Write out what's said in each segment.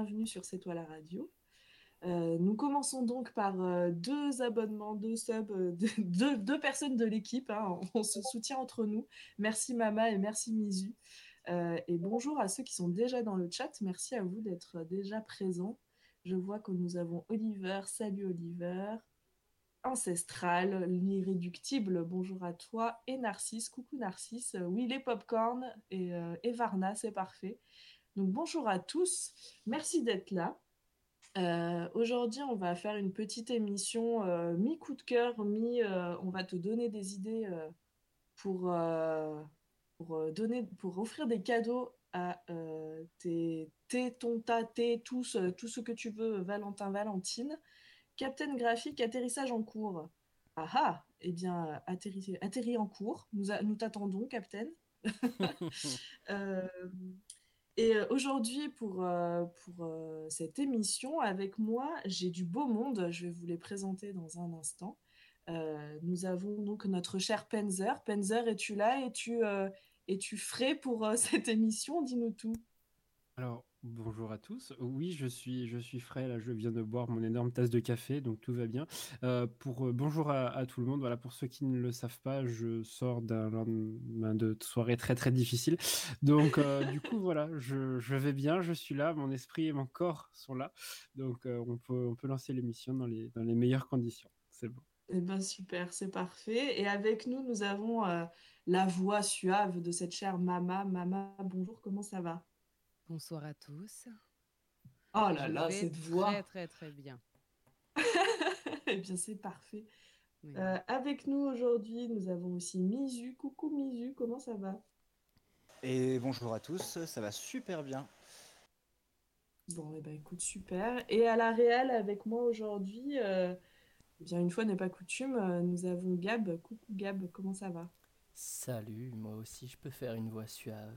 bienvenue sur C'est toi la radio. Euh, nous commençons donc par euh, deux abonnements, deux subs, euh, deux, personnes de l'équipe. Hein. on se soutient entre nous. Merci Mama et merci Mizu. et bonjour à ceux qui sont déjà dans le chat. Merci à vous d'être déjà présents. Je vois que nous avons Oliver. Salut Oliver. Ancestral, l'irréductible, bonjour à toi. Et Narcisse, coucou Narcisse. Oui, les popcorn et, et Varna, c'est parfait. Donc bonjour à tous. Merci d'être là. Euh, aujourd'hui, on va faire une petite émission euh, mi-coup de cœur, mi- euh, on va te donner des idées pour, pour, donner, pour offrir des cadeaux à tes, tes, ton, ta, tes, tous, tout ce que tu veux, Valentin, Valentine. Captain graphique, atterrissage en cours. Ah ah, eh bien, atterri, atterri en cours. Nous, nous t'attendons, Captain. Et aujourd'hui, pour, pour cette émission, avec moi, j'ai du beau monde. Je vais vous les présenter dans un instant. nous avons donc notre cher Penzer. Penzer, es-tu là? Es-tu es-tu frais pour cette émission? Dis-nous tout. Alors, Bonjour à tous. Oui, je suis, je suis frais. Là, je viens de boire mon énorme tasse de café, donc tout va bien. Euh, pour euh, bonjour à, tout le monde. Voilà, pour ceux qui ne le savent pas, je sors d'un lendemain de soirée très très difficile. Donc, euh, du coup, voilà, je, vais bien. Je suis là. Mon esprit et mon corps sont là. Donc, on peut, on peut lancer l'émission dans les, dans les meilleures conditions. C'est bon. Eh ben super, c'est parfait. Et avec nous, nous avons la voix suave de cette chère Mama. Mama, bonjour. Comment ça va? Bonsoir à tous. Oh là là, cette voix. Très très très bien. eh bien, c'est parfait. Euh, avec nous aujourd'hui, nous avons aussi Mizu. Coucou Mizu, comment ça va? Et bonjour à tous, ça va super bien. Bon, et eh ben écoute, super. Et à la réelle, avec moi aujourd'hui, euh, eh bien une fois n'est pas coutume, euh, nous avons Gab. Coucou Gab, comment ça va? Salut, moi aussi je peux faire une voix suave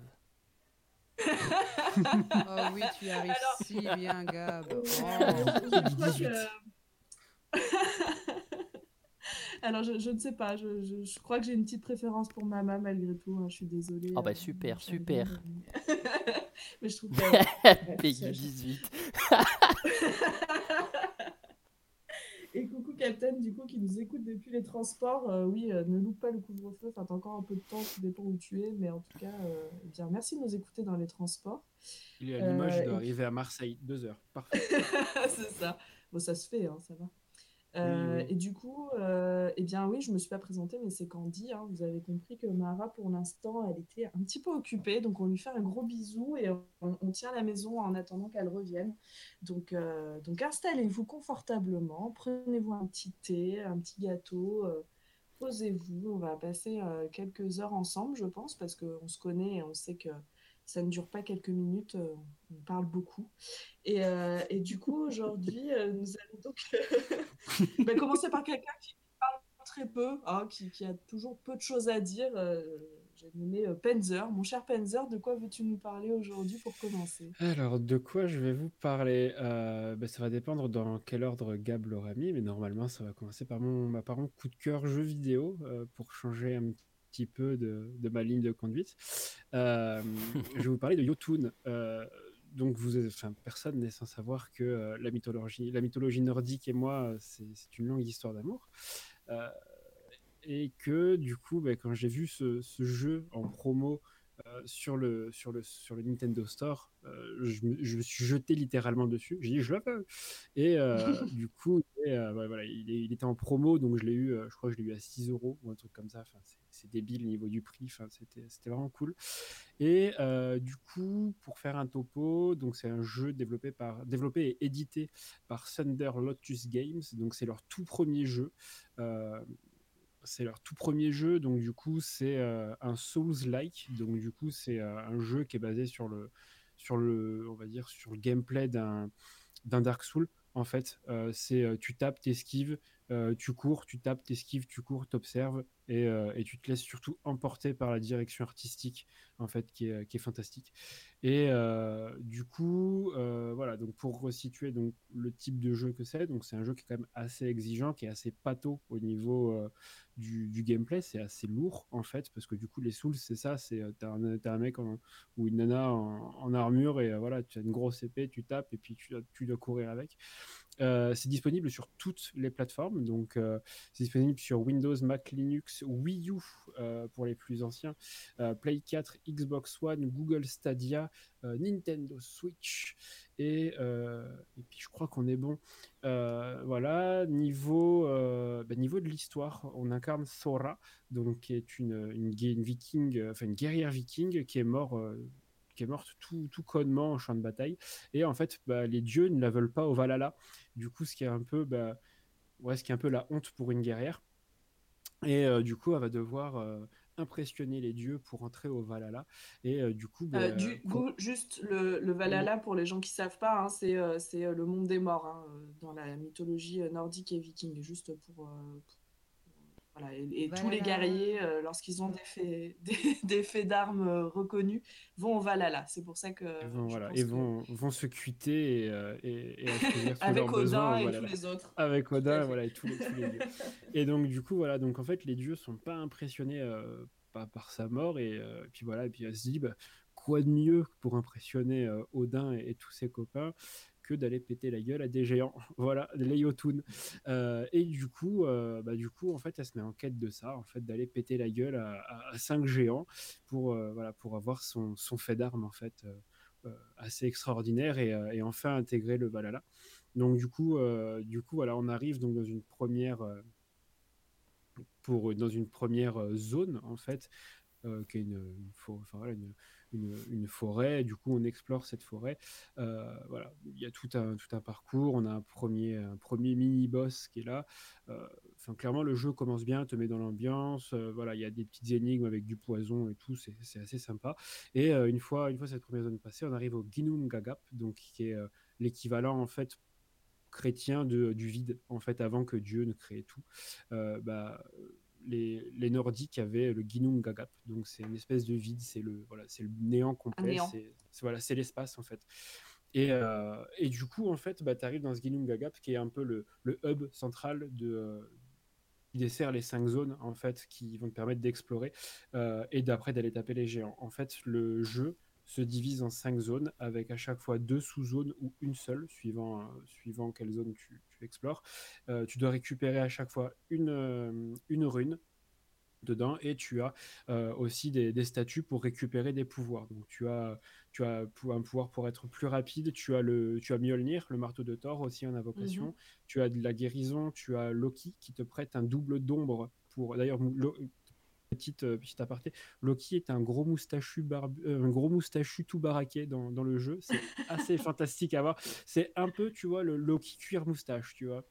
oh oui, tu arrives si bien, Gab. Oh. Alors, je, je, ne sais pas, je, je, je crois que j'ai une petite préférence pour Mama malgré tout, hein, je suis désolée. Oh bah super, super. Mais je trouve que... Peggy 18. Et coucou Captain, du coup, qui nous écoute depuis les transports. Euh, oui, euh, ne loupe pas le couvre-feu. Enfin, t'as encore un peu de temps, ça dépend où tu es. Mais en tout cas, euh, eh bien, merci de nous écouter dans les transports. Il est à Limoges, il doit arriver à Marseille. Deux heures. Parfait. C'est ça. Bon, ça se fait, hein, ça va. Euh, et du coup, euh, eh bien oui, je me suis pas présentée, mais c'est Candy. Hein. vous avez compris que Mara, pour l'instant, elle était un petit peu occupée, donc on lui fait un gros bisou et on, tient la maison en attendant qu'elle revienne. Donc, euh, donc installez-vous confortablement, prenez-vous un petit thé, un petit gâteau, posez-vous. On va passer quelques heures ensemble, je pense, parce qu'on se connaît et on sait que ça ne dure pas quelques minutes, euh, on parle beaucoup. Et, euh, du coup, aujourd'hui, euh, nous allons donc bah, commencer par quelqu'un qui parle très peu, hein, qui, a toujours peu de choses à dire. J'ai nommé Penzer. Mon cher Penzer, de quoi veux-tu nous parler aujourd'hui pour commencer? Alors, de quoi je vais vous parler? Bah, Ça va dépendre dans quel ordre Gab l'aura mis, mais normalement, ça va commencer par mon, ma par coup de cœur jeu vidéo pour changer un petit petit peu de, ma ligne de conduite. Euh, je vais vous parler de Yotun. Euh, donc, vous, enfin, personne n'est sans savoir que euh, la, mythologie, la mythologie nordique et moi, c'est une longue histoire d'amour. et que du coup, bah, quand j'ai vu ce, jeu en promo sur, le, sur, le, sur le Nintendo Store, je me, je, me, suis jeté littéralement dessus. J'ai dit, je le veux. Et du coup, voilà, il, il, était en promo, donc je l'ai eu, je crois que je l'ai eu à 6 euros ou un truc comme ça. Enfin, c'est débile au niveau du prix. Enfin, c'était vraiment cool. Et euh, du coup, pour faire un topo, donc c'est un jeu développé par développé et édité par Thunder Lotus Games. Donc c'est leur tout premier jeu. Euh, c'est leur tout premier jeu, donc du coup c'est euh, un Souls-like, donc du coup c'est un jeu qui est basé sur le, sur le, on va dire sur le gameplay d'un d'un Dark Souls. En fait, c'est tu tapes, t'esquives, Euh, tu cours, tu tapes, t'esquives, tu cours, t'observes et, euh, et tu te laisses surtout emporter par la direction artistique en fait qui est, qui est fantastique. Et euh, du coup, euh, voilà, donc pour resituer donc le type de jeu que c'est, donc c'est un jeu qui est quand même assez exigeant, qui est assez pâteau au niveau euh, du, gameplay, c'est assez lourd en fait, parce que du coup les Souls c'est ça, c'est euh, t'as un, mec en- ou une nana en, en armure et euh, voilà, tu as une grosse épée, tu tapes et puis tu dois courir avec. Euh, c'est disponible sur toutes les plateformes, donc euh, c'est disponible sur Windows, Mac, Linux, Wii U euh, pour les plus anciens, Play 4, Xbox One, Google Stadia, Nintendo Switch et, et puis je crois qu'on est bon. Voilà, niveau, bah, niveau de l'histoire, on incarne Sora, donc qui est une, une guerrière viking qui est mort. Qui est morte tout, tout connement en champ de bataille. Et en fait, bah, les dieux ne la veulent pas au Valhalla. Du coup, ce qui est un peu, bah, ouais, ce qui est un peu la honte pour une guerrière. Et euh, du coup, elle va devoir euh, impressionner les dieux pour entrer au Valhalla. Et euh, du coup, bah, du coup, juste le, le Valhalla, pour les gens qui savent pas, hein, c'est le monde des morts hein, dans la mythologie nordique et viking, juste pour... pour- voilà, et, et tous les guerriers, euh, lorsqu'ils ont des faits, des, des faits d'armes euh, reconnus, vont au Valhalla. C'est pour ça que ils vont, voilà, et que- vont, vont se cuiter et, euh, et, et avec besoins Odin et tous les autres. avec Odin, voilà, et tous les, tous les dieux. Et donc, du coup, voilà, donc en fait, les dieux sont pas impressionnés euh, par, par sa mort, et euh, puis voilà, et puis elle se dit, bah, quoi de mieux pour impressionner euh, Odin et, et tous ses copains que d'aller péter la gueule à des géants, voilà, les Jotun. Euh, et du coup, euh, bah, du coup, en fait, elle se met en quête de ça, en fait, d'aller péter la gueule à, cinq géants pour, euh, voilà, pour avoir son, son fait d'armes, en fait, assez extraordinaire et, enfin intégrer le Valhalla. Donc du coup, du coup, voilà, on arrive donc dans une première, pour dans une première zone en fait, qui est une, une, une- forêt. Du coup, on explore cette forêt. Euh, voilà, il y a tout un tout un parcours. On a un premier un premier mini boss qui est là. Euh, Enfin, clairement, le jeu commence bien, te met dans l'ambiance. euh, voilà, il y a des petites énigmes avec du poison et tout. C'est assez sympa. Et une fois une fois cette première zone passée, on arrive au Ginun Gagap, donc qui est l'équivalent en fait chrétien de, du vide, en fait, avant que Dieu ne crée tout. Bah, les, les Nordiques avaient le Ginung Gagap, donc c'est une espèce de vide, c'est le, voilà, c'est le néant complet, c'est voilà, c'est l'espace en fait. Et, euh, et du coup, en fait, bah, tu arrives dans ce Ginung Gagap qui est un peu le, le hub central de, euh, qui dessert les cinq zones en fait qui vont te permettre d'explorer euh, et d'après d'aller taper les géants. En fait, le jeu se divise en cinq zones avec à chaque fois deux sous-zones ou une seule suivant euh, suivant quelle zone tu, tu explores. Euh, tu dois récupérer à chaque fois une euh, une rune dedans et tu as aussi des, des statuts pour récupérer des pouvoirs. Donc tu as tu as un pouvoir pour être plus rapide, tu as le tu as Mjolnir, le marteau de Thor aussi en invocation, Mhm. tu as de la guérison, tu as Loki qui te prête un double d'ombre pour d'ailleurs petite euh, petite aparté, Loki est un gros moustachu barbu, euh, un gros moustachu tout baraqué dans, dans le jeu, c'est assez fantastique à voir. C'est un peu, tu vois, le Loki cuir moustache, tu vois.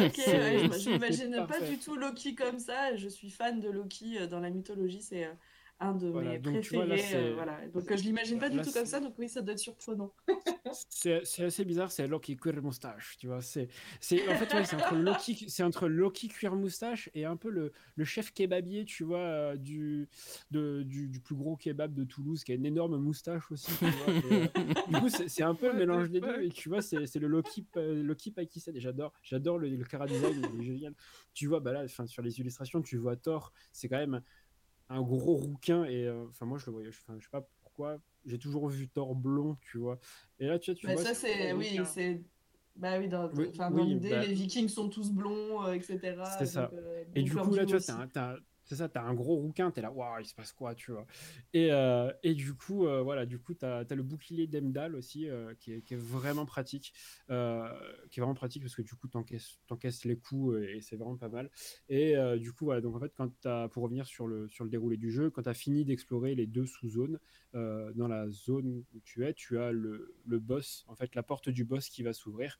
Ok, ouais, je- c'est j'imagine pas parfait. du tout Loki comme ça. Je suis fan de Loki euh, dans la mythologie, c'est euh, un de Voilà, mes donc vois, préférés. là, euh, voilà. Donc euh, je l'imagine pas du tout comme ça, donc oui, ça doit être surprenant. C'est assez bizarre, c'est Loki cuir moustache, tu vois. C'est, c'est, en fait, ouais, c'est entre Loki, c'est entre Loki cuir moustache et un peu le, le chef kebabier, tu vois, euh, du, de, du, du plus gros kebab de Toulouse, qui a une énorme moustache aussi. Tu vois, et, euh, du coup, c'est, un peu le mélange des deux. Et tu vois, c'est, le Loki, Loki. Et j'adore, j'adore le, le cara design, il est génial. Tu vois, bah là, sur les illustrations, tu vois Thor, c'est quand même un gros rouquin. Et euh, enfin, moi, je le voyais, je sais pas pourquoi. J'ai toujours vu Thor blond, tu vois. Et là, tu vois, tu Bah, vois ça, ce c'est. Oui, c'est. Bah oui, dans, Oui, enfin, dans oui, l'idée, bah- les Vikings sont tous blonds, euh, etc. C'est ça. donc, euh, Et du coup, là, tu vois, t'as- c'est ça, t'as un gros rouquin, t'es là, waouh, il se passe quoi, tu vois. Et, euh, et du coup, euh, voilà, du coup, t'as, as le bouclier d'Emdal aussi, euh, qui, est, qui est vraiment pratique, euh, qui est vraiment pratique parce que du coup, t'encaisses, t'encaisses les coups et, c'est vraiment pas mal. Et du coup, voilà, donc en fait, quand t'as, pour revenir sur le, sur le déroulé du jeu, quand tu as fini d'explorer les deux sous-zones, dans la zone où tu es, tu as le, le boss, en fait, la porte du boss qui va s'ouvrir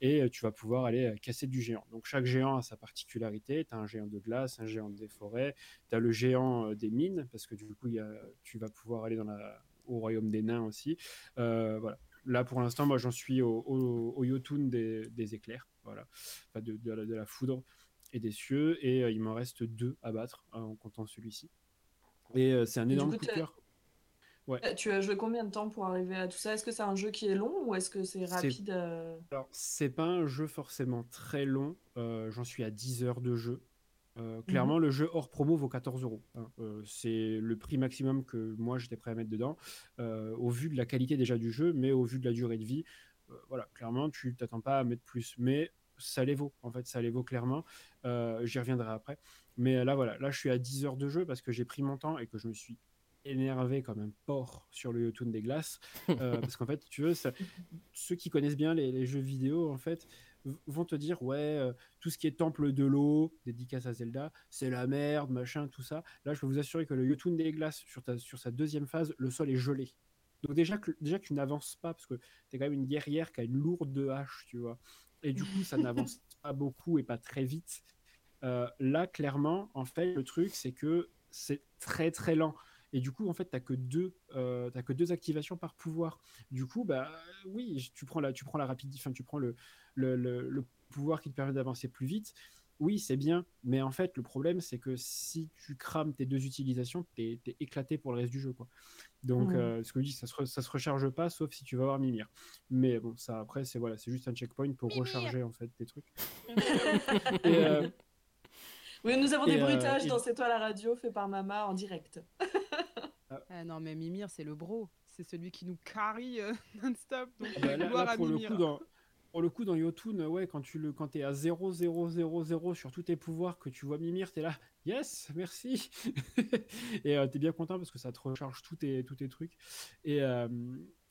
et tu vas pouvoir aller casser du géant. Donc chaque géant a sa particularité. Tu as un géant de glace, un géant des forêts, tu as le géant euh, des mines, parce que du coup, y a, tu vas pouvoir aller dans la, au royaume des nains aussi. Euh, voilà. Là, pour l'instant, moi, j'en suis au, au, au Jotun des, des éclairs. voilà, enfin, de, de la, de la foudre et des cieux, et euh, il m'en reste deux à battre hein, en comptant celui-ci. Et euh, c'est un énorme coup, coup de cœur. Ouais. Tu as joué combien de temps pour arriver à tout ça? Est-ce que c'est un jeu qui est long ou est-ce que c'est rapide euh? Alors, c'est pas un jeu forcément très long. J'en suis à 10 heures de jeu. Euh, clairement, le jeu hors promo vaut 14 euros. hein. Euh, c'est le prix maximum que moi j'étais prêt à mettre dedans, euh, au vu de la qualité déjà du jeu, mais au vu de la durée de vie. voilà, clairement, tu t'attends pas à mettre plus. Mais ça les vaut, en fait, ça les vaut clairement. J'y reviendrai après. Mais là, voilà, là, je suis à 10 heures de jeu parce que j'ai pris mon temps et que je me suis énervé comme un porc sur le Yotun des glaces. Parce qu'en fait, tu veux, ça- ceux qui connaissent bien les, les jeux vidéo, en fait, vont te dire, ouais, euh, tout ce qui est temple de l'eau, dédicace à Zelda, c'est la merde, machin, tout ça. Là, je peux vous assurer que le Yotun des glaces, sur, ta- sur sa deuxième phase, le sol est gelé. Donc déjà que, déjà que tu n'avances pas, parce que tu es quand même une guerrière qui a une lourde hache, tu vois. Et du coup, ça n'avance pas beaucoup et pas très vite. Euh, là, clairement, en fait, le truc, c'est que c'est très très lent. Et du coup, en fait, tu n'as que, deux, euh, t'as que deux activations par pouvoir. Du coup, bah oui, tu prends la, tu prends la rapidité, enfin, tu prends le, le, le- le pouvoir qui te permet d'avancer plus vite. Oui, c'est bien, mais en fait, le problème, c'est que si tu crames tes deux utilisations, t'es es éclaté pour le reste du jeu, quoi. Donc, euh, ce que je dis, ça se, re- ça se recharge pas, sauf si tu vas avoir Mimir. Mais bon, ça, après, c'est voilà, c'est juste un checkpoint pour recharger, en fait, tes trucs. Et, euh, Oui, nous avons des euh, bruitages et- dans C'est toi la radio fait par Mama en direct. Ah non, mais Mimir, c'est le bro. C'est celui qui nous carry euh, non-stop. Donc, Ah bah là, gloire là, à pour, le Mimir. coup, dans, pour le coup, dans Yotun, ouais, quand tu le, quand es à 0, 0, 0, 0 sur tous tes pouvoirs, que tu vois Mimir, tu es là, yes, merci. et tu es bien content parce que ça te recharge tous tes, tous tes trucs. Et, euh,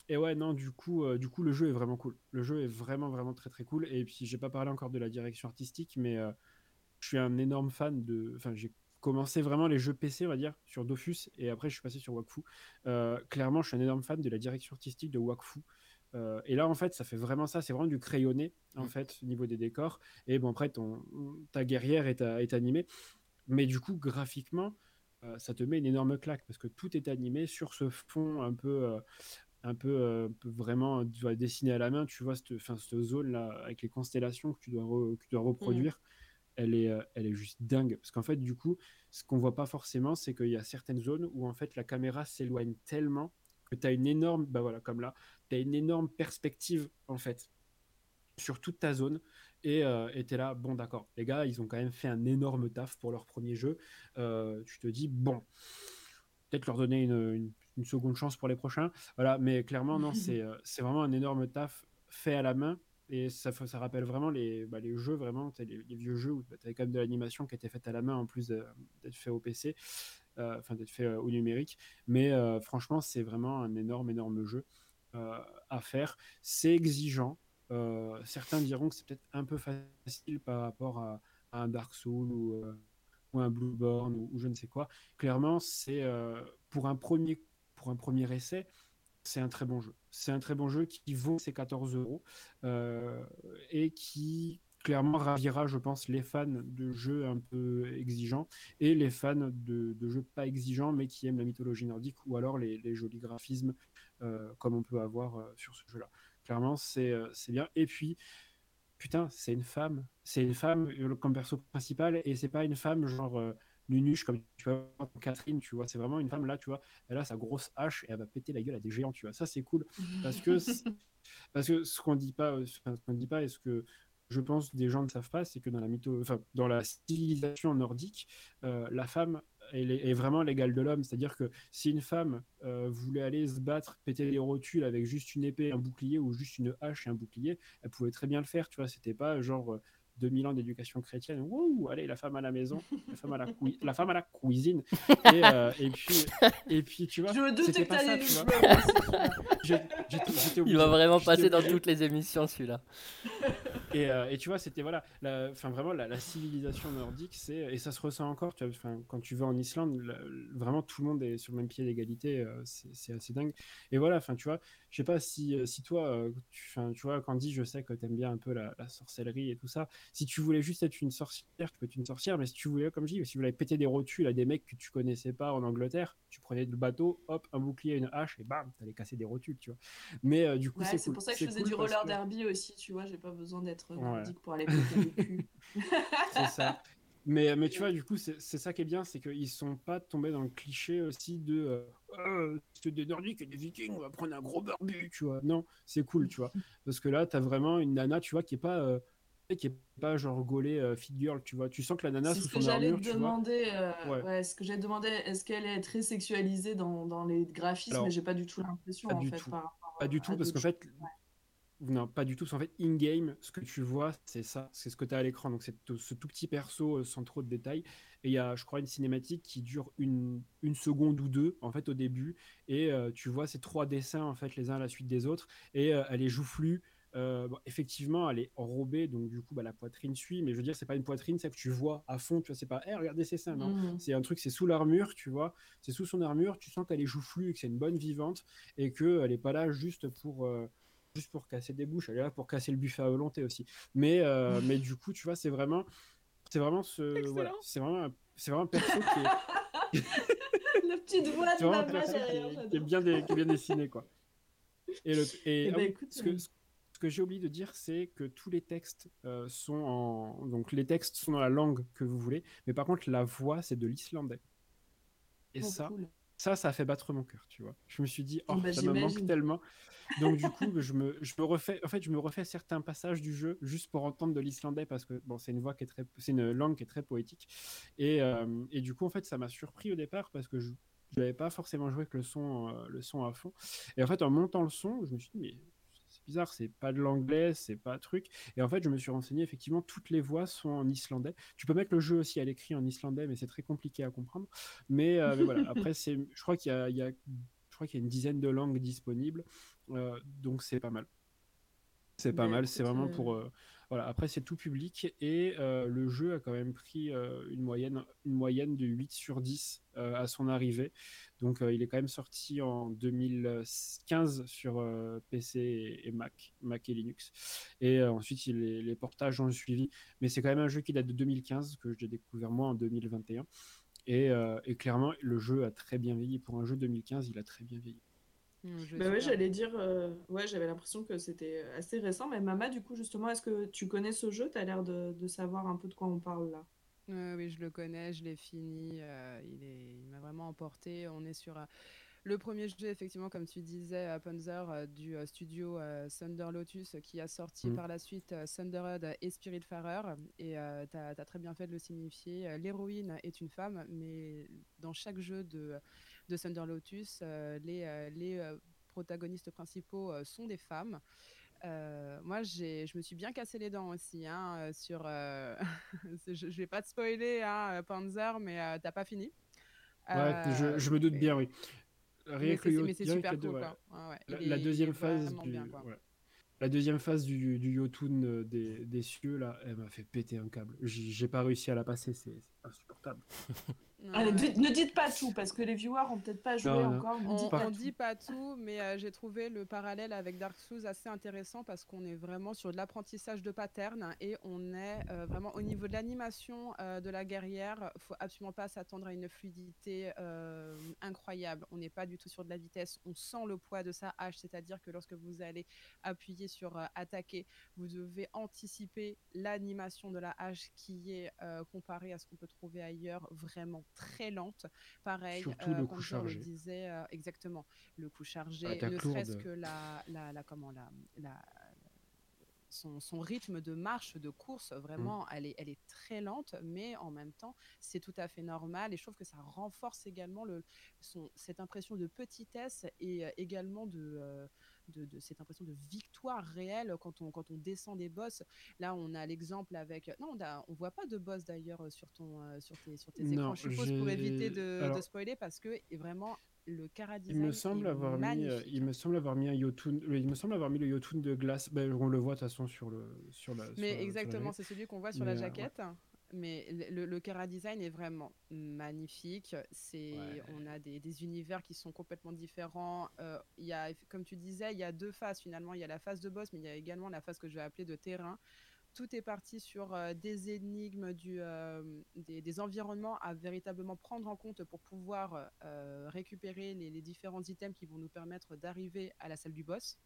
et ouais, non, du coup, euh, du coup, le jeu est vraiment cool. Le jeu est vraiment, vraiment très, très cool. Et puis, j'ai pas parlé encore de la direction artistique, mais euh, je suis un énorme fan de. Enfin, j'ai commencé vraiment les jeux PC, on va dire, sur Dofus, et après, je suis passé sur Wakfu. Euh, clairement, je suis un énorme fan de la direction artistique de Wakfu. Euh, et là, en fait, ça fait vraiment ça. C'est vraiment du crayonné, en Mm. fait, au niveau des décors. Et bon, après, ton, ta guerrière est, est animée. Mais du coup, graphiquement, euh, ça te met une énorme claque parce que tout est animé sur ce fond un peu, un peu, euh, vraiment tu dois dessiner à la main. Tu vois cette, zone là avec les constellations que tu dois, re- que tu dois reproduire. Elle est, euh, elle est juste dingue parce qu'en fait, du coup, ce qu'on voit pas forcément, c'est qu'il y a certaines zones où en fait la caméra s'éloigne tellement que tu as une énorme, bah voilà, comme là, tu as une énorme perspective en fait sur toute ta zone et euh, t'es là, bon d'accord, les gars, ils ont quand même fait un énorme taf pour leur premier jeu. Euh, tu te dis, bon, peut-être leur donner une, une- une seconde chance pour les prochains. Voilà, mais clairement, non, euh, c'est vraiment un énorme taf fait à la main. Et ça, rappelle vraiment les, bah, jeux, vraiment, les, vieux jeux où tu avais quand même de l'animation qui était faite à la main en plus d'être fait au PC, euh, enfin d'être fait euh, au numérique. Mais euh, franchement, c'est vraiment un énorme, énorme jeu à faire. C'est exigeant. Certains diront que c'est peut-être un peu facile par rapport à, un Dark Souls ou, un Bloodborne ou, ou je ne sais quoi. Clairement, c'est pour un premier pour un premier essai, c'est un très bon jeu. C'est un très bon jeu qui vaut ses 14 euros euh, et qui clairement ravira, je pense, les fans de jeux un peu exigeants et les fans de, jeux pas exigeants mais qui aiment la mythologie nordique ou alors les, jolis graphismes euh, comme on peut avoir euh, sur ce jeu-là. Clairement, c'est bien. Et puis, putain, c'est une femme. C'est une femme comme perso principal et c'est pas une femme genre nunuche comme tu vois Catherine, tu vois. C'est vraiment une femme là, tu vois. Elle a sa grosse hache et elle va péter la gueule à des géants, tu vois. Ça, c'est cool parce que parce que ce qu'on dit pas, euh, ce qu'on dit pas et ce que je pense des gens ne savent pas, c'est que dans la mytho, enfin, dans la civilisation nordique, euh, la femme elle est, est vraiment l'égale de l'homme. C'est-à-dire que si une femme euh, voulait aller se battre, péter les rotules avec juste une épée, un bouclier ou juste une hache et un bouclier, elle pouvait très bien le faire. Tu vois, c'était pas genre 2000 ans d'éducation chrétienne. Wouh, allez, la femme à la maison, la femme à la, cui- la femme à la cuisine. Et, euh, et puis, et puis, tu vois, Je me doutais que t'allais j'étais- Il va vraiment passer dans toutes les émissions celui-là. Et, euh, et tu vois, c'était voilà, enfin vraiment la, la civilisation nordique, c'est et ça se ressent encore. Tu vois, quand tu vas en Islande, la- vraiment tout le monde est sur le même pied d'égalité. euh, c'est assez dingue. Et voilà, enfin tu vois, je sais pas si euh, si toi, tu, tu vois, Candy, je sais que t'aimes bien un peu la, la sorcellerie et tout ça. Si tu voulais juste être une sorcière, tu peux être une sorcière. Mais si tu voulais, comme je dis, si tu voulais péter des rotules à des mecs que tu connaissais pas en Angleterre, tu prenais le bateau, hop, un bouclier, une hache et bam, t'allais casser des rotules, tu vois. Mais euh, du coup, Ouais, c'est cool. pour ça que je faisais cool du roller que- derby aussi, tu vois. J'ai pas besoin d'être maître Ouais. nordique pour aller. C'est ça. Mais, mais tu vois, du coup, c'est ça qui est bien, c'est qu'ils sont pas tombés dans le cliché aussi de euh, Euh, c'est des Nordiques et des Vikings, on va prendre un gros barbu, tu vois. Non, c'est cool, tu vois. Parce que là, t'as vraiment une nana, tu vois, qui est pas, euh, qui est pas genre gaulée euh, fit girl, tu vois. Tu sens que la nana sous son armure, tu vois. demander. euh, Ouais. ouais, ce que j'allais demander, est-ce qu'elle est très sexualisée dans, dans les graphismes? Alors, Mais j'ai pas du tout l'impression pas en du fait. tout. par Pas du tout, parce qu'en fait, choses. Non, pas du tout. Parce qu'en fait, in-game, ce que tu vois, c'est ça. C'est ce que tu as à l'écran. Donc, c'est ce tout petit perso euh, sans trop de détails. Et il y a, je crois, une cinématique qui dure une, une seconde ou deux, en fait, au début. Et euh, tu vois ces trois dessins, en fait, les uns à la suite des autres. Et euh, elle est joufflue. Euh, bon, effectivement, elle est enrobée. Donc, du coup, bah, la poitrine suit. Mais je veux dire, c'est pas une poitrine, c'est que tu vois à fond. Tu vois, c'est pas, Eh, regardez ses seins. Non. Mhm. C'est un truc, c'est sous l'armure, tu vois. C'est sous son armure. Tu sens qu'elle est joufflue que c'est une bonne vivante. Et qu'elle est pas là juste pour. Juste pour casser des bouches, elle est là pour casser le buffet à volonté aussi. Mais, euh, mais du coup, tu vois, c'est vraiment, c'est vraiment ce, voilà, c'est vraiment, un- c'est vraiment un perso qui est, La petite voix de maman qui derrière, est- qui est j'adore. bien, dé- qui est bien dessiné, quoi. Et, le, et, Eh ah ben, oui, écoute, ce que, euh, ce que j'ai oublié de dire, c'est que tous les textes euh, sont en, donc les textes sont dans la langue que vous voulez, mais par contre la voix c'est de l'islandais. Et Oh, ça, cool. Ça, ça a fait battre mon cœur, tu vois. Je me suis dit, oh, bah, ça me manque tellement. Donc du coup, je me, je me refais, en fait, je me refais certains passages du jeu juste pour entendre de l'islandais parce que bon, c'est une voix qui est très, c'est une langue qui est très poétique. Et, euh, et du coup, en fait, ça m'a surpris au départ parce que je n'avais pas forcément joué avec le son, euh, le son à fond. Et en fait, en montant le son, je me suis dit, mais bizarre, c'est pas de l'anglais, c'est pas truc. Et en fait, je me suis renseigné, effectivement, toutes les voix sont en islandais. Tu peux mettre le jeu aussi à l'écrit en islandais, mais c'est très compliqué à comprendre. Mais, euh, mais voilà, après, c'est, je crois qu'il y a, il y a- je crois qu'il y a une dizaine de langues disponibles, euh, donc c'est pas mal. C'est pas Bah, mal, c'est vraiment euh, pour. euh, voilà, après, c'est tout public et euh, le jeu a quand même pris euh, une, moyenne, une moyenne de 8 sur 10 euh, à son arrivée. Donc, il est quand même sorti en 2015 sur PC et, Mac, Mac et Linux. Et ensuite, les, portages ont suivi. Mais c'est quand même un jeu qui date de 2015, que j'ai découvert moi en 2021. Et, et clairement, le jeu a très bien vieilli. Pour un jeu 2015, il a très bien vieilli. Mmh, Bah ouais, j'allais dire, euh, ouais, j'avais l'impression que c'était assez récent, mais Mama, du coup, justement, est-ce que tu connais ce jeu? T'as l'air de, de savoir un peu de quoi on parle là. Euh, oui, je le connais, je l'ai fini. euh, il est, il m'a vraiment emporté. On est sur euh, le premier jeu, effectivement, comme tu disais, Panzer, euh, du euh, studio euh, Thunder Lotus, qui a sorti Mhm. par la suite euh, Thunderhead et Spiritfarer. Et tu as, très bien fait de le signifier. L'héroïne est une femme, mais dans chaque jeu de, de Thunder Lotus, euh, les, euh, les euh, protagonistes principaux euh, sont des femmes. Euh, moi, j'ai, je me suis bien cassé les dents aussi hein, sur. euh, je, je vais pas te spoiler, hein, Panzer, mais euh, t'as pas fini. Ouais, je, je me doute mais- bien, oui. Rien Mais que c'est super cool, quoi. Ouais. La, deuxième phase du, bien, quoi. ouais. La deuxième phase du, du Yotun des, des cieux, là, elle m'a fait péter un câble. J'ai pas réussi à la passer, c'est insupportable. Allez, dites- ne dites pas tout, parce que les viewers ont peut-être pas joué Non, encore. On, dites pas on tout. dit pas tout, mais euh, j'ai trouvé le parallèle avec Dark Souls assez intéressant parce qu'on est vraiment sur de l'apprentissage de patterns et on est euh, vraiment au niveau de l'animation euh, de la guerrière. faut absolument pas s'attendre à une fluidité euh, incroyable. On n'est pas du tout sur de la vitesse. On sent le poids de sa hache, c'est-à-dire que lorsque vous allez appuyer sur euh, attaquer, vous devez anticiper l'animation de la hache qui est euh, comparée à ce qu'on peut trouver ailleurs vraiment très lente. Pareil, Surtout euh, le coup Panzer le chargé. disait euh, exactement, le coup chargé, Attaque ne serait-ce que la, la, la- comment la, la- son, son rythme de marche, de course, Mm. vraiment, elle, est, elle est très lente, mais en même temps, c'est tout à fait normal. Et je trouve que ça renforce également le, son, cette impression de petitesse et euh, également de, euh, de, de cette impression de victoire réelle quand on, quand on descend des boss. Là, on a l'exemple avec. Non, on, a- on voit pas de boss d'ailleurs euh, sur, ton, euh, sur tes, sur tes Non, écrans, je suppose, pour éviter de, alors- de spoiler parce que vraiment, le Il me semble avoir mis, euh, il me semble avoir mis un Yotun, il me semble avoir mis le Yotun de glace. Ben, on le voit de toute façon sur le, sur la. Mais sur exactement, jaquette. c'est celui qu'on voit sur Mais, la euh, ouais. Mais le, Kara design est vraiment magnifique. C'est, Ouais. on a des, des univers qui sont complètement différents. Euh, y a, comme tu disais, il y a deux phases finalement. Il y a la phase de boss, mais il y a également la phase que je vais appeler de terrain. Tout est parti sur euh, des énigmes, du, euh, des, des environnements à véritablement prendre en compte pour pouvoir récupérer les, les différents items qui vont nous permettre d'arriver à la salle du boss.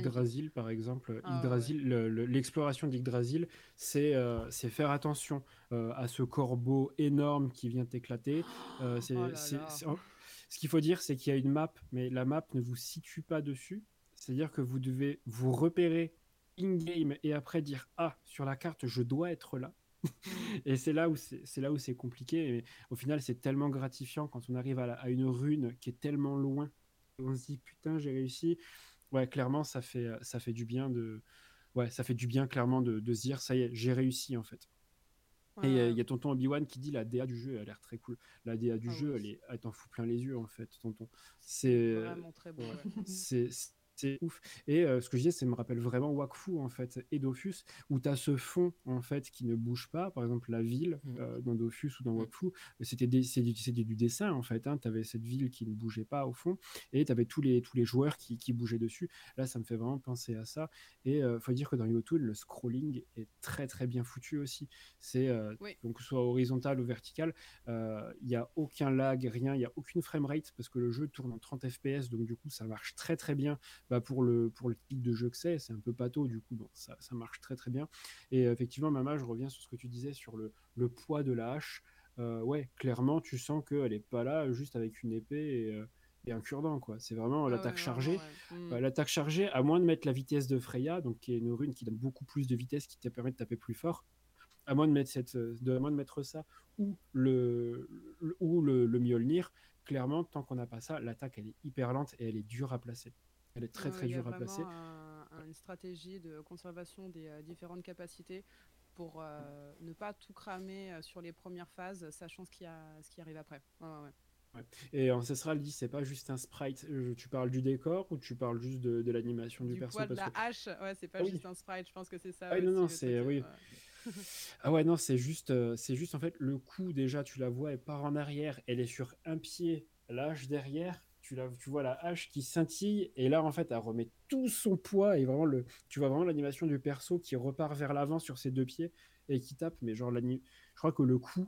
Yggdrasil, par exemple, Ah. Yggdrasil, le- le- l'exploration d'Yggdrasil, c'est euh, c'est faire attention euh, à ce corbeau énorme qui vient t'éclater. Euh, Oh c'est- en- Ce qu'il faut dire, c'est qu'il y a une map, mais la map ne vous situe pas dessus. C'est-à-dire que vous devez vous repérer in-game et après dire Ah, sur la carte, je dois être là. Et c'est là où c'est c'est là où c'est compliqué. Mais au final, c'est tellement gratifiant quand on arrive à, la- à une rune qui est tellement loin. On se dit putain, j'ai réussi. Ouais, clairement, ça fait ça fait du bien de ouais, ça fait du bien clairement de, de se dire ça y est, j'ai réussi en fait. Et euh, il y a tonton Obi-Wan qui dit la DA du jeu elle a l'air très cool. La DA du Ah jeu, oui. elle est elle t'en fout plein les yeux en fait, tonton. C'est Vraiment très beau. ouais. c'est c'est ouf. Et euh, ce que je disais, ça me rappelle vraiment Wakfu en fait et Dofus, où tu as ce fond en fait qui ne bouge pas. Par exemple, la ville Mm. euh, dans Dofus ou dans Mm. Wakfu, c'était des- c'est du, c'est du dessin en fait. tu avais cette ville qui ne bougeait pas au fond et tu avais tous les, tous les joueurs qui, qui bougeaient dessus. Là, ça me fait vraiment penser à ça. Et il faut dire que dans Yotun, le scrolling est très très bien foutu aussi. C'est euh, Oui. donc que ce soit horizontal ou vertical, euh, il n'y a aucun lag, rien, il n'y a aucune framerate parce que le jeu tourne en 30 fps, donc du coup ça marche très très bien bah, pour, le, pour le type de jeu que c'est, c'est un peu pâteau du coup, donc ça, ça marche très très bien. Et euh, effectivement, Mama, je reviens sur ce que tu disais sur le, le poids de la hache. Euh, ouais, clairement, tu sens qu'elle est pas là juste avec une épée et, euh, et un cure-dent, quoi. C'est vraiment Ah l'attaque ouais, chargée. vraiment, ouais. Mm. Euh, L'attaque chargée, à moins de mettre la vitesse de Freya, donc qui est une rune qui donne beaucoup plus de vitesse, qui te permet de taper plus fort, à moins de mettre, cette, de, à moins de mettre ça, ou le, le- ou le, le Mjolnir, clairement, tant qu'on n'a pas ça, l'attaque, elle est hyper lente et elle est dure à placer. Elle est très très dure à placer. vraiment un- un- une stratégie de conservation des euh, différentes capacités pour euh, ne pas tout cramer euh, sur les premières phases, sachant ce qui, a, ce qui arrive après. Ouais, ouais, ouais. Et Ancestral dit, c'est pas juste un sprite, euh, tu parles du décor ou tu parles juste de, de l'animation du, Du perso? poids de parce la que- hache, ouais, c'est pas Ah oui. juste un sprite, je pense que c'est ça. Ah non, non, c'est- oui. ouais. Ah ouais, non, c'est juste, euh, c'est juste en fait le coup déjà, tu la vois, elle part en arrière, elle est sur un pied, la hache derrière, tu, la, tu vois la hache qui scintille, et là en fait, elle remet tout son poids, et vraiment, le, tu vois vraiment l'animation du perso qui repart vers l'avant sur ses deux pieds et qui tape, mais genre, je crois que le coup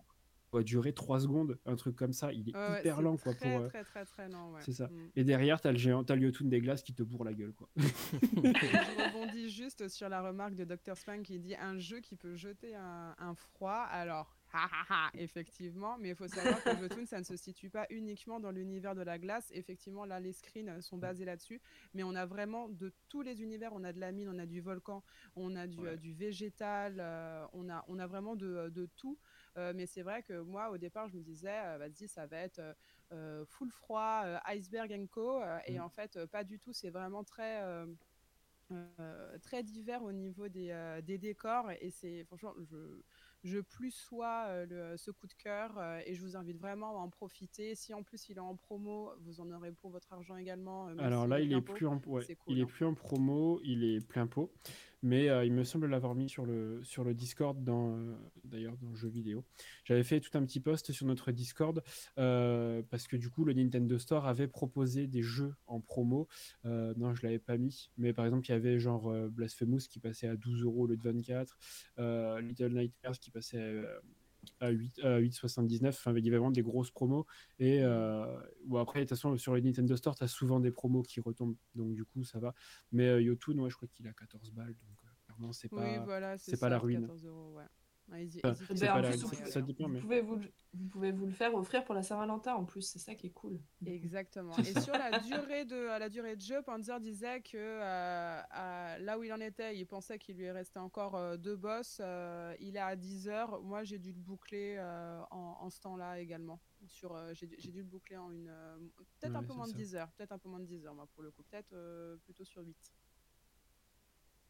doit durer 3 secondes, un truc comme ça, il est Ouais, ouais, hyper lent quoi très, pour. euh, très, très, très lent, ouais. c'est ça. Mm. Et derrière, t'as le géant, t'as le Yotun des glaces qui te bourre la gueule quoi. Je rebondis juste sur la remarque de Dr. Spank qui dit un jeu qui peut jeter un, un froid. Alors, effectivement, mais il faut savoir que Jotun, ça ne se situe pas uniquement dans l'univers de la glace. Effectivement, là, les screens sont basés là-dessus, mais on a vraiment de tous les univers. On a de la mine, on a du volcan, on a du, Ouais. euh, du végétal, euh, on, a, on a vraiment de, de tout. Euh, mais c'est vrai que moi, au départ, je me disais, euh, vas-y, ça va être euh, euh, full froid, euh, iceberg and co. euh, Et Mm. en fait, euh, pas du tout. C'est vraiment très. euh, euh, très divers au niveau des, euh, des décors et c'est franchement je, je plus sois le- ce coup de cœur et je vous invite vraiment à en profiter. Si en plus il est en promo vous en aurez pour votre argent également Alors là, il est plus en, ouais, c'est cool, il est hein. plus en promo, il est plein pot, mais euh, il me semble l'avoir mis sur le sur le Discord dans euh, d'ailleurs dans le jeu vidéo. J'avais fait tout un petit post sur notre Discord euh, parce que du coup le Nintendo Store avait proposé des jeux en promo. Non, je l'avais pas mis, mais par exemple il y avait genre Blasphemous qui passait à 12 euros au de 24, euh, Little Nightmares qui passait à, à 8 à 8,79. Enfin, il y avait vraiment des grosses promos. Et euh, bon, après, de toute façon, sur les Nintendo Store, tu as souvent des promos qui retombent. Donc, du coup, ça va. Mais euh, Yotun, ouais, je crois qu'il a 14 balles. Donc, euh, clairement, c'est pas. oui voilà c'est c'est pas ça, la ruine. 14 euros, ouais. En plus, vous ça- pouvez- dépend, vous mais- pouvez vous, le- vous pouvez vous le faire offrir pour la Saint-Valentin en plus, c'est ça qui est cool. Exactement. Et sur la durée de la durée de jeu, Panzer disait que euh, à- là où il en était, il pensait qu'il lui restait encore euh, deux boss. euh, il est à 10 heures. Moi, j'ai dû le boucler euh, en, en ce temps-là également. Sur, euh, j'ai, dû- j'ai dû le boucler en une euh, peut-être un peu moins de ça. 10 heures, peut-être un peu moins de 10 heures moi pour le coup, peut-être euh, plutôt sur 8.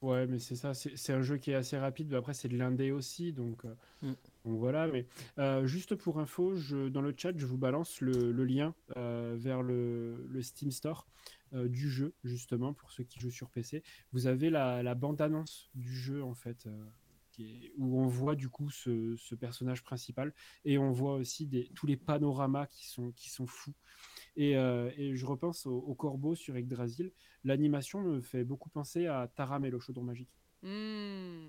Ouais, mais c'est ça, c'est un jeu qui est assez rapide, mais après c'est de l'indé aussi, donc, euh, Mm. donc voilà. Mais euh, juste pour info, je, dans le chat, je vous balance le, le lien euh, vers le, le Steam Store euh, du jeu, justement, pour ceux qui jouent sur PC. Vous avez la, la bande-annonce du jeu, en fait, qui est- où on voit du coup ce, ce personnage principal, et on voit aussi des, tous les panoramas qui sont, qui sont fous. Et, euh, et je repense au, au corbeau sur Yggdrasil. L'animation me fait beaucoup penser à Taram et le chaudron magique. Hmm.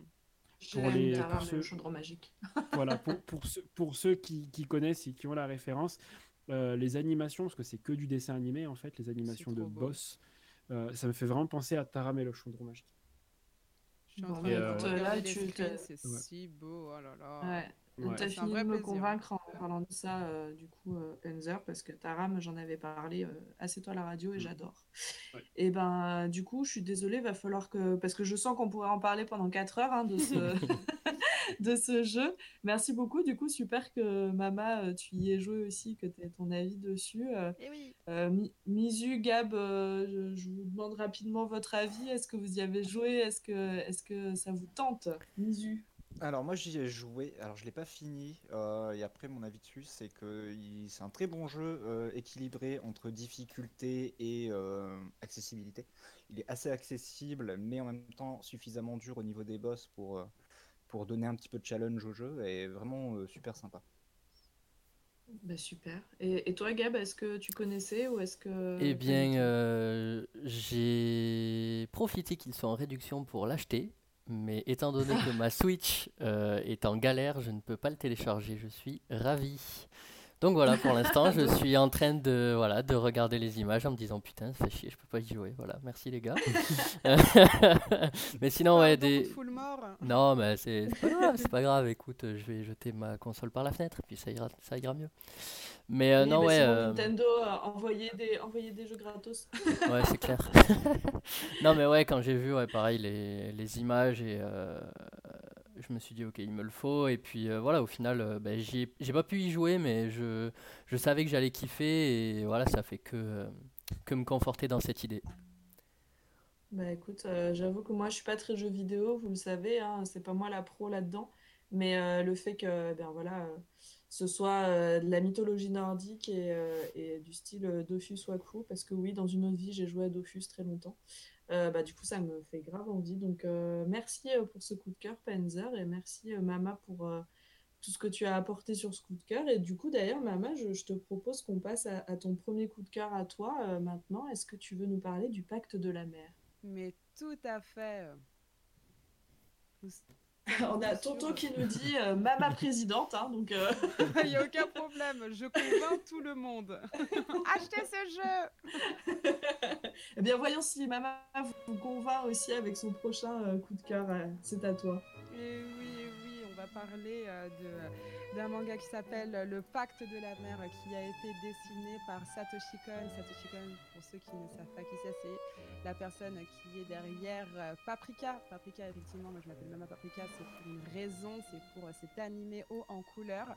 Pour les- Taram pour et le chaudron magique. voilà, pour, pour, ceux, pour ceux qui, qui connaissent et qui ont la référence, euh, les animations, parce que c'est que du dessin animé en fait, les animations de beau. boss, euh, ça me fait vraiment penser à Taram et le Chandron Magique. Je suis en train de là, tu- c'est Ouais. si beau, oh là là. Ouais. Ouais. T'as C'est un fini de me plaisir. convaincre en parlant de ça, euh, du coup, euh, Enzer, parce que Taram, j'en avais parlé euh, assez toi à la radio et j'adore. Ouais. Et ben, du coup, je suis désolée, va falloir que. Parce que je sens qu'on pourrait en parler pendant 4 heures hein, de, ce... de ce jeu. Merci beaucoup. Du coup, super que Mama, euh, tu y aies joué aussi, que tu aies ton avis dessus. Euh, Eh oui. euh, Mi- Misu, Gab, euh, je, je vous demande rapidement votre avis. Est-ce que vous y avez joué? Est-ce que, est que ça vous tente Misu Alors moi j'y ai joué, alors je l'ai pas fini, euh, et après mon avis dessus c'est que il- c'est un très bon jeu euh, équilibré entre difficulté et euh, accessibilité. Il est assez accessible mais en même temps suffisamment dur au niveau des boss pour, euh, pour donner un petit peu de challenge au jeu et vraiment euh, super sympa. Bah, super. Et, et toi, Gab, est-ce que tu connaissais ou est-ce que... Eh pas du bien, tout? euh, j'ai profité qu'il soit en réduction pour l'acheter, mais étant donné que ma Switch euh, est en galère, je ne peux pas le télécharger. Je suis ravi. Donc voilà, pour l'instant, je suis en train de, voilà, de regarder les images en me disant putain, ça fait chier, je peux pas y jouer. Voilà, merci les gars. mais sinon, ouais, des. Non, mais c'est c'est pas grave, c'est pas grave. Écoute, je vais jeter ma console par la fenêtre, puis ça ira, ça ira mieux. Mais euh, Oui, non, ouais. sinon, euh, Nintendo a envoyé des, envoyé des jeux gratos. Ouais, c'est clair. non, mais ouais, quand j'ai vu, ouais, pareil, les, les images, et euh, je me suis dit, ok, il me le faut. Et puis euh, voilà, au final, euh, ai- j'ai pas pu y jouer, mais je, savais que j'allais kiffer, et voilà, ça fait que, euh, que me conforter dans cette idée. Bah écoute, euh, j'avoue que moi je suis pas très jeu vidéo, vous le savez, hein, c'est pas moi la pro là-dedans, mais le fait que ben voilà, ce soit de la mythologie nordique et, du style euh, Dofus Waku, parce que oui, dans une autre vie j'ai joué à Dofus très longtemps, bah du coup ça me fait grave envie, donc euh, merci euh, pour ce coup de cœur Panzer et merci euh, Mama pour euh, tout ce que tu as apporté sur ce coup de cœur, et du coup d'ailleurs Mama, je, te propose qu'on passe à, ton premier coup de cœur à toi euh, maintenant, est-ce que tu veux nous parler du pacte de la mer? Mais tout à fait. On a Tonton qui nous dit euh, Mama présidente, hein, donc euh, Il n'y a aucun problème, je convainc tout le monde. Achetez ce jeu eh bien voyons si Mama vous convainc aussi avec son prochain euh, coup de cœur. euh, c'est à toi. Et oui, va parler euh, de- d'un manga qui s'appelle Le Pacte de la mer, qui a été dessiné par Satoshi Kon. Satoshi Kon, pour ceux qui ne savent pas qui c'est, c'est la personne qui est derrière euh, Paprika. Paprika, effectivement, moi je m'appelle Mama Paprika, c'est pour une raison, c'est pour euh, cet animé haut en couleur.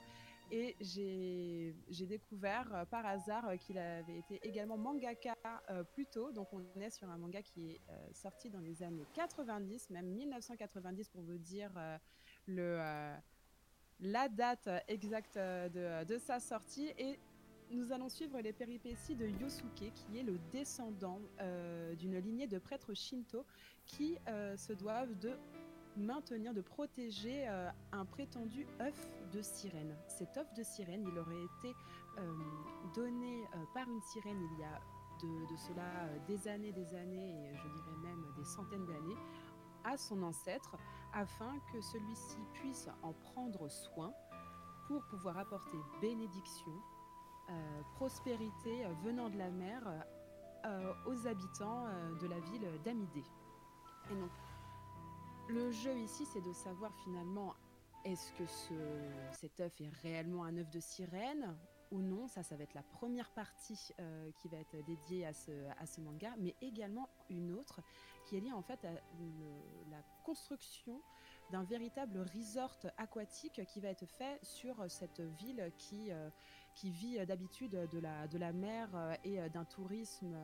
Et j'ai découvert euh, par hasard euh, qu'il avait été également mangaka euh, plus tôt. Donc on est sur un manga qui est euh, sorti dans les années 90, même 1990 pour vous dire euh, euh, la date exacte euh, de, sa sortie. Et nous allons suivre les péripéties de Yosuke, qui est le descendant euh, d'une lignée de prêtres shinto qui euh, se doivent de maintenir, de protéger euh, un prétendu œuf de sirène. Cet œuf de sirène, il aurait été euh, donné euh, par une sirène il y a de, de cela euh, des années, des années, et je dirais même des centaines d'années, à son ancêtre, afin que celui-ci puisse en prendre soin pour pouvoir apporter bénédiction, euh, prospérité euh, venant de la mer euh, aux habitants de la ville d'Amidé. Et donc, le jeu ici, c'est de savoir finalement est-ce que ce, cet œuf est réellement un œuf de sirène ou non. Ça, ça va être la première partie qui va être dédiée à ce manga, mais également une autre qui est liée en fait à la construction d'un véritable resort aquatique qui va être fait sur cette ville qui, euh, qui vit d'habitude de la, de la mer euh, et euh, d'un tourisme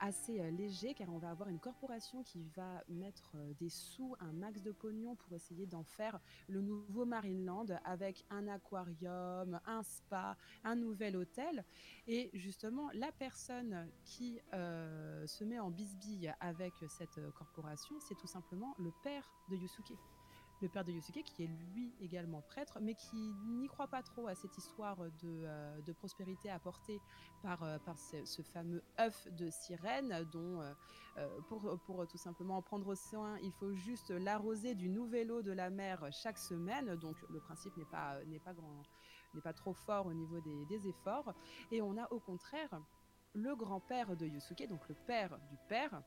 assez euh, léger car on va avoir une corporation qui va mettre euh, des sous, un max de pognon pour essayer d'en faire le nouveau Marineland avec un aquarium, un spa, un nouvel hôtel. Et justement, la personne qui euh, se met en bisbille avec cette euh, corporation, c'est tout simplement le père de Yusuke. Le père de Yusuke, qui est lui également prêtre, mais qui n'y croit pas trop à cette histoire de, euh, de prospérité apportée par, euh, par ce, fameux œuf de sirène, dont euh, pour, pour tout simplement en prendre soin, il faut juste l'arroser du nouvel eau de la mer chaque semaine. Donc le principe n'est pas, pas, grand, n'est pas trop fort au niveau des, des efforts. Et on a au contraire le grand-père de Yosuke, donc le père du père,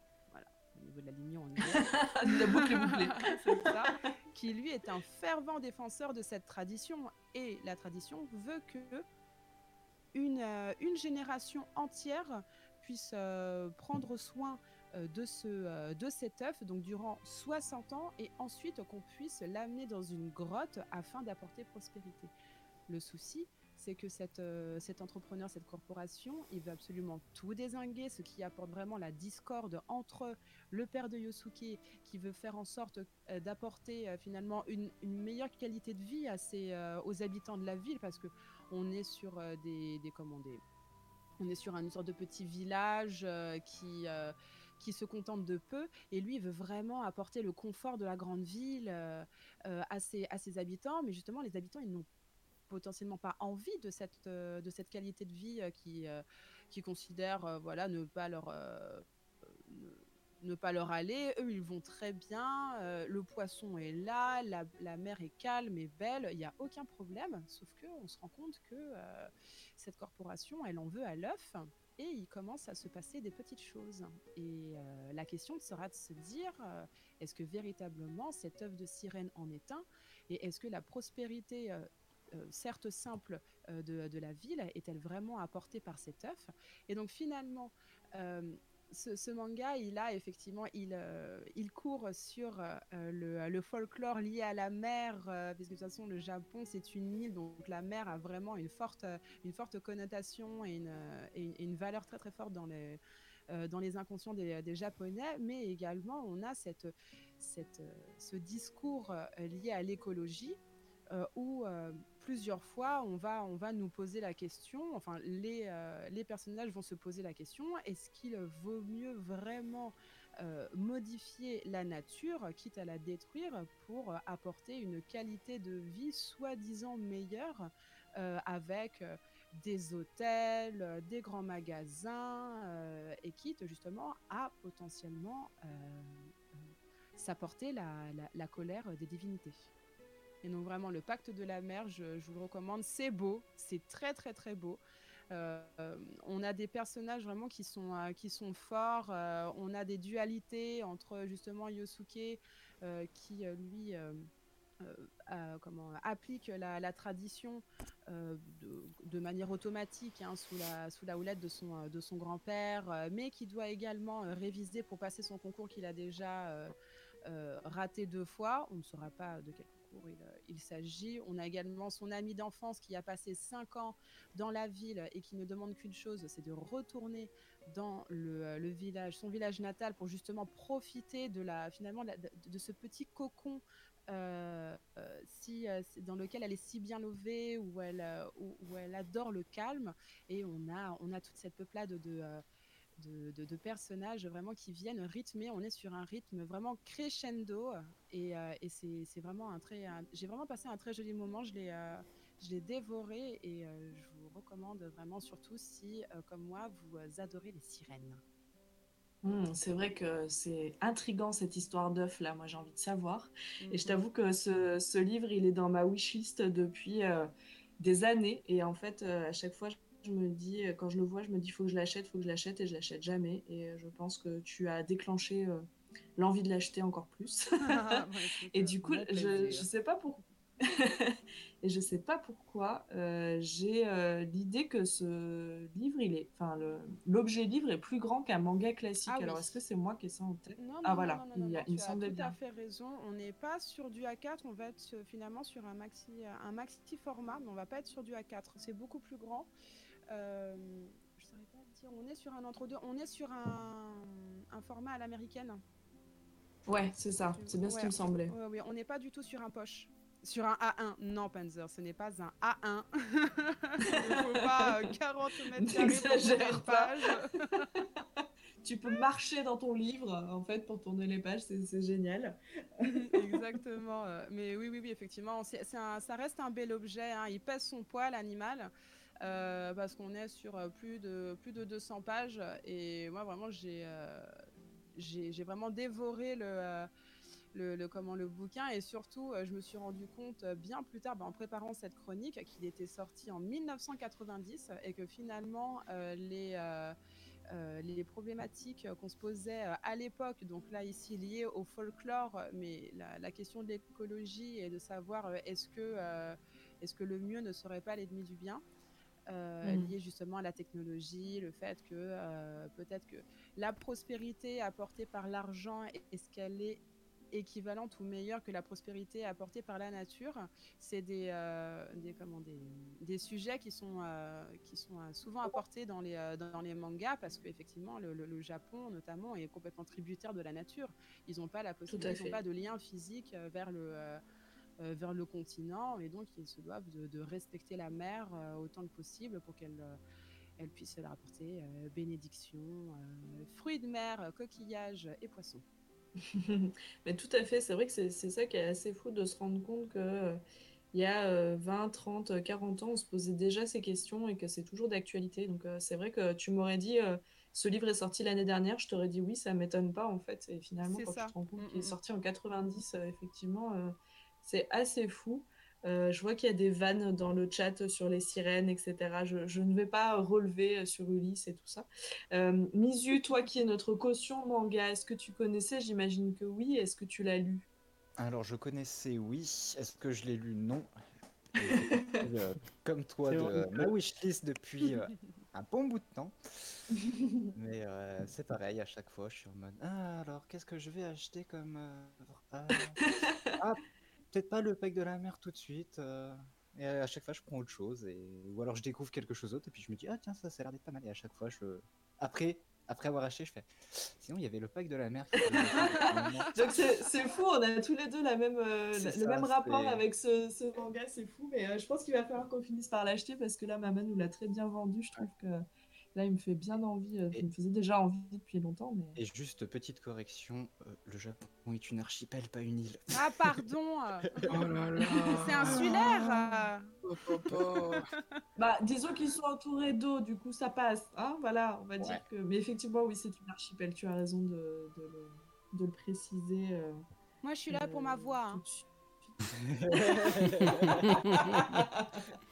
au niveau de la lignée on y est, La boucle est bouclée. c'est ça, qui lui est un fervent défenseur de cette tradition. Et la tradition veut que une, euh, une génération entière puisse euh, prendre soin euh, de, ce, de cet œuf, donc durant 60 ans, et ensuite qu'on puisse l'amener dans une grotte afin d'apporter prospérité. Le souci, c'est que cette, euh, cet entrepreneur, cette corporation, il veut absolument tout désinguer, ce qui apporte vraiment la discorde entre le père de Yosuke, qui veut faire en sorte euh, d'apporter euh, finalement une, meilleure qualité de vie à ses, aux habitants de la ville, parce que on est sur des, des, comment, on est sur une sorte de petit village qui, qui se contente de peu, et lui veut vraiment apporter le confort de la grande ville à, ses, à ses habitants, mais justement les habitants ils n'ont potentiellement pas envie de cette, euh, de cette qualité de vie euh, qui, euh, qui voilà, ne pas leur... ne- pas leur aller, eux ils vont très bien, le poisson est là, la, la mer est calme et belle, il n'y a aucun problème, sauf que on se rend compte que cette corporation elle en veut à l'œuf et il commence à se passer des petites choses. Et la question sera de se dire, est-ce que véritablement cet œuf de sirène en est un? Et est-ce que la prospérité, certes simple, euh, de, de la ville est-elle vraiment apportée par cet œuf? Et donc finalement, euh, ce, manga, il a effectivement, il, euh, il court sur euh, le, le folklore lié à la mer, euh, puisque de toute façon le Japon c'est une île, donc la mer a vraiment une forte, une forte connotation et une, euh, et une valeur très très forte dans les, euh, dans les inconscients des, des Japonais, mais également on a cette, cette, euh, ce discours euh, lié à l'écologie euh, où euh, plusieurs fois on va, on va nous poser la question, enfin les, euh, les personnages vont se poser la question, est-ce qu'il vaut mieux vraiment euh, modifier la nature, quitte à la détruire, pour apporter une qualité de vie soi-disant meilleure euh, avec des hôtels, des grands magasins, et quitte justement à potentiellement s'apporter la- la colère des divinités? Et donc vraiment le pacte de la mer, je, vous le recommande, c'est beau, c'est très très très beau. Euh, on a des personnages vraiment qui sont, euh, qui sont forts, euh, on a des dualités entre justement Yosuke qui lui comment, applique la, tradition de, manière automatique hein, sous, la, sous la houlette de son, de son grand-père, mais qui doit également réviser pour passer son concours qu'il a déjà raté deux fois. On ne saura pas de quel euh, il s'agit. On a également son ami d'enfance qui a passé cinq ans dans la ville et qui ne demande qu'une chose, c'est de retourner dans le, euh, village, son village natal, pour justement profiter de la, finalement, de, ce petit cocon euh, si, dans lequel elle est si bien levée, où elle, adore le calme. Et on a, toute cette peuplade de, de, personnages vraiment qui viennent rythmer. On est sur un rythme vraiment crescendo. Et, euh, c'est vraiment un très. J'ai vraiment passé un très joli moment. Je l'ai. euh, dévoré et euh, je vous recommande vraiment surtout si, euh, comme moi, vous adorez les sirènes. Hmm, c'est vrai que c'est intriguant cette histoire d'œuf là, moi j'ai envie de savoir. Et je t'avoue que ce, ce livre, il est dans ma wishlist depuis des années. Et en fait, à chaque fois, je me dis, euh, quand je le vois, je me dis, faut que je l'achète, faut que je l'achète, et je l'achète jamais. Et euh, je pense que tu as déclenché euh, l'envie de l'acheter encore plus. Bah, écoute, Et du coup, je, je sais pas pourquoi. Et je sais pas pourquoi euh, j'ai euh, l'idée que ce livre, il est, enfin l'objet livre est plus grand qu'un manga classique. Ah Alors oui. est-ce que c'est moi qui ai ça en tête? Non, non, Ah non, voilà, il, y a- il me tu as tout bien. à fait raison. On n'est pas sur du A4, on va être euh, finalement sur un maxi, un maxi format, mais on va pas être sur du A4. C'est beaucoup plus grand. Euh, je saurais pas te dire. On est sur un entre-deux. On est sur un, un format à l'américaine. Ouais, c'est ça. C'est bien ce qui me semblait. Ouais, ouais, on n'est pas du tout sur un poche. Sur un A1. Non, Panzer, ce n'est pas un A1. Il ne faut pas euh, 40 mètres carrés pour pas. page. Tu peux marcher dans ton livre, en fait, pour tourner les pages, c'est génial. Exactement. euh, Mais oui, oui, oui, effectivement, un- ça reste un bel objet. hein. Il pèse son poids, l'animal, euh, parce qu'on est sur euh, plus de, plus de 200 pages. Et moi, vraiment, j'ai, euh, j'ai, vraiment dévoré le, le, comment, le bouquin. Et surtout, je me suis rendu compte bien plus tard, bah, en préparant cette chronique, qu'il était sorti en 1990 et que finalement, les. les problématiques qu'on se posait à l'époque, donc là ici liées au folklore, mais la, question de l'écologie et de savoir est-ce que, euh, est-ce que le mieux ne serait pas l'ennemi du bien, euh, Mhm. lié justement à la technologie, le fait que euh, peut-être que la prospérité apportée par l'argent, est-ce qu'elle est équivalente ou meilleure que la prospérité apportée par la nature? C'est des, euh, des, comment, des, des sujets qui sont, euh, qui sont souvent apportés dans les, dans les mangas parce qu'effectivement, le, le- le Japon notamment est complètement tributaire de la nature. Ils n'ont pas la possibilité, ils n'ont pas de lien physique vers le, vers le continent et donc ils se doivent de, de respecter la mer euh, autant que possible pour qu'elle euh, elle puisse leur apporter euh, bénédiction, euh, fruits de mer, euh, coquillages et poissons. Mais tout à fait, c'est vrai que c'est ça qui est assez fou de se rendre compte que euh, il y a euh, 20, 30, 40 ans, on se posait déjà ces questions et que c'est toujours d'actualité. Donc euh, c'est vrai que tu m'aurais dit euh, ce livre est sorti l'année dernière, je t'aurais dit oui, ça m'étonne pas en fait. Et finalement, quand ça. tu te rends compte Mm, qu'il est mm. sorti en 90, euh, effectivement, euh, c'est assez fou. Euh, je vois qu'il y a des vannes dans le chat sur les sirènes, etc. Je, je ne vais pas relever euh, sur Ulysse et tout ça. Euh, Misu, toi qui es notre caution manga, est-ce que tu connaissais? J'imagine que oui. Est-ce que tu l'as lu? Alors, je connaissais, oui. Est-ce que je l'ai lu? Non. Euh, comme toi, de ma wishlist depuis euh, un bon bout de temps. Mais euh, c'est pareil, à chaque fois, je suis en mode Ah, alors, qu'est-ce que je vais acheter comme Ah, ah, peut-être pas le pack de la mer tout de suite. euh. Et à chaque fois, je prends autre chose. Et... Ou alors, je découvre quelque chose d'autre. Et puis, je me dis Ah, tiens, ça, ça a l'air d'être pas mal. Et à chaque fois, je. Après, après avoir acheté, je fais Sinon, il y avait le pack de la mer. qui Donc c'est c'est fou, on a tous les deux la même, euh, le ça, même rapport avec ce, ce manga, c'est fou. Mais euh, je pense qu'il va falloir qu'on finisse par l'acheter parce que là, maman nous l'a très bien vendu. Je trouve que là, il me fait bien envie. euh, Et- Il me faisait déjà envie depuis longtemps. Mais... Et juste petite correction, euh, le Japon est une archipel, pas une île. Ah pardon euh, Oh. C'est insulaire. Oh, papa. Bah, disons qu'ils sont entourés d'eau, du coup ça passe. Hein voilà, on va dire que. Mais effectivement, oui, c'est une archipel. Tu as raison de, de le, de le préciser. euh, Moi je suis là pour ma voix. hein.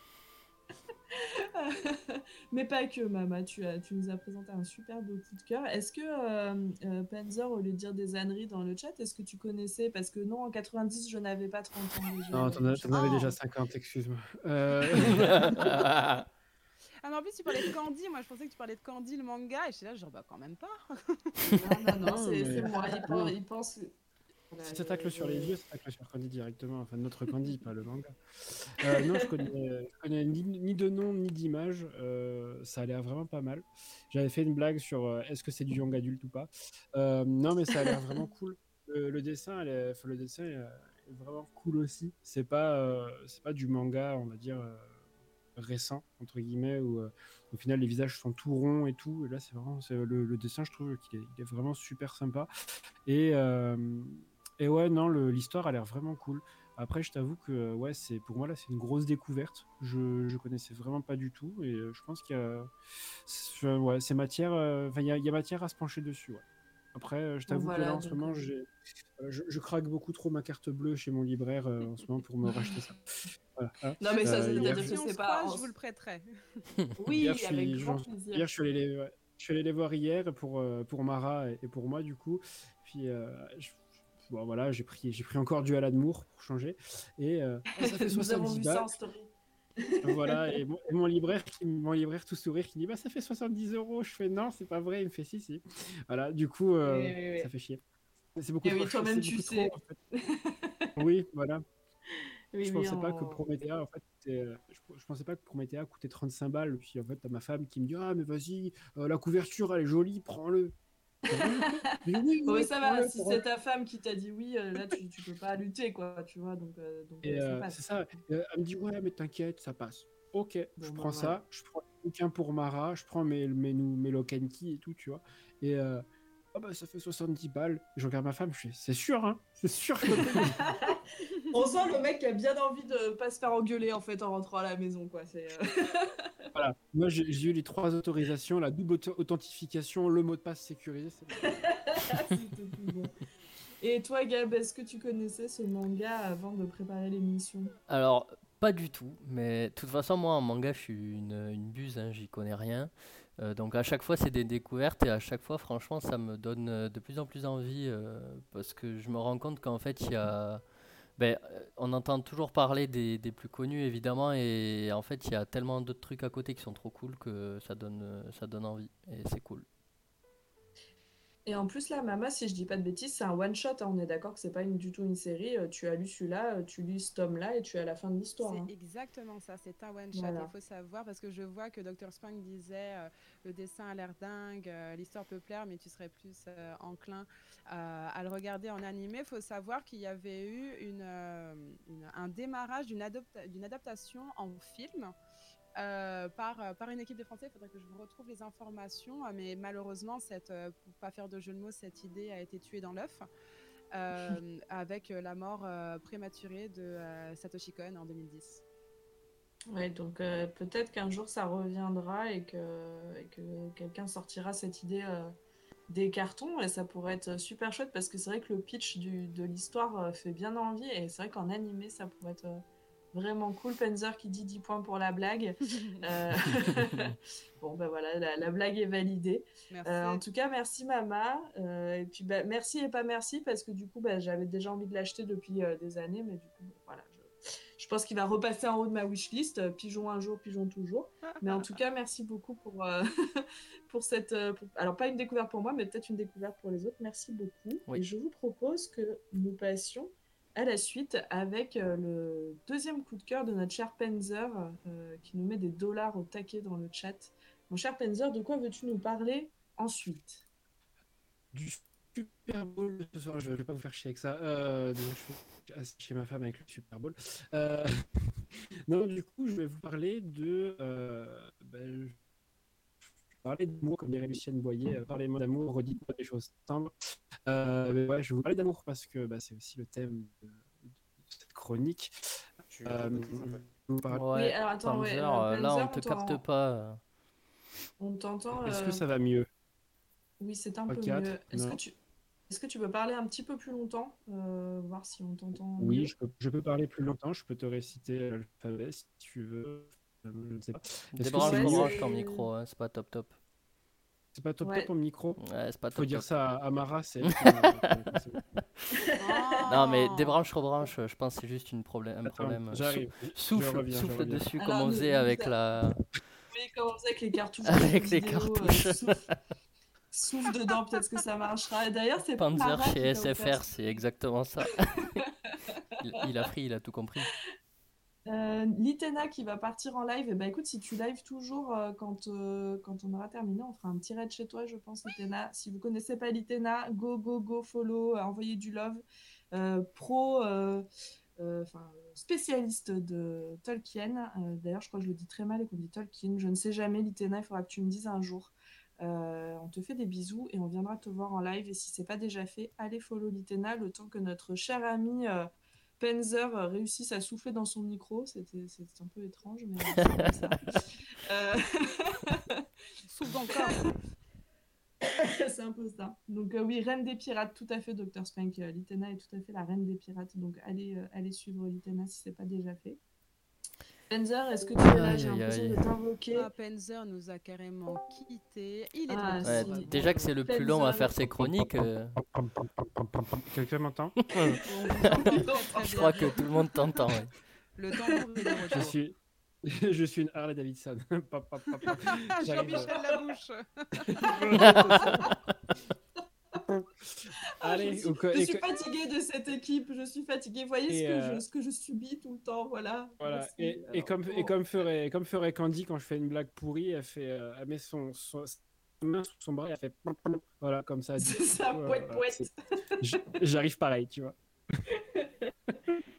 Mais pas que, Mama. Tu, as, tu nous as présenté un super beau coup de cœur. Est-ce que, euh, euh, Panzer, au lieu de dire des âneries dans le chat, est-ce que tu connaissais Parce que non, en 90, je n'avais pas 30 ans déjà. Non, t'en avais Oh. déjà 50, excuse-moi. Euh, Ah mais en plus tu parlais de Candy, moi je pensais que tu parlais de Candy le manga et j'étais là genre bah quand même pas. Non, non, non, Non, c'est mais- moi. Il pense. Non. Il pense... Si t'attaques je- sur les vieux, t'attaques sur Candy directement. Enfin, notre Candy, pas le manga. Euh, non, je connais, je connais ni, ni de nom ni d'image. Euh, ça a l'air vraiment pas mal. J'avais fait une blague sur euh, est-ce que c'est du young adulte ou pas. Non, mais ça a l'air vraiment cool. Le, le dessin, elle est, le dessin est, est vraiment cool aussi. C'est pas, c'est pas du manga, on va dire. récent entre guillemets où au final les visages sont tout ronds et tout et là c'est vraiment le, le dessin je trouve qu'il est, est vraiment super sympa et et ouais, non, l'histoire a l'air vraiment cool. Après, je t'avoue que euh, ouais, c'est pour moi là, c'est une grosse découverte. Je, je connaissais vraiment pas du tout et euh, je pense qu'il y a, c'est- ouais, c'est matière, euh, enfin, il y a, il y a matière à se pencher dessus. Ouais. Après, je t'avoue voilà, que là, en ce moment, j'ai, je, je craque beaucoup trop ma carte bleue chez mon libraire euh, en ce moment pour me racheter ça. Voilà, hein. Non, mais ça, Euh, c'est hier, dire si que c'est pas. je vous le prêterai. Oui, Hier, je suis- avec grand plaisir. Hier, je suis allé les, ouais, je suis allé les voir hier pour, euh, pour Mara et, et pour moi, du coup. Puis, euh, je- bon, voilà, j'ai pris, j'ai pris encore du Alan Moore pour changer. Et euh, ça fait Nous avons 70 vu ça balles. en story. voilà, et mon, et mon libraire, qui, mon libraire tout sourire qui dit bah ça fait 70 euros. Je fais non, c'est pas vrai. Il me fait si si. Voilà, du coup, euh, Oui, oui, oui. ça fait chier. C'est beaucoup Et trop. oui, toi-même, tu sais. trop, en fait. oui, voilà. Oui, je pensais pas que Promethea, en fait, euh, je pensais pas que Promethea coûtait 35 balles. Puis en fait, t'as ma femme qui me dit ah mais vas-y, euh, la couverture elle est jolie, prends-le. Mais oui, Oui, oui, ça va, si c'est ta femme qui t'a dit oui, euh, là tu, tu peux pas lutter, quoi, tu vois, donc, euh, donc euh, ça passe. c'est ça. Euh, elle me dit ouais mais t'inquiète, ça passe. Ok, je Bon, bah, prends ça, je prends le bouquin pour Mara, je prends mes mes, mes Lokenki et tout, tu vois. Et euh, ah bah ça fait 70 balles. Je regarde ma femme, je fais c'est sûr hein, c'est sûr. que. On sent le mec qui a bien envie de pas se faire engueuler en fait en rentrant à la maison, quoi. C'est, voilà. Moi j'ai eu les trois autorisations, la double authentification, le mot de passe sécurisé. bon. Bon. Et toi, Gab, est-ce que tu connaissais ce manga avant de préparer l'émission? Alors, pas du tout, mais de toute façon, moi en manga, je suis une, une buse, hein, j'y connais rien. Euh, donc à chaque fois, c'est des découvertes et à chaque fois, franchement, ça me donne euh, de plus en plus envie euh, parce que je me rends compte qu'en fait, il y a... ben, euh, on entend toujours parler des, plus connus, évidemment, et en fait, il y a tellement d'autres trucs à côté qui sont trop cool que ça donne, euh, ça donne envie et c'est cool. Et en plus, là, Mama, si je dis pas de bêtises, c'est un one-shot. hein. On est d'accord que c'est pas une- du tout une série. Euh, Tu as lu celui-là, euh, tu lis ce tome-là et tu es à la fin de l'histoire. C'est hein. exactement ça, c'est un one shot. Voilà. Il faut savoir parce que je vois que Dr. Spang disait euh, le dessin a l'air dingue, l'histoire peut plaire, mais tu serais plus enclin à le regarder en animé. Il faut savoir qu'il y avait eu une, une- un démarrage d'une adaptation en film. Euh, par, euh, par une équipe de Français, il faudrait que je vous retrouve les informations, euh, mais malheureusement, cette, euh, pour pas faire de jeu de mots, cette idée a été tuée dans l'œuf euh, avec la mort euh, prématurée de euh, Satoshi Kon en 2010. Ouais, donc peut-être qu'un jour ça reviendra et que, et que quelqu'un sortira cette idée des cartons. Et ça pourrait être super chouette parce que c'est vrai que le pitch du- de l'histoire fait bien envie. Et c'est vrai qu'en animé ça pourrait être vraiment cool. Panzer qui dit 10 points pour la blague. Euh, bon ben voilà, la, la blague est validée. Merci. Euh, en tout cas, merci Mama. Euh, et puis bah, merci et pas merci parce que du coup, bah, j'avais déjà envie de l'acheter depuis euh, des années, mais du coup, bon, voilà, je, je pense qu'il va repasser en haut de ma wishlist. Pigeon un jour, pigeon toujours. Mais en tout cas, merci beaucoup pour, euh, pour cette. pour- Alors, pas une découverte pour moi, mais peut-être une découverte pour les autres. Merci beaucoup. Oui. Et je vous propose que nous passions à la suite avec euh, le deuxième coup de cœur de notre cher Penzer euh, qui nous met des dollars au taquet dans le chat. Mon cher Penzer, de quoi veux-tu nous parler ensuite? Du Super Bowl ce soir, je vais pas vous faire chier avec ça. Euh, je suis chez ma femme avec le Super Bowl. Non, du coup, je vais vous parler de. Ben, parler d'amour, comme dirait Lucienne Boyer. euh, Parlez-moi d'amour, redites-moi des choses simples. Euh, mais ouais, je vais vous parler d'amour parce que bah, c'est aussi le thème de, de cette chronique. Tu Euh, vous parle- Ouais, Oui, alors attends, ouais, Panzer, euh, là, on te t'en- capte pas. On t'entend. Est-ce euh, que ça va mieux? Oui, c'est un peu mieux. Est-ce que tu. Est-ce que tu peux parler un petit peu plus longtemps euh, Voir si on t'entend. Oui, mieux? je peux, je peux parler plus longtemps. Je peux te réciter l'alphabet si tu veux. Euh, Je ne sais pas. Débranche, ton micro, hein, c'est pas top top. C'est pas top Ouais. top ton micro. Ouais, c'est pas Faut top dire top. ça à Amara, c'est. m'a- Non, mais Oh. débranche, rebranche, je pense que c'est juste une problème, un Attends, problème. euh, J'arrive. sou- je Souffle, reviens, souffle dessus Alors, comme on faisait avec a- la. Oui, comme on faisait avec les cartouches. de Avec jeux les vidéo, euh, souffle, souffle dedans, peut-être que ça marchera. Et d'ailleurs, c'est pas Panzer chez SFR, c'est exactement ça. il, il a pris, il a tout compris. Euh, Litena qui va partir en live, et ben écoute, si tu lives toujours euh, quand, euh, quand on aura terminé, on fera un petit raid chez toi, je pense, Litena. Si vous connaissez pas Litena, go, go, go, follow, envoyez du love. Pro, spécialiste de Tolkien. D'ailleurs, je crois que je le dis très mal et qu'on dit Tolkien. Je ne sais jamais, Litena, il faudra que tu me dises un jour. On te fait des bisous et on viendra te voir en live. Et si c'est pas déjà fait, allez follow Litena le temps que notre cher ami Penzer réussisse à souffler dans son micro. C'était c'était un peu étrange, mais euh, c'est comme ça. Euh, Souffle encore. c'est un peu ça. Donc euh, oui, Reine des Pirates, tout à fait, Dr. Spank. Euh, Litena est tout à fait la Reine des Pirates. Donc allez, euh, allez suivre Litena si c'est pas déjà fait. Penzer, est-ce que tu es là? J'ai l'impression de t'invoquer. Ah, Panzer nous a carrément quitté. Il est Ah, Ouais, déjà que c'est le plus long à faire ses chroniques, euh. Quelqu'un m'entend je crois que tout le monde t'entend. ouais. Le Je suis. Je suis une Harley Davidson. Jean-Michel Labouche. Ah, Allez, je suis, je suis fatiguée de cette équipe. Je suis fatiguée. Voyez ce, que euh, je, ce que je subis tout le temps. Voilà. Et, comme, et comme, ferait, comme ferait Candy quand je fais une blague pourrie, elle, fait, euh, elle met son, son, main sous son bras et elle fait. Voilà, comme ça. C'est ça, Voilà, poète, poète. J'arrive pareil, tu vois.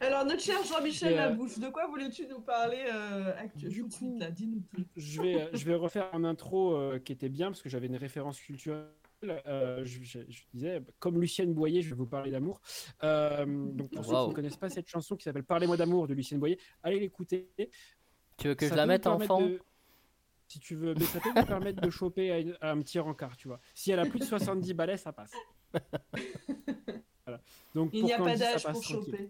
Alors, notre cher Jean-Michel euh, Labouche, de quoi voulais-tu nous parler euh, actuellement. Je vais, euh, je vais refaire un intro euh, qui était bien parce que j'avais une référence culturelle. Euh, je, je- je disais, comme Lucienne Boyer, je vais vous parler d'amour. Euh, donc pour ceux qui ne connaissent pas cette chanson qui s'appelle Parlez-moi d'amour de Lucienne Boyer, allez l'écouter. Tu veux que Ça je la mette vous en permettre fond? de- Si tu veux, mais ça peut vous permettre de choper à, une- à un petit rencard, tu vois. Si elle a plus de 70 balais, ça passe. Voilà. Donc Il n'y a pas ça d'âge pour tranquille. choper.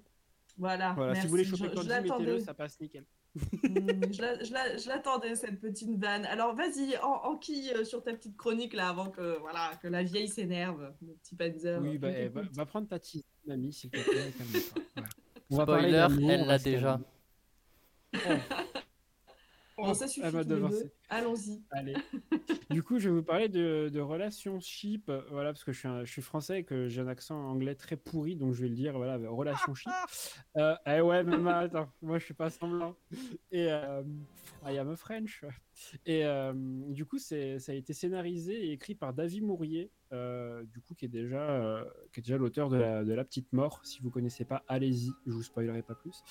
Voilà. Voilà, si merci. vous voulez choper Candy, l'attendais. mettez-le, ça passe nickel. Hmm, je la- je la- je l'attendais, cette petite vanne. Alors, vas-y, en, enquille euh, sur ta petite chronique, là, avant que, voilà, que la vieille s'énerve, mon petit Panzer? Oui, bah, eh, va, va prendre ta tisane, mamie, s'il te plaît. Voilà. On va parler Spoiler, elle l'a déjà. Bon, ça elle suffit les deux. devancé. Allons-y. Allez. du coup, je vais vous parler de, de relationship, voilà, parce que je suis, un- je suis français et que j'ai un accent anglais très pourri, donc je vais le dire, voilà, relationship. Euh, eh ouais, mais ma- attends, moi je suis pas semblant. Et euh, I am a French. Et euh, du coup, ça a été scénarisé et écrit par David Mourier, euh, du coup, qui est déjà, euh, qui est déjà l'auteur de la, de la Petite Mort. Si vous connaissez pas, allez-y, je vous spoilerai pas plus.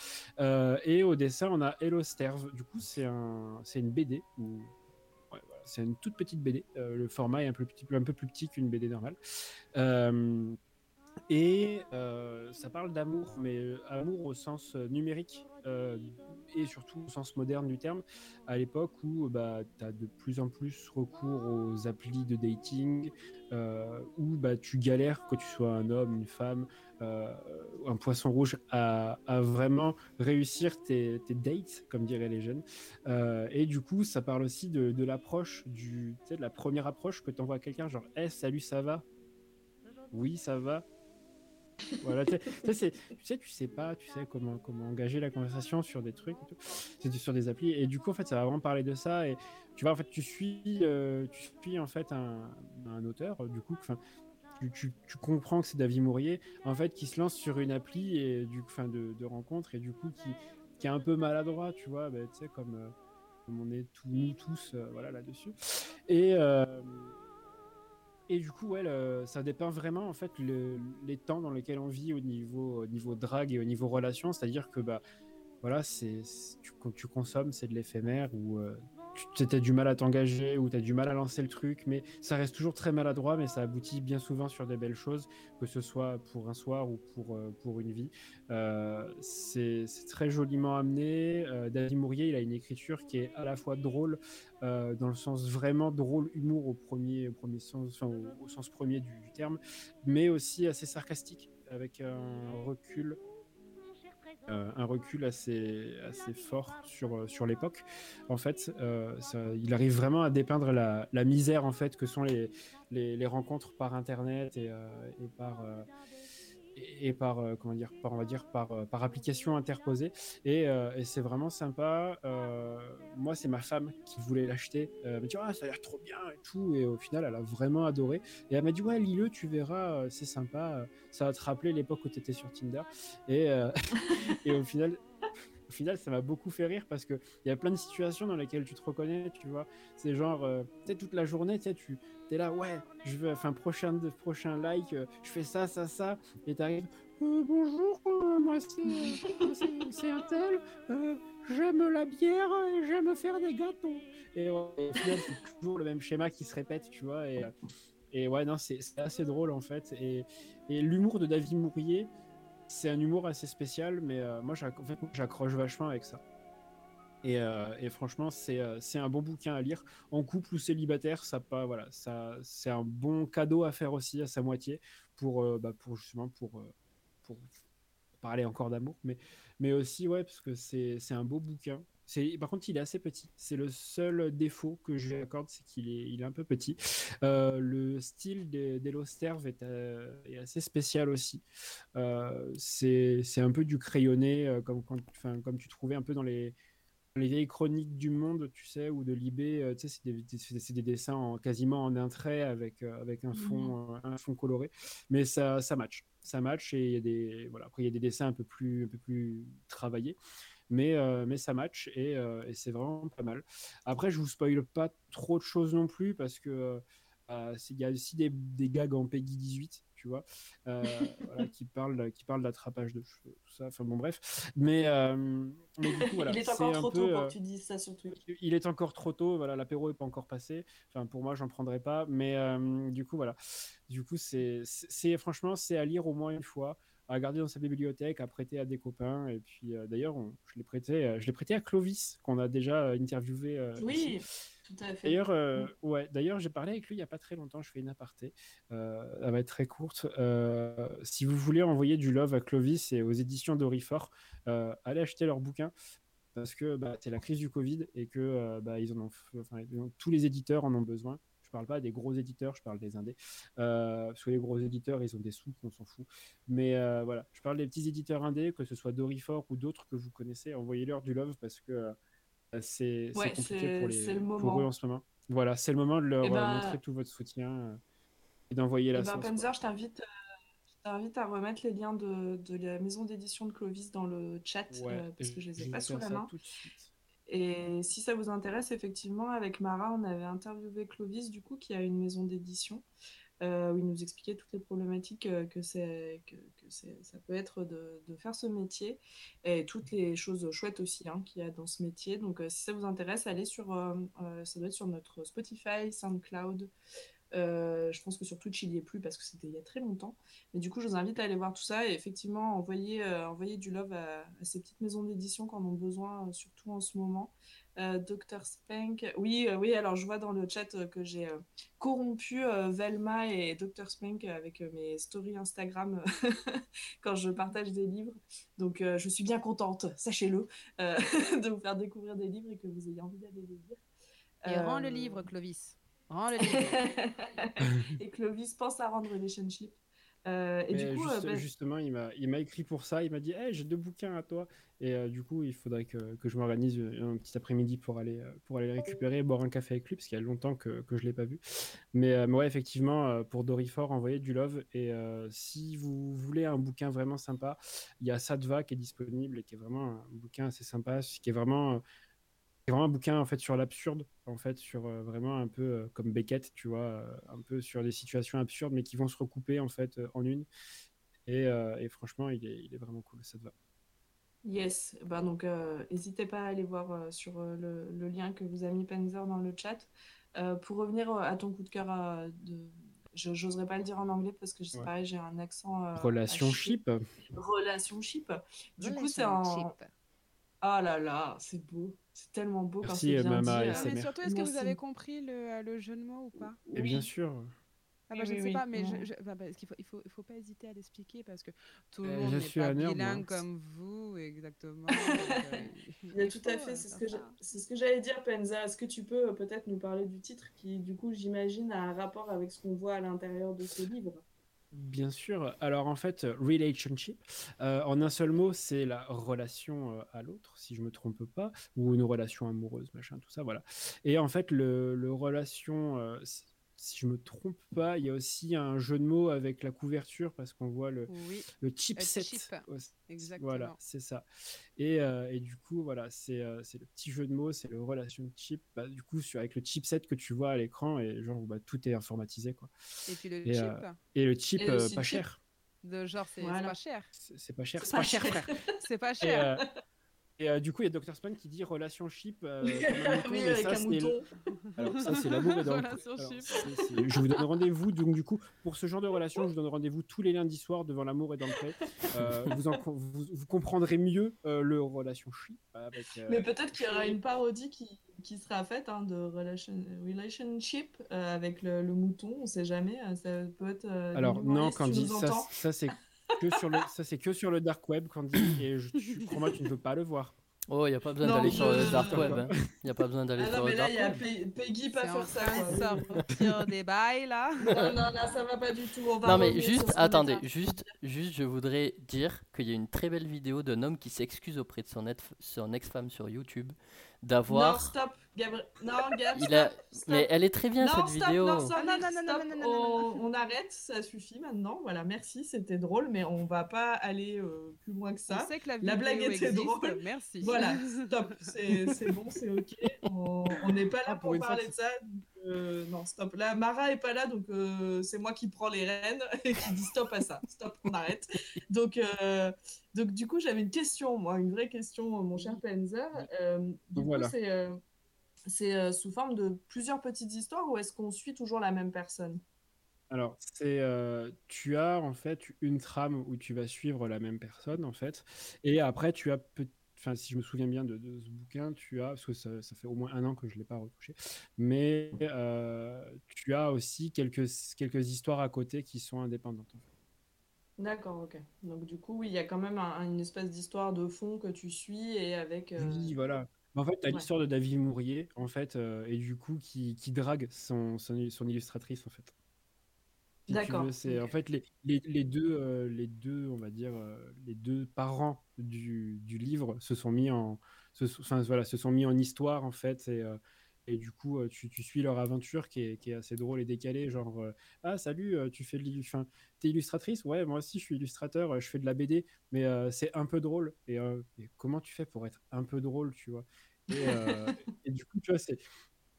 Et au dessin, on a Hello Sterve. Du coup, c'est un, c'est une BD voilà, c'est une toute petite BD. Euh, le format est un peu, petit, un peu plus petit qu'une BD normale. Et euh, ça parle d'amour, mais euh, amour au sens euh, numérique euh, et surtout au sens moderne du terme, à l'époque où bah, tu as de plus en plus recours aux applis de dating, euh, où bah, tu galères, que tu sois un homme, une femme, un poisson rouge, à, à vraiment réussir tes, tes dates, comme diraient les jeunes. Et du coup, ça parle aussi de, de l'approche, de la première approche que tu envoies à quelqu'un, genre, hey, salut, ça va? Oui, ça va voilà, tu sais, tu sais, tu sais, pas, tu sais comment, comment engager la conversation sur des trucs. C'est sur des applis. Et du coup, en fait, ça va vraiment parler de ça. Et tu vois, en fait, tu suis, euh, tu suis en fait un, un auteur, du coup, tu, tu, tu comprends que c'est David Mourier, en fait, qui se lance sur une appli et du, enfin, de, de rencontre et du coup, qui, qui est un peu maladroit, tu vois, bah, comme, euh, comme on est tous, nous tous, euh, voilà, là-dessus. Et, et du coup, ouais, ça dépeint vraiment en fait le- les temps dans lesquels on vit au niveau, au niveau drague et au niveau relation. C'est-à-dire que bah, voilà, c'est tu consommes, c'est de l'éphémère ou euh, tu as du mal à t'engager ou tu as du mal à lancer le truc, mais ça reste toujours très maladroit, mais ça aboutit bien souvent sur des belles choses, que ce soit pour un soir ou pour, euh, pour une vie. Euh, c'est très joliment amené. Euh, David Mourier, il a une écriture qui est à la fois drôle, dans le sens vraiment drôle, humour au premier, premier sens, au, sens premier du terme, mais aussi assez sarcastique, avec un recul euh, un recul assez, assez fort sur, euh, l'époque. En fait, euh, ça- il arrive vraiment à dépeindre la, misère en fait que sont les, rencontres par internet et, par et, par euh, comment dire par on va dire par, euh, par application interposée. Et, euh, c'est vraiment sympa. Moi c'est ma femme qui voulait l'acheter. Elle m'a dit ah ça a l'air trop bien et tout et au final elle a vraiment adoré. Et elle m'a dit ouais lis-le tu verras c'est sympa ça va te rappeler l'époque où tu étais sur Tinder. Et, et au final au final, ça m'a beaucoup fait rire parce qu'il y a plein de situations dans lesquelles tu te reconnais, tu vois. C'est genre, euh, tu sais, toute la journée, tu tu es là, ouais, je veux, enfin, prochain, prochain like, euh, je fais ça, ça, ça, et t'arrives, euh, bonjour, euh, moi c'est un tel, euh, j'aime la bière j'aime faire des gâteaux. Et, au final, c'est toujours le même schéma qui se répète, tu vois. Et, et ouais, non, c'est assez drôle en fait. Et, et l'humour de David Mourier, c'est un humour assez spécial, mais euh, moi j'accroche vachement avec ça. Et, euh, franchement, c'est euh, c'est un bon bouquin à lire. En couple ou célibataire, ça pas voilà, ça c'est un bon cadeau à faire aussi à sa moitié pour bah, pour justement pour parler encore d'amour, mais mais aussi ouais parce que c'est un beau bouquin. C'est par contre il est assez petit. C'est le seul défaut que je lui accorde, c'est qu'il est il est un peu petit. Euh, le style des d'Elo Sterve est, euh, est assez spécial aussi. Euh, c'est un peu du crayonné, comme, tu trouvais un peu dans les, les vieilles chroniques du monde, tu sais, ou de Libé, euh, tu sais, c'est des, des- dessins en- quasiment en un trait avec, euh, avec un, fond, euh, un fond coloré. Mais ça, ça match. Ça match et il y a des, voilà, après, il y a des dessins un peu plus, un peu plus travaillés. Mais, euh, mais ça match et, euh, et c'est vraiment pas mal. Après, je vous spoil pas trop de choses non plus parce que euh, il y a aussi des, des gags en Peggy 18, tu vois, euh, voilà, qui parlent, qui parlent d'attrapage de cheveux, tout ça. Enfin bon, bref. Mais, euh, mais du coup, voilà. Il est encore trop peu, tôt pour que tu dises ça sur Twitch. il est encore trop tôt, voilà, l'apéro est pas encore passé. Enfin, pour moi, j'en prendrai pas, mais euh, du coup, voilà. Du coup, c'est- franchement, c'est à lire au moins une fois, à garder dans sa bibliothèque, à prêter à des copains. Et puis, euh, d'ailleurs, je l'ai prêté, euh, je l'ai prêté à Clovis, qu'on a déjà euh, interviewé. euh. Oui, tout à fait. D'ailleurs, euh, ouais, d'ailleurs, j'ai parlé avec lui il y a pas très longtemps. Je fais une aparté. Euh, elle va être très courte. Euh, si vous voulez envoyer du love à Clovis et aux éditions d'Orifort, allez acheter leur bouquin parce que bah, c'est la crise du Covid et que bah, ils en ont, enfin, tous les éditeurs en ont besoin. Je parle pas des gros éditeurs, je parle des indés. Euh, parce que les gros éditeurs, ils ont des sous, on s'en fout. Mais euh, voilà, je parle des petits éditeurs indés, que ce soit Dorifort ou d'autres que vous connaissez. Envoyez-leur du love parce que euh, c'est Ouais, compliqué pour, les, c'est le pour eux moment. en ce moment. Voilà, c'est le moment de leur Eh ben- montrer tout votre soutien et d'envoyer la Eh ben, sauce. Panzer, quoi. je t'invite, à remettre les liens de, de la maison d'édition de Clovis dans le chat Ouais, euh, parce que je les ai pas sous la main. Et si ça vous intéresse, effectivement, avec Mara, on avait interviewé Clovis, du coup, qui a une maison d'édition, euh, où il nous expliquait toutes les problématiques euh, que, ça peut être de, faire ce métier, et toutes les choses chouettes aussi hein, qu'il y a dans ce métier. Donc, euh, si ça vous intéresse, allez sur, ça doit être sur notre Spotify, SoundCloud. Euh, je pense que sur Twitch, il y est plus parce que c'était il y a très longtemps. Mais du coup, je vous invite à aller voir tout ça et effectivement envoyer, euh, envoyer du love à, à ces petites maisons d'édition qui en ont besoin, euh, surtout en ce moment. Dr. Spank, oui, oui, alors je vois dans le chat que j'ai corrompu Velma et Dr. Spank avec mes stories Instagram quand je partage des livres. Donc je suis bien contente, sachez-le, de vous faire découvrir des livres et que vous ayez envie d'aller les lire. Et rends le livre, Clovis. Rends le livre. et Clovis pense à rendre Relationship. Euh, et Mais du coup, juste- euh, ben, justement, il m'a, il m'a écrit pour ça. Il m'a dit hey, J'ai deux bouquins à toi. Et euh, du coup, il faudrait que, que je m'organise un petit après-midi pour aller, euh, pour aller les récupérer, boire un café avec lui, parce qu'il y a longtemps que, que je ne l'ai pas vu. Mais, euh, mais ouais, effectivement, pour Dorifort, envoyez du love. Et euh, si vous voulez un bouquin vraiment sympa, il y a Sadva qui est disponible et qui est vraiment un bouquin assez sympa, qui est vraiment. C'est vraiment un bouquin en fait sur l'absurde, en fait sur euh, vraiment un peu euh, comme Beckett, tu vois, euh, un peu sur des situations absurdes mais qui vont se recouper en fait euh, en une. Et, euh, et franchement, il est, il est vraiment cool, ça te va. Yes, ben donc euh, n'hésitez pas à aller voir euh, sur euh, le, le lien que vous a mis Panzer dans le chat. Euh, pour revenir à ton coup de cœur, euh, de... je n'oserais pas le dire en anglais parce que c'est Ouais. pareil, j'ai un accent. euh, Relation à chier. ship. Relationship. Du coup, c'est en. Relationship. Ah là là, c'est beau. C'est tellement beau quand Merci, c'est bien Mama dit. et euh, surtout, est-ce que vous avez compris le, euh, le jeu de mots ou pas? Et bien sûr. Ah Oui, bah, je oui, ne sais oui. pas, mais je, parce qu'il faut, il faut, il faut pas hésiter à l'expliquer parce que tout le Euh, monde n'est pas bilingue moi. comme vous, exactement. donc, euh, Il y a tout à euh, fait, c'est ce que j'ai- ça. c'est ce que j'allais dire, Penza. Est-ce que tu peux euh, peut-être nous parler du titre qui, du coup, j'imagine, a un rapport avec ce qu'on voit à l'intérieur de ce livre? Bien sûr. Alors en fait, euh, relationship, euh, en un seul mot, c'est la relation euh, à l'autre, si je me trompe pas, ou une relation amoureuse, machin, tout ça, voilà. Et en fait, le, relation, si je me trompe pas, il y a aussi un jeu de mots avec la couverture parce qu'on voit le, Oui, le chipset. chip, aussi. exactement. Voilà, c'est ça. Et, euh, et du coup, voilà, c'est euh, c'est le petit jeu de mots, c'est le relation chip. Bah, du coup, sur, avec le chipset que tu vois à l'écran, et genre, bah, tout est informatisé, quoi. Et puis le Et, chip, euh, Et le chip, Et le euh, chip pas chip. cher. de genre, c'est Voilà. pas cher. C'est pas cher. C'est pas pas cher, frère. C'est pas Et, cher. Et, euh, du coup, il y a Dr. Spawn qui dit relation chip. euh, Oui, avec ça, un mouton. le- Alors, ça, c'est l'amour et dans Je vous donne rendez-vous. Donc, du coup, pour ce genre de relation, je vous donne rendez-vous tous les lundis soirs devant l'amour et dans le pré. Euh, vous, en- vous, vous comprendrez mieux euh, le relation chip. Avec, euh, Mais peut-être qu'il y aura une parodie qui, qui sera faite hein, de relation, relationship euh, avec le, le mouton, on sait jamais. Ça peut être. euh, Alors, non, ça, entends ça c'est que sur le, ça c'est que sur le dark web, Candy, et je, tu, crois-moi, tu ne veux pas le voir. Oh, il n'y a pas besoin Non, d'aller je- sur le dark web. hein. Il n'y a pas besoin d'aller Ah sur non, le mais là, dark il y a web. Pe- Peggy pas faire ça. sortir des bails là. Non, non, là, ça va pas du tout. On va Non mais juste, attendez, juste, juste, je voudrais dire qu'il y a une très belle vidéo d'un homme qui s'excuse auprès de son, ex- son ex-femme sur YouTube Non, d'avoir. stop, Gabriel. Non, Gab, Il stop, a- stop. Mais elle est très bien non, cette stop, vidéo. non, sans Ah, non, non, non, stop. non, non, non, non, On, on arrête, ça suffit maintenant. Voilà, merci, c'était drôle, mais on va pas aller euh, plus loin que On ça. sait que la, La vidéo blague était existe. drôle. Merci. Voilà, stop, c'est c'est bon, c'est ok. On n'est pas là Ah, pour, pour une fois parler de ça. Euh, non, stop. Là, Mara est pas là, donc euh, c'est moi qui prends les rênes et qui dis stop à ça. Stop, on arrête. Donc, euh, donc du coup, j'avais une question, moi, une vraie question, mon cher Penzer. Du Voilà. coup, c'est sous forme de plusieurs petites histoires ou est-ce qu'on suit toujours la même personne? Alors, c'est, euh, tu as en fait une trame où tu vas suivre la même personne en fait, et après tu as, enfin si je me souviens bien de, de ce bouquin, tu as, parce que ça, ça fait au moins un an que je l'ai pas retouché, mais euh, tu as aussi quelques quelques histoires à côté qui sont indépendantes. En fait. D'accord, ok. Donc du coup, oui, il y a quand même un- une espèce d'histoire de fond que tu suis et avec... euh, Oui, voilà. En fait, tu as Ouais. l'histoire de David Mourier, en fait, euh, et du coup, qui, qui drague son, son, son illustratrice, en fait. Si D'accord, c'est en fait les, les, les deux, euh, les deux, on va dire, euh, les deux parents du, du livre se sont mis en, se, enfin, voilà, se sont mis en histoire, en fait, et, euh, et du coup, euh, tu, tu suis leur aventure qui est, qui est assez drôle et décalée, genre, euh, ah, salut, euh, tu fais de enfin, t'es illustratrice? Ouais, moi aussi, je suis illustrateur, je fais de la BD, mais c'est un peu drôle. Et, et comment tu fais pour être un peu drôle, tu vois? Et, et du coup, tu vois, c'est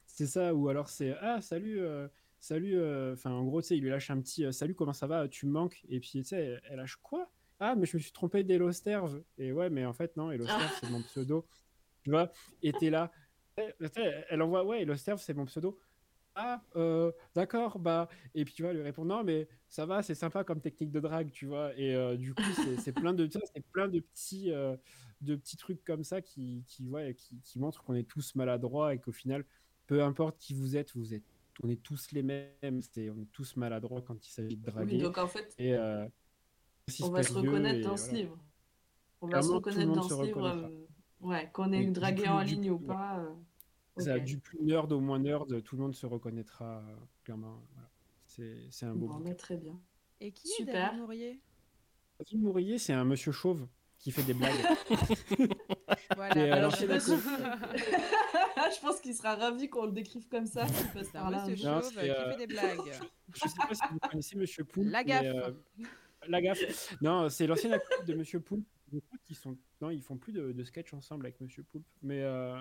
c'est ça, ou alors c'est Ah, salut, salut. euh,» Enfin, en gros, tu sais, il lui lâche un petit euh, Salut, comment ça va? Tu me manques? Et puis, tu sais, elle, elle lâche quoi? Ah, mais je me suis trompé d'Elosterve. Et ouais, mais en fait, non, Elosterve, c'est mon pseudo. Tu vois? Et t'es là. Sais, Elle envoie Ouais, Elosterve, c'est mon pseudo. Ah, euh, d'accord, bah. Et puis tu vois, elle lui répond non, mais ça va, c'est sympa comme technique de drague, tu vois. Et euh, du coup, c'est plein de, c'est plein de petits, euh, de petits trucs comme ça qui, qui, ouais, qui, qui montrent qu'on est tous maladroits et qu'au final, peu importe qui vous êtes, vous êtes, on est tous les mêmes, c'est, on est tous maladroits quand il s'agit de Oui, draguer. donc en fait, Et euh, on va se reconnaître dans ce voilà. livre. On va se reconnaître dans ce livre, euh, ouais, qu'on du dragué en ligne ou pas. euh, Ça, ok. du plus nerd au moins nerd, tout le monde se reconnaîtra clairement. Voilà. C'est, c'est un beau Bon, bouquin. bah, très bien. Et qui est Super. David Mourier? David Mourier, c'est un monsieur chauve qui fait des blagues. Voilà, Et, euh, Alors, alors je pense qu'il sera ravi qu'on le décrive comme ça. passe C'est un monsieur chauve qui euh, fait des blagues. Je sais pas si vous connaissez Monsieur Poulpe. La mais, gaffe. euh, la gaffe. Non, c'est l'ancienne actrice de Monsieur Poulpe. Je crois qu'ils sont. Non, ils font plus de, de sketch ensemble avec Monsieur Poulpe. Mais euh,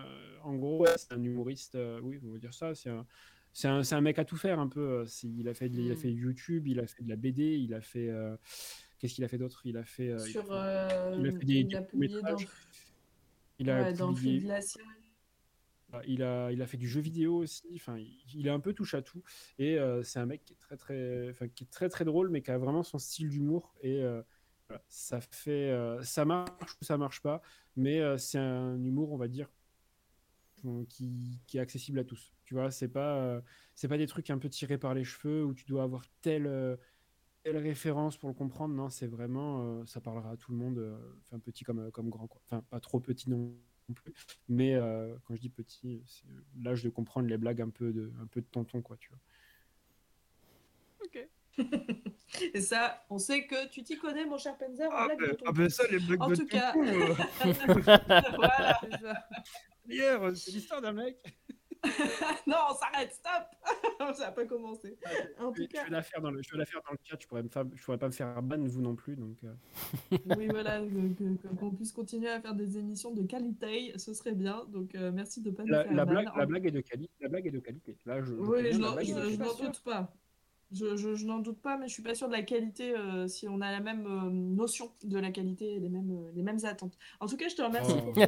en gros, ouais, c'est un humoriste. euh, oui, on va dire ça. C'est un. C'est un, c'est un mec à tout faire un peu. euh, Il a fait, de, il a Mm. fait YouTube, il a fait de la BD, il a fait. euh, Qu'est-ce qu'il a fait d'autre? Il a fait. euh, il a Sur, fait- euh, il a fait des, il des a publié dans, courts-métrages. Il a ouais, dans Fil publié. Glacial. Il a, il a fait du jeu vidéo aussi. Enfin, il, est un peu touche à tout. Et euh, c'est un mec qui est très très, enfin, qui est très très drôle, mais qui a vraiment son style d'humour. Et euh, voilà, ça fait, euh, ça marche ou ça marche pas. Mais c'est un humour, on va dire, qui, qui est accessible à tous. Tu vois, c'est pas, c'est pas des trucs un peu tirés par les cheveux où tu dois avoir euh, telle référence pour le comprendre. Non, c'est vraiment, euh, ça parlera à tout le monde. euh, Enfin, petit comme, euh, comme grand, quoi. Enfin, pas trop petit non non plus. Mais euh, quand je dis petit, c'est l'âge de comprendre les blagues un peu de, un peu de tonton, quoi, tu vois. Ok. Et ça, on sait que tu t'y connais, mon cher Penzer. en Ah, ben, ah ben ça, les blagues En de tout cas, tonton, euh, voilà. Hier, c'est l'histoire d'un mec. non, on s'arrête, stop Ça n'a pas commencé. En Je, tout cas, vais la faire dans le, je vais la faire dans le chat. Je pourrais, me faire- je pourrais pas me faire ban, vous non plus. Donc, euh, oui, voilà, qu'on puisse continuer à faire des émissions de qualité, ce serait bien. Donc, euh, merci de ne pas nous la, faire la ban. blague, la En- blague est de qualité. La blague est de qualité. Là, je, je Oui, je n'en je- je doute pas. Je, je- je n'en doute pas, mais je suis pas sûre de la qualité euh, si on a la même euh, notion de la qualité et les mêmes, euh, les mêmes attentes. En tout cas, je te remercie Oh. pour ce...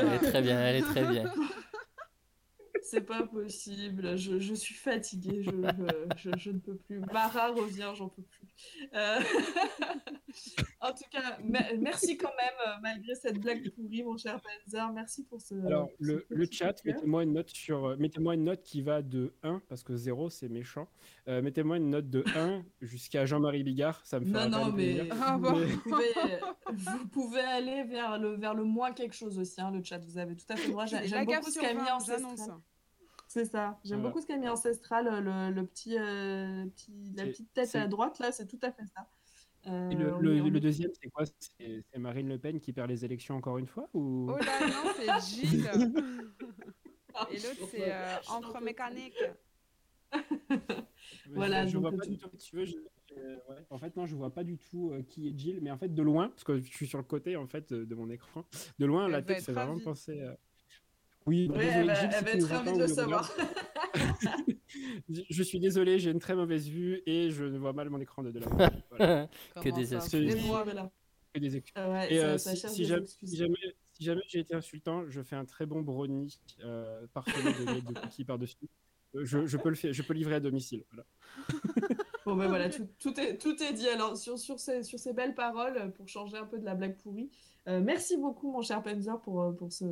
Elle est très bien, elle est très bien. C'est pas possible, je, je suis fatiguée, je, je, je- je ne peux plus. Mara revient, j'en peux plus. Euh, en tout cas, me- merci quand même, euh, malgré cette blague pourrie, mon cher Panzer. Merci pour ce. Alors, ce le, le chat, mettez-moi une note sur, euh, mettez-moi une note qui va de 1 parce que 0 c'est méchant. Euh, mettez-moi une note de 1 jusqu'à Jean-Marie Bigard, ça me fera Non, non, mais. Ah vous, pouvez, vous pouvez aller vers le, vers le moins quelque chose aussi, hein, le chat. Vous avez tout à fait le droit. J'ai- La J'aime beaucoup ce qu'a mis 20, Ancestral. j'annonce. C'est ça. J'aime Voilà. beaucoup ce qu'a mis Ancestral, le, le petit, euh, petit, la C'est- petite tête c'est- à droite, là, c'est tout à fait ça. Euh, Et le, on le- est- on le est- deuxième, c'est quoi? C'est c'est Marine Le Pen qui perd les élections encore une fois ou... Oh là, non, c'est Gilles. Et l'autre, c'est euh, encre mécanique. Voilà, je, vois euh, pas tu- du tout. Tu veux, je- euh, ouais. En fait, non, je vois pas du tout euh, qui est Jill, mais en fait, de loin, parce que je suis sur le côté en fait de, mon écran, de loin, Elle la tête fait vraiment euh, Oui, bah, Ouais, désolé, elle va, elle va être ravie de le savoir. je suis désolé, j'ai une très mauvaise vue et je vois mal mon écran de, de la voilà, Que des excuses. Que des excuses. Ah ouais, Et ça, euh, ça si, cherche si des jamais, excuses. si jamais, si jamais j'ai été insultant, je fais un très bon brownie euh, parsemé de miettes de cookies par-dessus. Euh, Je, je peux le faire, je peux livrer à domicile. Voilà. Bon, ben voilà, tout, tout est, tout est dit. Alors, sur, sur, ces, sur ces belles paroles, pour changer un peu de la blague pourrie, euh, merci beaucoup, mon cher Penzer, pour, pour, ce,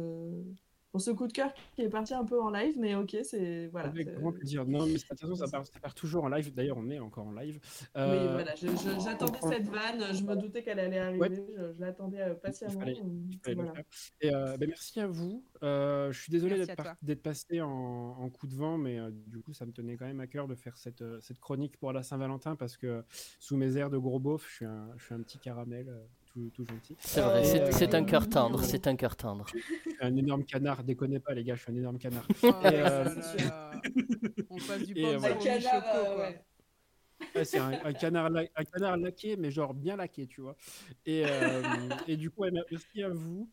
pour ce coup de cœur qui est parti un peu en live, mais ok, c'est voilà. Avec grand plaisir. Non, mais de toute façon, ça part, ça part toujours en live. D'ailleurs, on est encore en live. Oui, Euh, voilà, j'attendais cette vanne, je me doutais qu'elle allait arriver, Ouais. je, je l'attendais euh, patiemment. fallait- voilà. Et euh, ben, merci à vous. Euh, je suis désolé d'être par- passé en, en coup de vent, mais euh, du coup, ça me tenait quand même à cœur de faire cette, cette chronique pour la Saint-Valentin parce que sous mes airs de gros beauf, je suis un, je suis un petit caramel euh, tout, tout gentil. C'est vrai, c'est Euh, c'est un cœur tendre, c'est un cœur tendre. Je suis un énorme canard. Déconnez pas, les gars, je suis un énorme canard. Oh Et, euh, là. On passe du euh, de voilà. Canard, euh, ouais. Ouais, c'est un, un canard la- un canard laqué, mais genre bien laqué, tu vois. Et, euh, et du coup, merci à vous.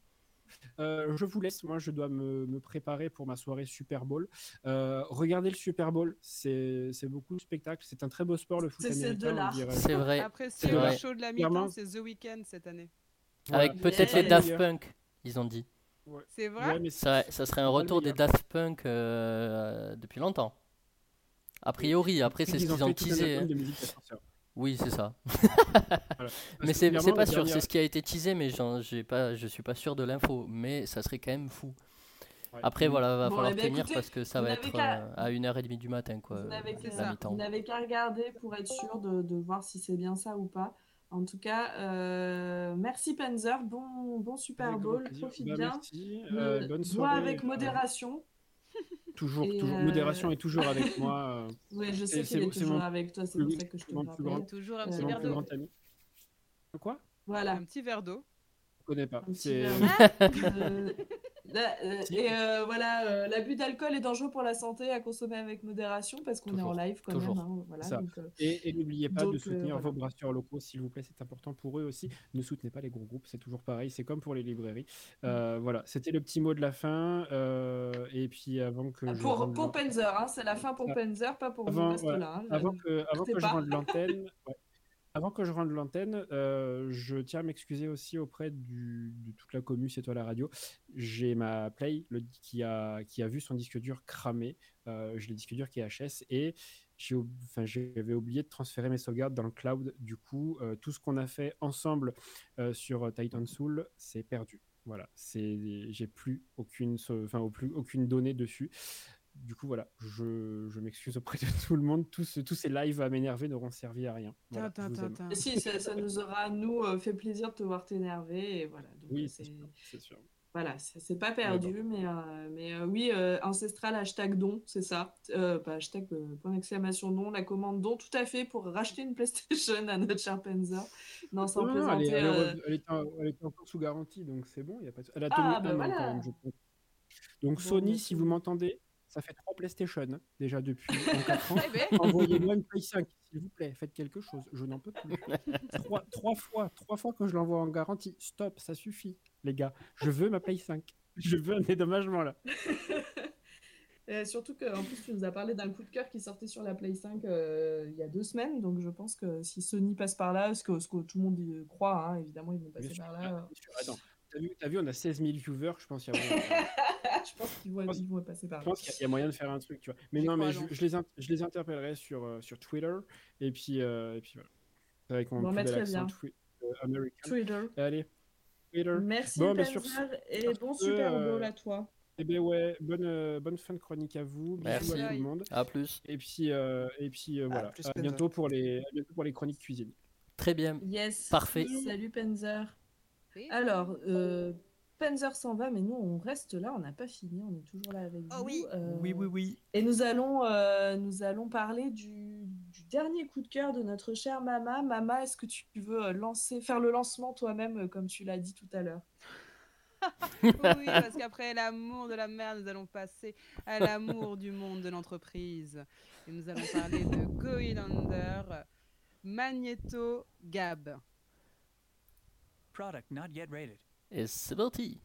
Euh, je vous laisse, moi je dois me, me préparer pour ma soirée Super Bowl. Euh, regardez le Super Bowl, c'est beaucoup de spectacles, c'est un très beau sport le foot C'est- c'est de américain. C'est vrai. Appréciez C'est le vrai. show de la mi-temps, c'est The Weeknd cette année. Voilà. Avec peut-être les Daft Punk, ils ont dit. C'est vrai Ouais, Ça, ça serait un retour des. Daft Punk euh, depuis longtemps. A priori, après c'est ce qu'ils ont teasé. Oui, c'est ça. Parce Mais c'est pas sûr, dernière- c'est ce qui a été teasé, mais pas, je suis pas sûr de l'info. Mais ça serait quand même fou. Ouais. Après, voilà, va Bon, falloir eh ben, tenir écoutez, parce que ça va être euh, à 1h30 du matin, quoi. Vous n'avez qu'à- mi-temps. vous n'avez qu'à regarder pour être sûr de, de voir si c'est bien ça ou pas. En tout cas, euh, merci Panzer, bon, bon Super Bowl, profite Bah, bien. euh, bonne bois soirée. avec euh, modération. Toujours, Et, toujours. euh, Modération est toujours avec moi. euh, Oui, je sais mon- est c'est toujours mon avec toi, c'est pour ça que je te mon le plus rappelle. grand- Toujours un c'est petit verre plus d'eau. grand ami. Quoi? Voilà. Un petit verre d'eau. Je connais pas. Un petit C'est Euh, et euh, voilà, euh, l'abus d'alcool est dangereux pour la santé à consommer avec modération parce qu'on est en live quand toujours. même. hein, voilà, Ça. donc, euh, Et, et n'oubliez pas Donc, de soutenir vos brasseurs locaux, s'il vous plaît, c'est important pour eux aussi. Ne soutenez pas les gros groupes, c'est toujours pareil, c'est comme pour les librairies. Mm. Voilà, c'était le petit mot de la fin. et puis avant que je pour, rende pour Panzer, hein, c'est la fin pour Ah. Panzer, pas pour Avant, reste ouais, là. hein. avant que, avant partez que je rende l'antenne, ouais. Avant que je rende l'antenne, euh, je tiens à m'excuser aussi auprès du, de toute la commu, c'est toi la radio. J'ai ma Play qui, a, vu son disque dur cramer. Euh, j'ai le disque dur qui est HS et j'avais oublié de transférer mes sauvegardes dans le cloud. Du coup, euh, tout ce qu'on a fait ensemble sur Titan Soul, c'est perdu. Voilà, j'ai plus, aucune donnée dessus. Du coup, voilà, je, je m'excuse auprès de tout le monde. Tous, tous ces lives à m'énerver n'auront servi à rien. Voilà, Ta, ta, ta, si, ça, ça nous aura, nous, euh, fait plaisir de te voir t'énerver. Et voilà, donc, Oui, euh, c'est sûr, voilà, c'est pas perdu, mais, euh, mais euh, oui, euh, ancestral hashtag don, c'est ça. Euh, pas hashtag euh, point d'exclamation don, la commande don, tout à fait, pour racheter une PlayStation à notre cher Panzer. Non, sans Non, non, elle, elle est re- elle était, en- elle était encore sous garantie, donc c'est bon. y a pas de- Elle a tenu Ah, un bah an voilà. quand même, je pense. Donc Bon, Sony, bah, si vous m'entendez, ça fait trois PlayStation hein, déjà depuis 4 ans. Eh ben, Envoyez-moi une Play 5, s'il vous plaît. Faites quelque chose. Je n'en peux plus. trois, trois fois, trois fois que je l'envoie en garantie. Stop, ça suffit, les gars. Je veux ma Play 5. Je veux un dédommagement là. euh, surtout qu'en plus, tu nous as parlé d'un coup de cœur qui sortait sur la Play 5 euh, il y a deux semaines. Donc je pense que si Sony passe par là, ce que, ce que tout le monde y croit, hein, évidemment, ils vont passer par là. Attends, t'as vu, t'as vu, on a 16 000 viewers. Je pense qu'il y a moyen, je pense qu'ils vont, vont passer par je là. pense qu'il y a moyen de faire un truc, tu vois. Mais non, mais je, je les, in- je les interpellerai sur, euh, sur Twitter. Et puis, euh, et puis voilà. Avec mon Bon, très bien. twi- euh. Twitter. Allez, Twitter. Merci Bon, bah, sur et sur bon Super euh, Bowl à toi. Eh bien ouais, bonne, euh, bonne fin de chronique à vous. Bisous Merci. à tout le monde. À plus. Et puis, euh, et puis euh, voilà. plus, à, bientôt pour les, à bientôt pour les chroniques cuisine. Très bien. Yes. Parfait. Salut Panzer. Oui. Alors, euh, Panzer s'en va, mais nous on reste là, on n'a pas fini, on est toujours là avec Oh vous. oui. Euh, oui. Et nous allons, euh, nous allons parler du, du dernier coup de cœur de notre chère Mama. Mama, est-ce que tu veux euh, lancer, faire le lancement toi-même, comme tu l'as dit tout à l'heure? Oui, parce qu'après l'amour de la mère, nous allons passer à l'amour du monde de l'entreprise. Et nous allons parler de Going Under, Magneto Gab. Product not yet rated. Et c'est parti.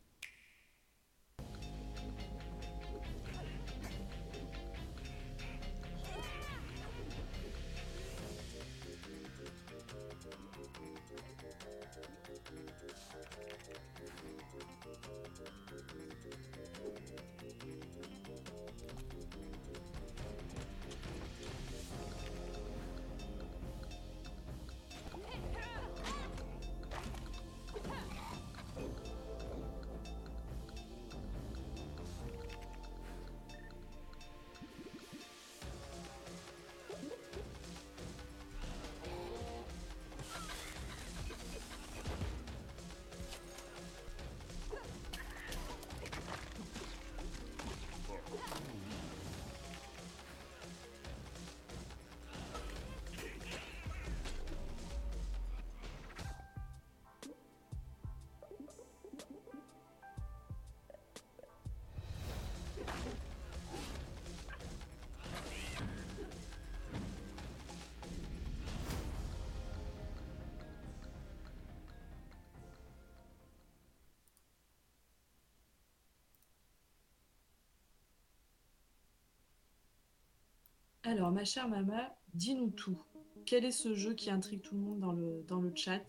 Alors, ma chère Mama, dis-nous tout. Quel est ce jeu qui intrigue tout le monde dans le, dans le chat?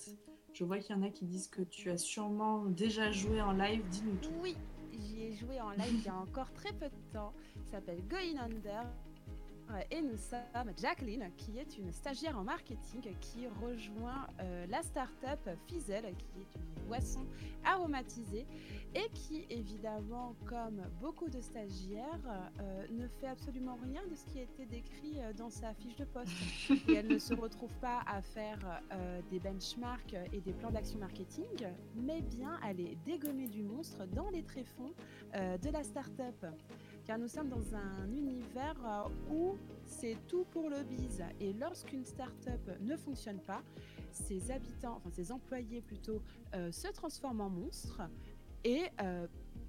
Je vois qu'il y en a qui disent que tu as sûrement déjà joué en live. Dis-nous tout. Oui, j'y ai joué en live il y a encore très peu de temps. Ça s'appelle Going Under. Euh, Et nous sommes Jacqueline, qui est une stagiaire en marketing qui rejoint euh, la start-up Fizzle, qui est une boisson aromatisée et qui, évidemment, comme beaucoup de stagiaires, euh, ne fait absolument rien de ce qui a été décrit dans sa fiche de poste. Et elle ne se retrouve pas à faire euh, des benchmarks et des plans d'action marketing, mais bien elle est dégommée du monstre dans les tréfonds de la start-up car nous sommes dans un univers euh, où c'est tout pour le biz. Et lorsqu'une start-up ne fonctionne pas, ses habitants, enfin ses employés plutôt, euh, se transforment en monstres et euh,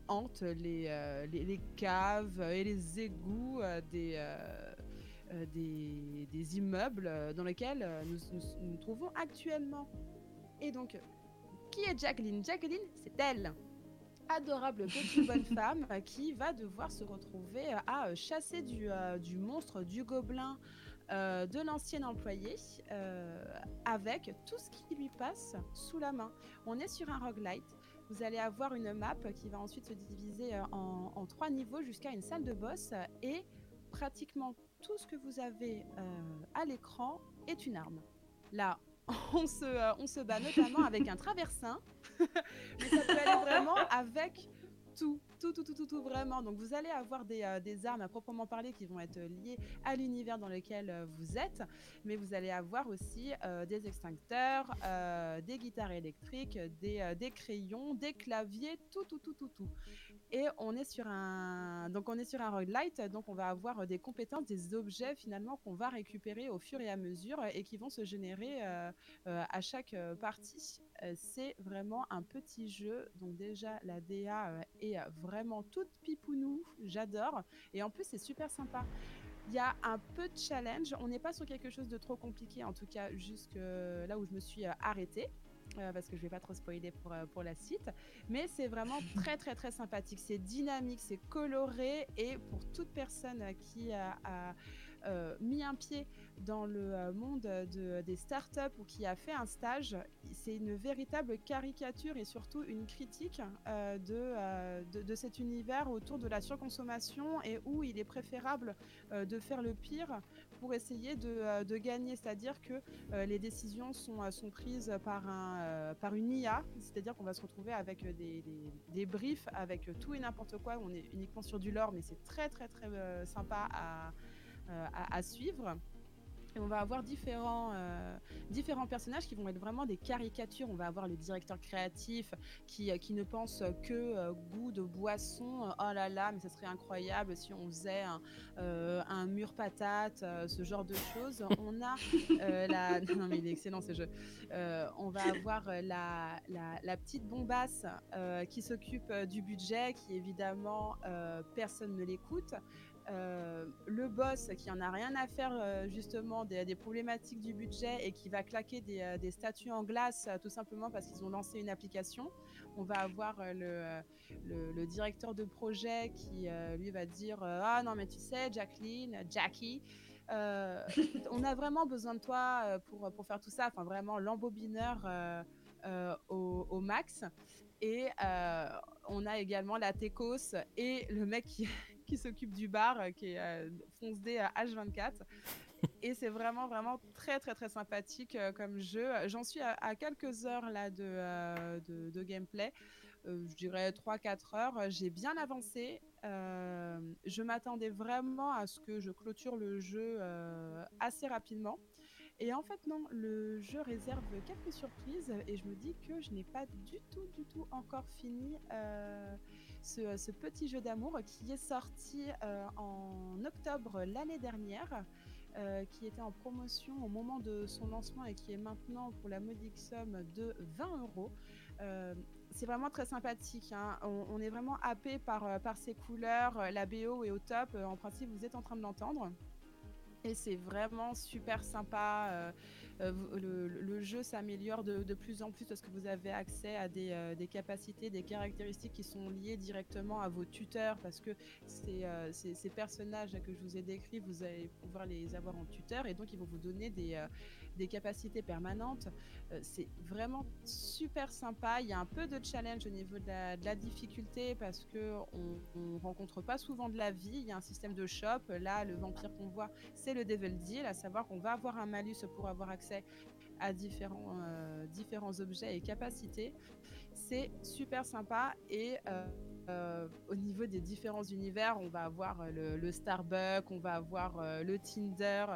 hantent les, les, caves et les égouts des, des, des immeubles dans lesquels nous, nous trouvons actuellement. Et donc, qui est Jacqueline? Jacqueline, c'est elle adorable petite bonne femme euh, qui va devoir se retrouver euh, à euh, chasser du, du monstre, du gobelin euh, de l'ancien employé euh, avec tout ce qui lui passe sous la main. On est sur un roguelite. Vous allez avoir une map qui va ensuite se diviser en, en trois niveaux jusqu'à une salle de boss et pratiquement tout ce que vous avez euh, à l'écran est une arme. Là, on se, euh, on se bat notamment avec un traversin, mais ça peut aller vraiment avec tout, tout, tout, tout, tout, tout, vraiment. Donc vous allez avoir des, euh, des armes à proprement parler qui vont être liées à l'univers dans lequel euh, vous êtes, mais vous allez avoir aussi euh, des extincteurs, des guitares électriques, des, des crayons, des claviers, tout, tout, tout, tout, tout. Et on est sur un, donc on est sur un roguelite, donc on va avoir des compétences, des objets finalement qu'on va récupérer au fur et à mesure et qui vont se générer à chaque partie. C'est vraiment un petit jeu, donc déjà la DA est vraiment toute pipounou, j'adore, et en plus c'est super sympa. Il y a un peu de challenge, on n'est pas sur quelque chose de trop compliqué, en tout cas jusque là où je me suis euh, arrêtée. euh, parce que je vais pas trop spoiler pour, euh, pour la suite, mais c'est vraiment très très très sympathique, c'est dynamique, c'est coloré. Et pour toute personne euh, qui a, a, euh, mis un pied dans le euh, monde de, des startups ou qui a fait un stage, c'est une véritable caricature et surtout une critique euh, de, de, cet univers autour de la surconsommation et où il est préférable de faire le pire pour essayer de, de gagner, c'est-à-dire que les décisions sont, sont prises par, un, par une IA, c'est-à-dire qu'on va se retrouver avec des, des, briefs, avec tout et n'importe quoi, on est uniquement sur du lore, mais c'est très très très sympa à, à, à suivre. On va avoir différents, euh, différents personnages qui vont être vraiment des caricatures. On va avoir le directeur créatif qui, euh, qui ne pense que euh, goût de boisson. Oh là là, mais ça serait incroyable si on faisait un, euh, mur patate, euh, ce genre de choses. On a euh. Non mais il est excellent ce jeu. Euh, on va avoir euh, la, la, petite bombasse euh, qui s'occupe euh, du budget, qui évidemment euh, personne ne l'écoute. Euh, le boss qui en a rien à faire euh, justement des, problématiques du budget et qui va claquer des, euh, statues en glace tout simplement parce qu'ils ont lancé une application. On va avoir le, directeur de projet qui lui va dire ah non mais tu sais Jacqueline, Jackie. On a vraiment besoin de toi pour, pour faire tout ça, enfin vraiment l'embobineur au, max. Et on a également la Tecos et le mec qui, qui s'occupe du bar, euh, qui est euh, fonce D à H24. Et c'est vraiment, vraiment très, très, très sympathique euh, comme jeu. J'en suis à, à, quelques heures là de, de, de, gameplay. Euh, je dirais 3-4 heures. J'ai bien avancé. Euh, je m'attendais vraiment à ce que je clôture le jeu euh, assez rapidement. Et en fait, non, le jeu réserve quelques surprises et je me dis que je n'ai pas du tout, du tout encore fini ce, ce, petit jeu d'amour qui est sorti euh, en octobre l'année dernière. Euh, qui était en promotion au moment de son lancement et qui est maintenant pour la modique somme de 20 euros. Euh, c'est vraiment très sympathique. Hein. On, on, est vraiment happé par, euh, par ses couleurs. La BO est au top. En principe, vous êtes en train de l'entendre. Et c'est vraiment super sympa. Euh, le, jeu s'améliore de, plus en plus parce que vous avez accès à des, euh, des capacités, des caractéristiques qui sont liées directement à vos tuteurs parce que ces, euh, ces, personnages que je vous ai décrits, vous allez pouvoir les avoir en tuteur et donc ils vont vous donner des, capacités permanentes. C'est vraiment super sympa. Il y a un peu de challenge au niveau de la, de la difficulté parce que on, on rencontre pas souvent de la vie. Il y a un système de shop. Là, le vampire qu'on voit, c'est le Devil Deal, à savoir qu'on va avoir un malus pour avoir accès à différents, euh, différents objets et capacités. C'est super sympa et euh, euh, au niveau des différents univers, on va avoir le, Starbucks, on va avoir le Tinder.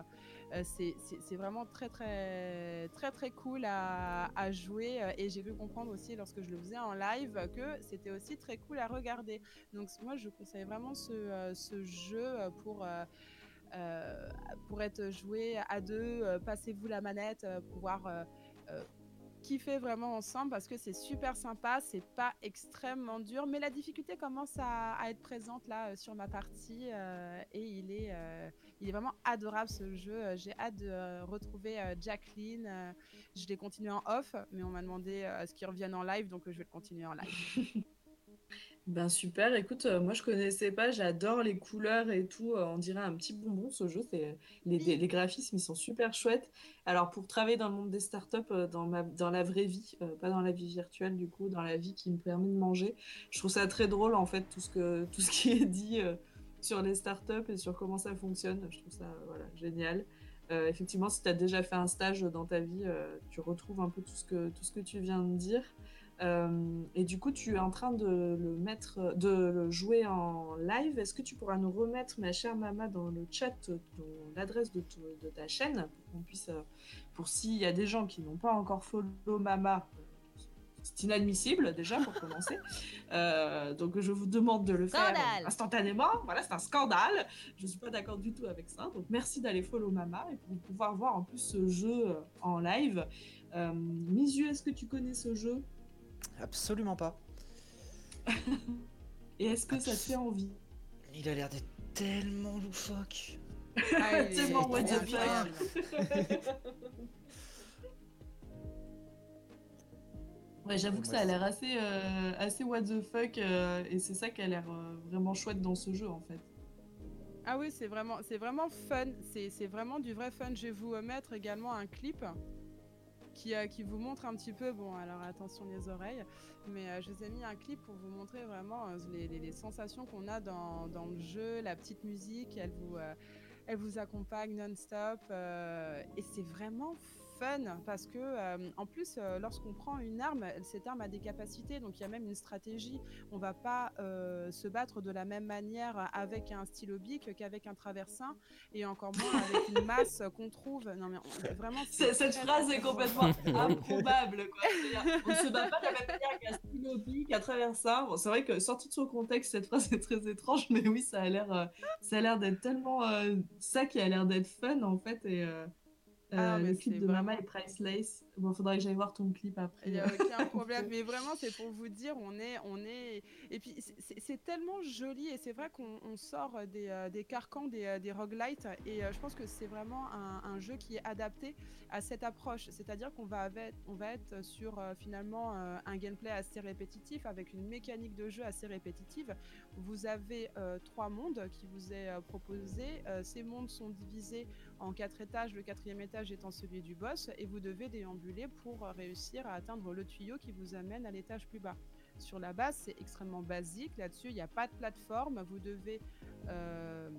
C'est vraiment très très très très cool à, jouer et j'ai pu comprendre aussi lorsque je le faisais en live que c'était aussi très cool à regarder. Donc moi je conseille vraiment ce, jeu pour pour être joué à deux, euh, passez-vous la manette, euh, pouvoir euh, euh, kiffer vraiment ensemble parce que c'est super sympa, c'est pas extrêmement dur, mais la difficulté commence à, être présente là euh, sur ma partie euh, et il est, euh, il est vraiment adorable ce jeu. Euh, J'ai hâte de euh, retrouver euh, Jacqueline. Euh, je l'ai continué en off, mais on m'a demandé euh, à ce qu'il revienne en live, donc euh, je vais le continuer en live. Ben super, écoute, euh, moi je connaissais pas, j'adore les couleurs et tout, euh, on dirait un petit bonbon ce jeu, c'est les, graphismes ils sont super chouettes. Alors pour travailler dans le monde des startups, euh, dans la vraie vie, pas dans la vie virtuelle du coup, dans la vie qui me permet de manger, je trouve ça très drôle en fait tout ce que tout ce qui est dit sur les startups et sur comment ça fonctionne, je trouve ça génial. Effectivement, si tu as déjà fait un stage dans ta vie, tu retrouves un peu tout ce que tu viens de dire. Euh, et du coup, tu es en train de le mettre, de le jouer en live. Est-ce que tu pourras nous remettre, ma chère Mama, dans le chat l'adresse de, ta chaîne pour qu'on puisse, euh, pour s'il y a des gens qui n'ont pas encore follow Mama, euh, c'est inadmissible déjà pour commencer. Euh, donc je vous demande de le faire instantanément. Voilà, c'est un scandale. Je suis pas d'accord du tout avec ça. Donc merci d'aller follow Mama et pour pouvoir voir en plus ce jeu en live. Euh, Misu, est-ce que tu connais ce jeu? Absolument pas. Et est-ce que ça te fait envie? Il a l'air d'être tellement loufoque. Ah, il est- Tellement what the fuck. Ouais, j'avoue que ça a l'air assez, euh, assez what the fuck euh, et c'est ça qui a l'air euh, vraiment chouette dans ce jeu en fait. Ah oui, c'est vraiment, c'est vraiment fun. C'est c'est vraiment du vrai fun. Je vais vous mettre également un clip qui, euh, qui vous montre un petit peu. Bon, alors attention les oreilles, mais euh, je vous ai mis un clip pour vous montrer vraiment euh, les, sensations qu'on a dans, dans le jeu, la petite musique. Elle vous, elle vous accompagne non-stop et c'est vraiment fun parce que euh, en plus euh, lorsqu'on prend une arme cette arme a des capacités donc il y a même une stratégie on va pas euh, se battre de la même manière avec un stylo bic qu'avec un traversin et encore moins avec une masse qu'on trouve. Non mais on- vraiment. Cette très, phrase très est complètement improbable. Quoi. On ne se bat pas de la même manière qu'un stylo bic à travers ça. Bon, c'est vrai que sorti de son contexte, cette phrase est très étrange, mais oui, ça a l'air, ça a l'air d'être tellement ça qui a l'air d'être fun en fait. Et Ah, le clip de Mama est priceless. Bon, faudrait que j'aille voir ton clip après. Il n'y a aucun problème, mais vraiment c'est pour vous dire, on est, on est, et puis c'est- tellement joli et c'est vrai qu'on on sort des, euh, des carcans des, euh, des roguelites et euh, je pense que c'est vraiment un, un jeu qui est adapté à cette approche, c'est-à-dire qu'on va, avec- on va être sur finalement un gameplay assez répétitif avec une mécanique de jeu assez répétitive. Vous avez euh, trois mondes qui vous est proposé, ces mondes sont divisés en quatre étages, le quatrième étage étant celui du boss, et vous devez déambuler pour réussir à atteindre le tuyau qui vous amène à l'étage plus bas. Sur la base, c'est extrêmement basique. Là-dessus, il n'y a pas de plateforme. Vous devez euh,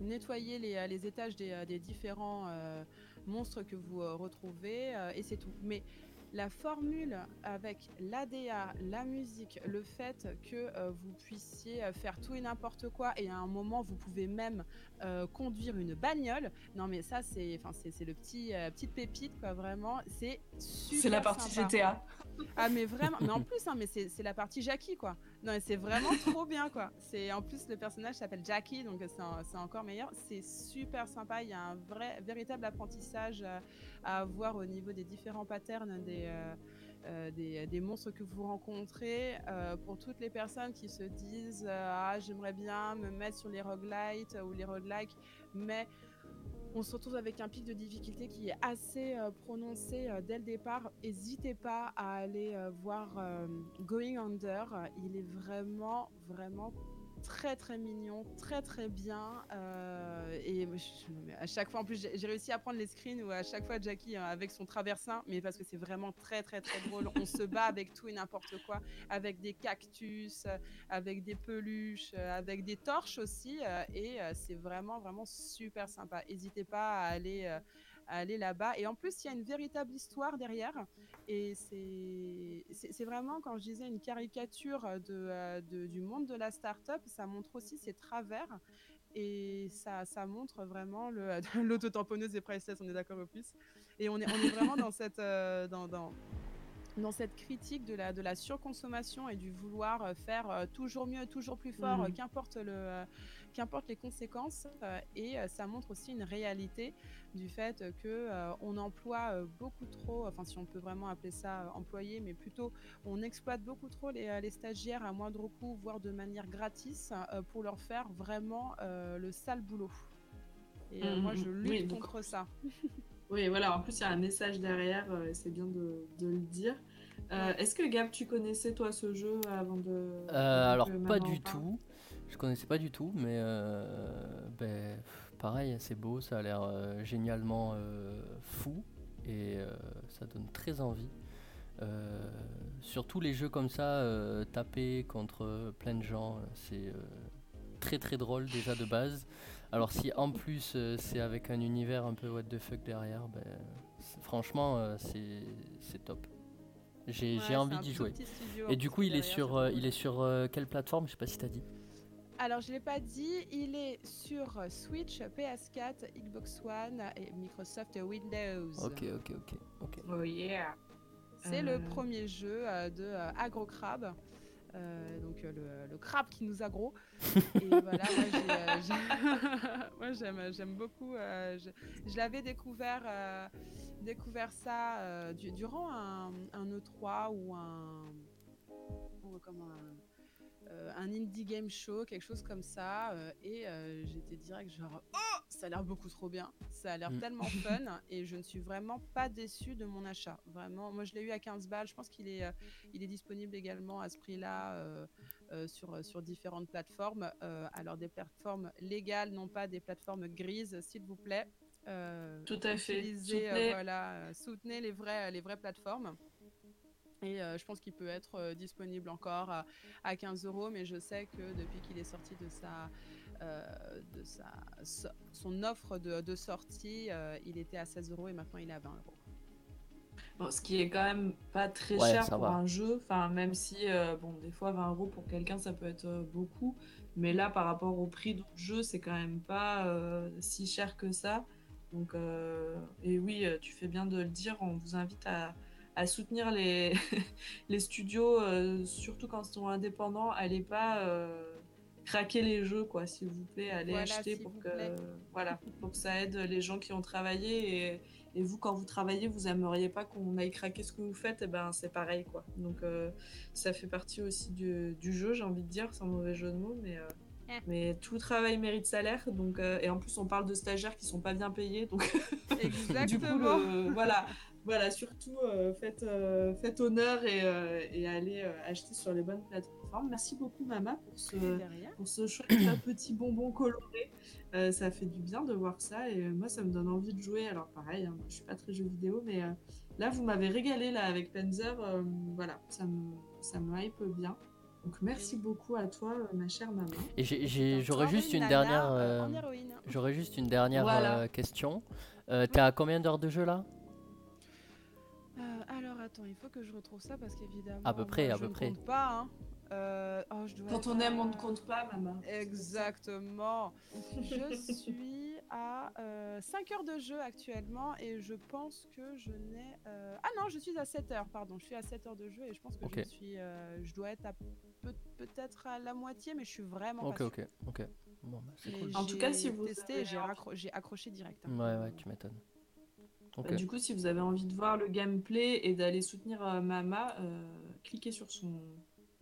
nettoyer les, étages des, différents euh, monstres que vous euh, retrouvez, et c'est tout. Mais la formule avec l'ADA, la musique, le fait que euh, vous puissiez faire tout et n'importe quoi, et à un moment, vous pouvez même euh, conduire une bagnole. Non, mais ça, c'est, enfin, c'est, c'est le petit, euh, petite pépite, quoi. Vraiment, c'est super. C'est la partie sympa. GTA. Ah, mais vraiment, mais en plus, hein, mais c'est, la partie Jackie, quoi. Non, et c'est vraiment trop bien, quoi. C'est en plus le personnage s'appelle Jackie, donc c'est, encore meilleur. C'est super sympa. Il y a un vrai, véritable apprentissage euh, à avoir au niveau des différents patterns des. euh, euh, des, des monstres que vous rencontrez, euh, pour toutes les personnes qui se disent ah j'aimerais bien me mettre sur les roguelites ou les roguelikes, mais on se retrouve avec un pic de difficulté qui est assez euh, prononcé euh, dès le départ. N'hésitez pas à aller euh, voir Going Under. Il est vraiment, vraiment très très mignon, très très bien. euh, et à chaque fois, en plus, j'ai réussi à prendre les screens où à chaque fois Jackie hein, avec son traversin, mais parce que c'est vraiment très très très drôle. On se bat avec tout et n'importe quoi, avec des cactus, euh, avec des peluches, euh, avec des torches aussi. euh, et euh, c'est vraiment vraiment super sympa. N'hésitez pas à aller. À aller là-bas. Et en plus, il y a une véritable histoire derrière. Et c'est vraiment, quand je disais, une caricature de, euh, de- du monde de la start-up. Ça montre aussi ses travers. Et ça, ça montre vraiment l'auto-tamponneuse des priceless, on est d'accord au plus. Et on est, on est vraiment dans cette, euh, dans, dans, dans cette critique de la, de la surconsommation et du vouloir euh, faire toujours mieux, toujours plus fort, euh, qu'importe le, qu'importe les conséquences. euh, et euh, ça montre aussi une réalité du fait que euh, on emploie beaucoup trop, enfin si on peut vraiment appeler ça employé, mais plutôt on exploite beaucoup trop les, les stagiaires à moindre coût, voire de manière gratis, euh, pour leur faire vraiment euh, le sale boulot. Et euh, Mhm, moi, je lutte Oui, contre ça. Oui, voilà, en plus il y a un message derrière, euh, c'est bien de, de le dire. Euh, Est-ce que Gab, tu connaissais toi ce jeu avant de... Euh, alors pas du tout. Je connaissais pas du tout, mais euh, ben, pareil, c'est beau, ça a l'air euh, génialement euh, fou et ça donne très envie. Euh, surtout les jeux comme ça, euh, taper contre plein de gens, c'est euh, très très drôle déjà de base. Alors si en plus c'est avec un univers un peu what the fuck derrière, ben, franchement c'est top. J'ai Ouais, envie d'y jouer. Et du coup, il est sur, il est sur quelle plateforme? Je sais pas si t'as dit. Alors, je ne l'ai pas dit, il est sur euh, Switch, PS4, Xbox One et Microsoft Windows. Ok, ok, ok, ok. Oh yeah C'est Euh, le premier jeu euh, de euh, Agro Crab. euh, donc euh, le, le crabe qui nous aggro. Et voilà, moi, j'ai, euh, j'ai- moi, j'aime, beaucoup. euh, je je l'avais découvert, euh, découvert ça euh, du- durant un, un E3 ou un, ou un, euh, un indie game show, quelque chose comme ça. euh, et euh, j'étais direct genre, oh, ça a l'air beaucoup trop bien. Ça a l'air Mm. tellement fun. et je ne suis vraiment pas déçue de mon achat. Vraiment, moi je l'ai eu à 15 balles. Je pense qu'il est, euh, il est disponible également à ce prix-là euh, euh, sur, sur différentes plateformes. Euh, alors des plateformes légales, non pas des plateformes grises, s'il vous plaît. Euh, Tout à fait. euh, Soutenez. voilà, euh, soutenez les vraies, les vraies plateformes. Et euh, je pense qu'il peut être euh, disponible encore à, à 15 euros, mais je sais que depuis qu'il est sorti de sa, euh, de sa, so- son offre de, de sortie, euh, il était à 16 euros et maintenant il est à 20 euros. Bon, ce qui est quand même pas très Ouais, cher pour va. un jeu, enfin même si euh, bon des fois 20 euros pour quelqu'un ça peut être beaucoup, mais là par rapport au prix d'autres jeux c'est quand même pas euh, si cher que ça. Donc euh, et oui tu fais bien de le dire, on vous invite à, à soutenir les, les studios, euh, surtout quand ils sont indépendants, allez pas euh, craquer les jeux quoi s'il vous plaît, allez Voilà, acheter pour que voilà pour que ça aide les gens qui ont travaillé et et vous, quand vous travaillez, vous aimeriez pas qu'on aille craquer ce que vous faites, et ben c'est pareil quoi. Donc euh, ça fait partie aussi du, du jeu, j'ai envie de dire, sans mauvais jeu de mots, mais, Eh. mais tout travail mérite salaire. Donc euh, et en plus on parle de stagiaires qui sont pas bien payés, donc Exactement. du coup le- voilà, voilà surtout euh, faites, euh, faites honneur et, euh, et allez euh, acheter sur les bonnes plateformes. Merci beaucoup Mama pour ce Derrière. pour ce chouette petit bonbon coloré. Euh, ça fait du bien de voir ça et euh, moi ça me donne envie de jouer. Alors pareil, hein, je suis pas très jeu vidéo, mais euh, là vous m'avez régalé là avec Panzer. euh, voilà, ça me ça me hype bien. Donc merci beaucoup à toi, euh, ma chère maman. Et j'ai- un j'aurais juste une dernière, euh, euh, j'aurais juste une dernière Voilà. euh, question. Euh, T'es à combien d'heures de jeu là? Euh, alors attends, il faut que je retrouve ça parce qu'évidemment. À peu près, moi, à je peu ne près. compte pas. Hein. Euh, oh, je dois Quand être on aime, on ne compte pas, maman. Exactement. je suis à 5 heures de jeu actuellement et je pense que je n'ai. euh, Ah non, je suis à 7 heures, pardon. Je suis à 7 heures de jeu et je pense que je suis. euh, Je dois être à peut- peut-être à la moitié, mais je suis vraiment Ok, pas ok, ok. Bon, bah, c'est cool. En tout cas, si j'ai vous testé, avez j'ai accroché direct. hein. Ouais, ouais, tu m'étonnes. Bah, du coup, si vous avez envie de voir le gameplay et d'aller soutenir euh, Mama, euh, cliquez sur son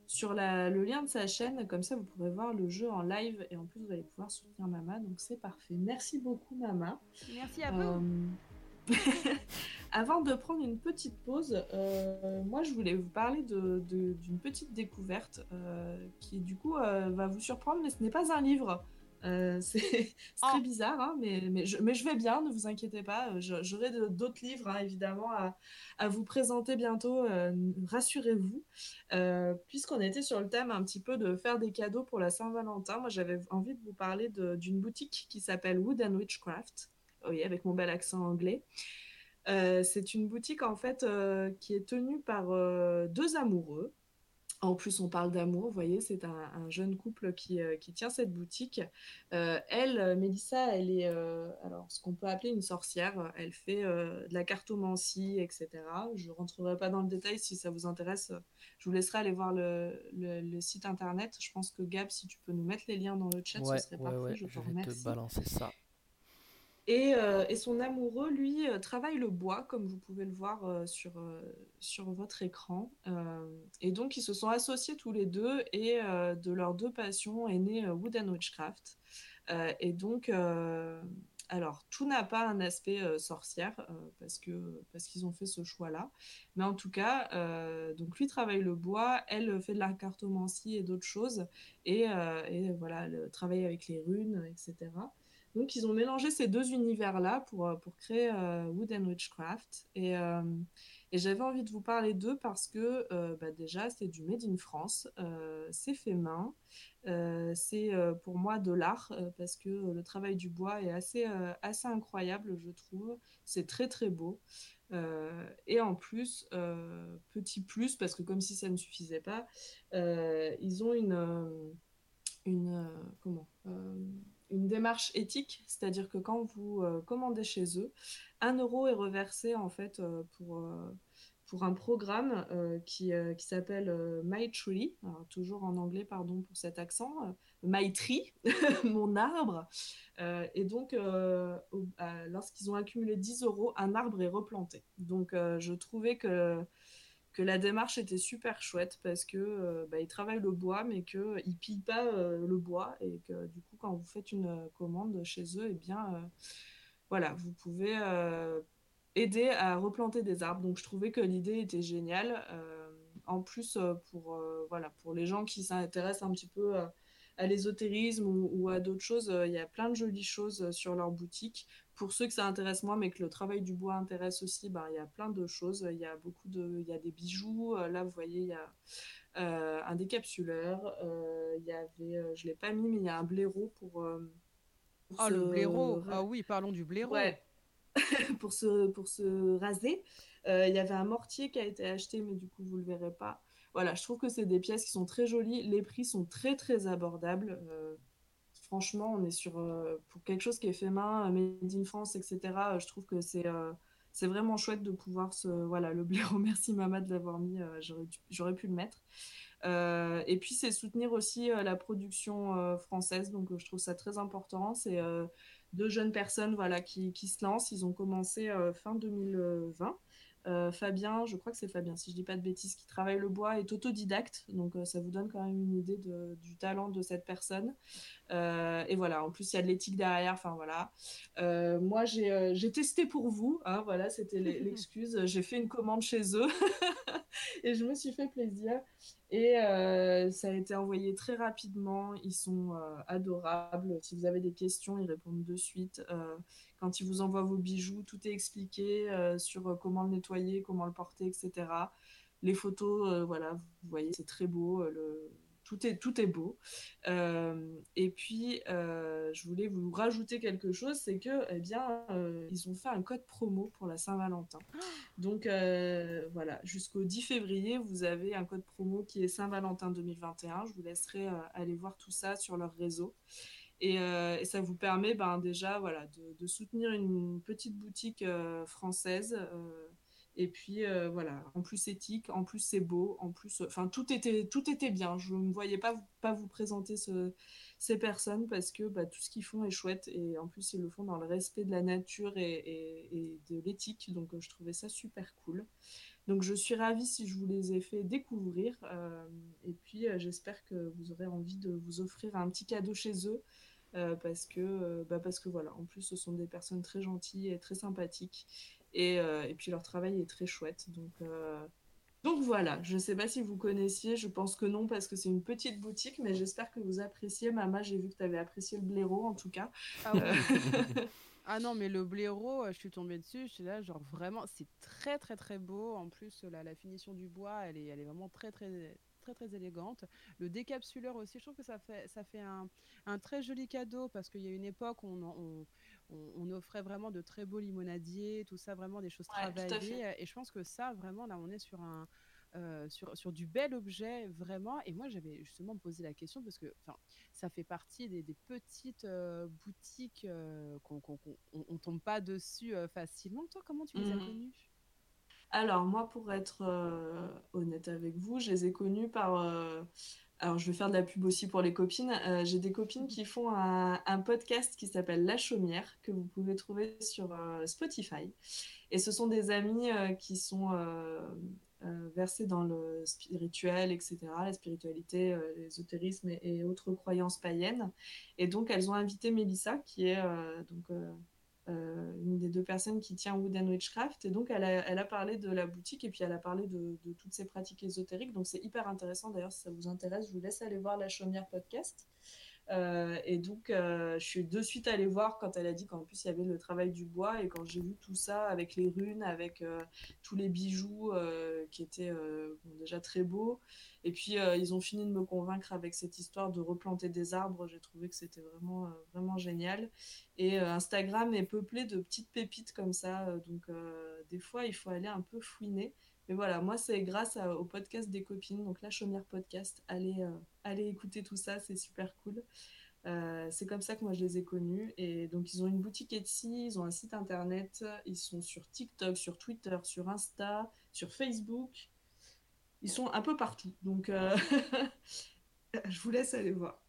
sur la- le lien de sa chaîne. Comme ça, vous pourrez voir le jeu en live et en plus, vous allez pouvoir soutenir Mama. Donc, c'est parfait. Merci beaucoup, Mama. Merci à vous. Euh, Avant de prendre une petite pause, euh, moi je voulais vous parler de- de- d'une petite découverte euh, qui du coup va vous surprendre, mais ce n'est pas un livre. Euh, c'est très Oh. bizarre, hein, mais, mais, je, mais je vais bien, ne vous inquiétez pas. Euh, J'aurai d'autres livres hein, évidemment à, à vous présenter bientôt, euh, rassurez-vous. Euh, Puisqu'on était sur le thème un petit peu de faire des cadeaux pour la Saint-Valentin, moi j'avais envie de vous parler d'une boutique qui s'appelle Wood and Witchcraft. Oui, avec mon bel accent anglais. C'est une boutique en fait qui est tenue par deux amoureux. En plus, on parle d'amour, vous voyez, c'est un, un jeune couple qui, euh, qui tient cette boutique. Euh, elle, euh, Mélissa, elle est euh, alors ce qu'on peut appeler une sorcière. Elle fait de la cartomancie, etc. Je ne rentrerai pas dans le détail si ça vous intéresse. Je vous laisserai aller voir le, le- le site internet. Je pense que Gab, si tu peux nous mettre les liens dans le chat, Ouais, ce serait ouais, parfait. ouais, je je te vais te balancer ça. Et, euh, et son amoureux, lui, euh, travaille le bois, comme vous pouvez le voir euh, sur, sur votre écran. Et donc, ils se sont associés tous les deux, et de leurs deux passions est né Wood and Witchcraft. Et donc, alors, tout n'a pas un aspect sorcière, parce que, parce qu'ils ont fait ce choix-là. Mais en tout cas, donc lui travaille le bois, elle fait de la cartomancie et d'autres choses, et, et voilà, elle travaille avec les runes, etc. Donc, ils ont mélangé ces deux univers-là pour, euh, pour créer euh, Wood and Witchcraft. Et, euh, et j'avais envie de vous parler d'eux parce que, euh, bah, déjà, c'est du Made in France, c'est fait main, c'est pour moi de l'art parce que le travail du bois est assez, assez incroyable, je trouve. C'est très, très beau. Et en plus, petit plus, parce que comme si ça ne suffisait pas, ils ont une, une, comment, une démarche éthique, c'est-à-dire que quand vous euh, commandez chez eux, un euro est reversé en fait euh, pour, euh, pour un programme qui, qui s'appelle My Tree, alors, toujours en anglais, pardon pour cet accent, euh, My Tree, mon arbre. Et donc, lorsqu'ils ont accumulé 10 euros, un arbre est replanté. Donc, je trouvais que que la démarche était super chouette parce que euh, bah, ils travaillent le bois mais qu'ils ne pillent pas euh, le bois et que du coup quand vous faites une euh, commande chez eux et bien euh, voilà vous pouvez euh, aider à replanter des arbres. Donc je trouvais que l'idée était géniale Euh, en plus euh, pour euh, voilà pour les gens qui s'intéressent un petit peu euh, à l'ésotérisme ou, ou à d'autres choses euh, il y a plein de jolies choses euh, sur leur boutique pour ceux que ça intéresse moins, mais que le travail du bois intéresse aussi, ben, il y a plein de choses. Il y a beaucoup de, il y a des bijoux. Euh, Là, vous voyez, il y a euh, un décapsuleur. Euh, il y avait, je l'ai pas mis, mais il y a un blaireau pour. euh, pour Ah, se le blaireau. Ah oui, parlons du blaireau. Ouais. pour se, pour se raser. Il y avait un mortier qui a été acheté, mais du coup, vous le verrez pas. Voilà, je trouve que c'est des pièces qui sont très jolies. Les prix sont très, très abordables. Euh, franchement, on est sur, euh, pour quelque chose qui est fait main, euh, made in France, etc. je trouve que c'est c'est vraiment chouette de pouvoir se... Voilà, le blaireau, merci Mama de l'avoir mis, j'aurais pu le mettre. Et puis, c'est soutenir aussi la production française, donc je trouve ça très important. C'est deux jeunes personnes voilà, qui, qui se lancent. Ils ont commencé fin 2020. Euh, Fabien, je crois que c'est Fabien, si je dis pas de bêtises, qui travaille le bois, est autodidacte, donc euh, ça vous donne quand même une idée de- du talent de cette personne. Euh, et voilà, en plus il y a de l'éthique derrière, enfin voilà. Moi j'ai testé pour vous, hein, voilà, c'était l'e- l'excuse. J'ai fait une commande chez eux et je me suis fait plaisir. Et ça a été envoyé très rapidement. Ils sont adorables. Si vous avez des questions, ils répondent de suite. Quand ils vous envoient vos bijoux, tout est expliqué euh, sur euh, comment le nettoyer, comment le porter, etc. Les photos, euh, voilà, vous voyez, c'est très beau. le... Tout est, tout est beau. Et puis, je voulais vous rajouter quelque chose, c'est que, eh bien, ils ont fait un code promo pour la Saint-Valentin. Donc, voilà, jusqu'au 10 février, vous avez un code promo qui est Saint-Valentin 2021. Je vous laisserai aller voir tout ça sur leur réseau. Et, euh, et ça vous permet ben, déjà voilà, de, soutenir une petite boutique euh, française. euh, et puis voilà, en plus éthique, en plus c'est beau, en plus, enfin tout était, tout était bien. Je ne voyais pas, pas vous présenter ce- ces personnes parce que bah, tout ce qu'ils font est chouette et en plus ils le font dans le respect de la nature et, de l'éthique. Donc je trouvais ça super cool. Donc je suis ravie si je vous les ai fait découvrir. et puis j'espère que vous aurez envie de vous offrir un petit cadeau chez eux. parce que bah parce que voilà en plus ce sont des personnes très gentilles et très sympathiques et, et puis leur travail est très chouette donc donc voilà, je ne sais pas si vous connaissiez, je pense que non parce que c'est une petite boutique, mais j'espère que vous appréciez. Mama, j'ai vu que tu avais apprécié le blaireau en tout cas. Ah, ah, non, mais le blaireau, euh, je suis tombée dessus, je suis là, genre vraiment, c'est très très très beau. En plus, la, la finition du bois, elle est, elle est vraiment très très très très élégante. Le décapsuleur aussi, je trouve que ça fait, ça fait un, un très joli cadeau parce qu'il y a une époque où on, on, on, offrait vraiment de très beaux limonadiers, tout ça, vraiment des choses travaillées. Et je pense que ça, vraiment, là, on est sur un. Euh, sur, sur, du bel objet vraiment et moi j'avais justement posé la question parce que ça fait partie des, des petites euh, boutiques euh, qu'on on, tombe pas dessus facilement toi comment tu les as mmh. connues? Alors moi, pour être euh, honnête avec vous, je les ai connus par... Euh, alors je vais faire de la pub aussi pour les copines. Euh, j'ai des copines qui font un, podcast qui s'appelle La Chaumière, que vous pouvez trouver sur Spotify. Et ce sont des amis qui sont versés dans le spirituel, etc., la spiritualité, l'ésotérisme et, et, autres croyances païennes. Et donc elles ont invité Mélissa, qui est donc euh, une des deux personnes qui tient Wooden Witchcraft. Et donc, elle a, parlé de la boutique et puis elle a parlé de, de toutes ces pratiques ésotériques. Donc, c'est hyper intéressant. D'ailleurs, si ça vous intéresse, je vous laisse aller voir la Chaumière podcast. Euh, et donc, euh, je suis de suite allée voir quand elle a dit qu'en plus il y avait le travail du bois. Et quand j'ai vu tout ça avec les runes, avec euh, tous les bijoux qui étaient déjà très beaux. Et puis, ils ont fini de me convaincre avec cette histoire de replanter des arbres. J'ai trouvé que c'était vraiment, vraiment génial. Et Instagram est peuplé de petites pépites comme ça. donc, des fois, il faut aller un peu fouiner. Mais voilà, moi, c'est grâce au podcast des copines, donc la Chaumière Podcast. Allez, euh, allez écouter tout ça, c'est super cool. Euh, c'est comme ça que moi je les ai connus. Et donc, ils ont une boutique Etsy, ils ont un site internet, ils sont sur TikTok, sur Twitter, sur Insta, sur Facebook. Ils sont un peu partout. Donc, euh... je vous laisse aller voir.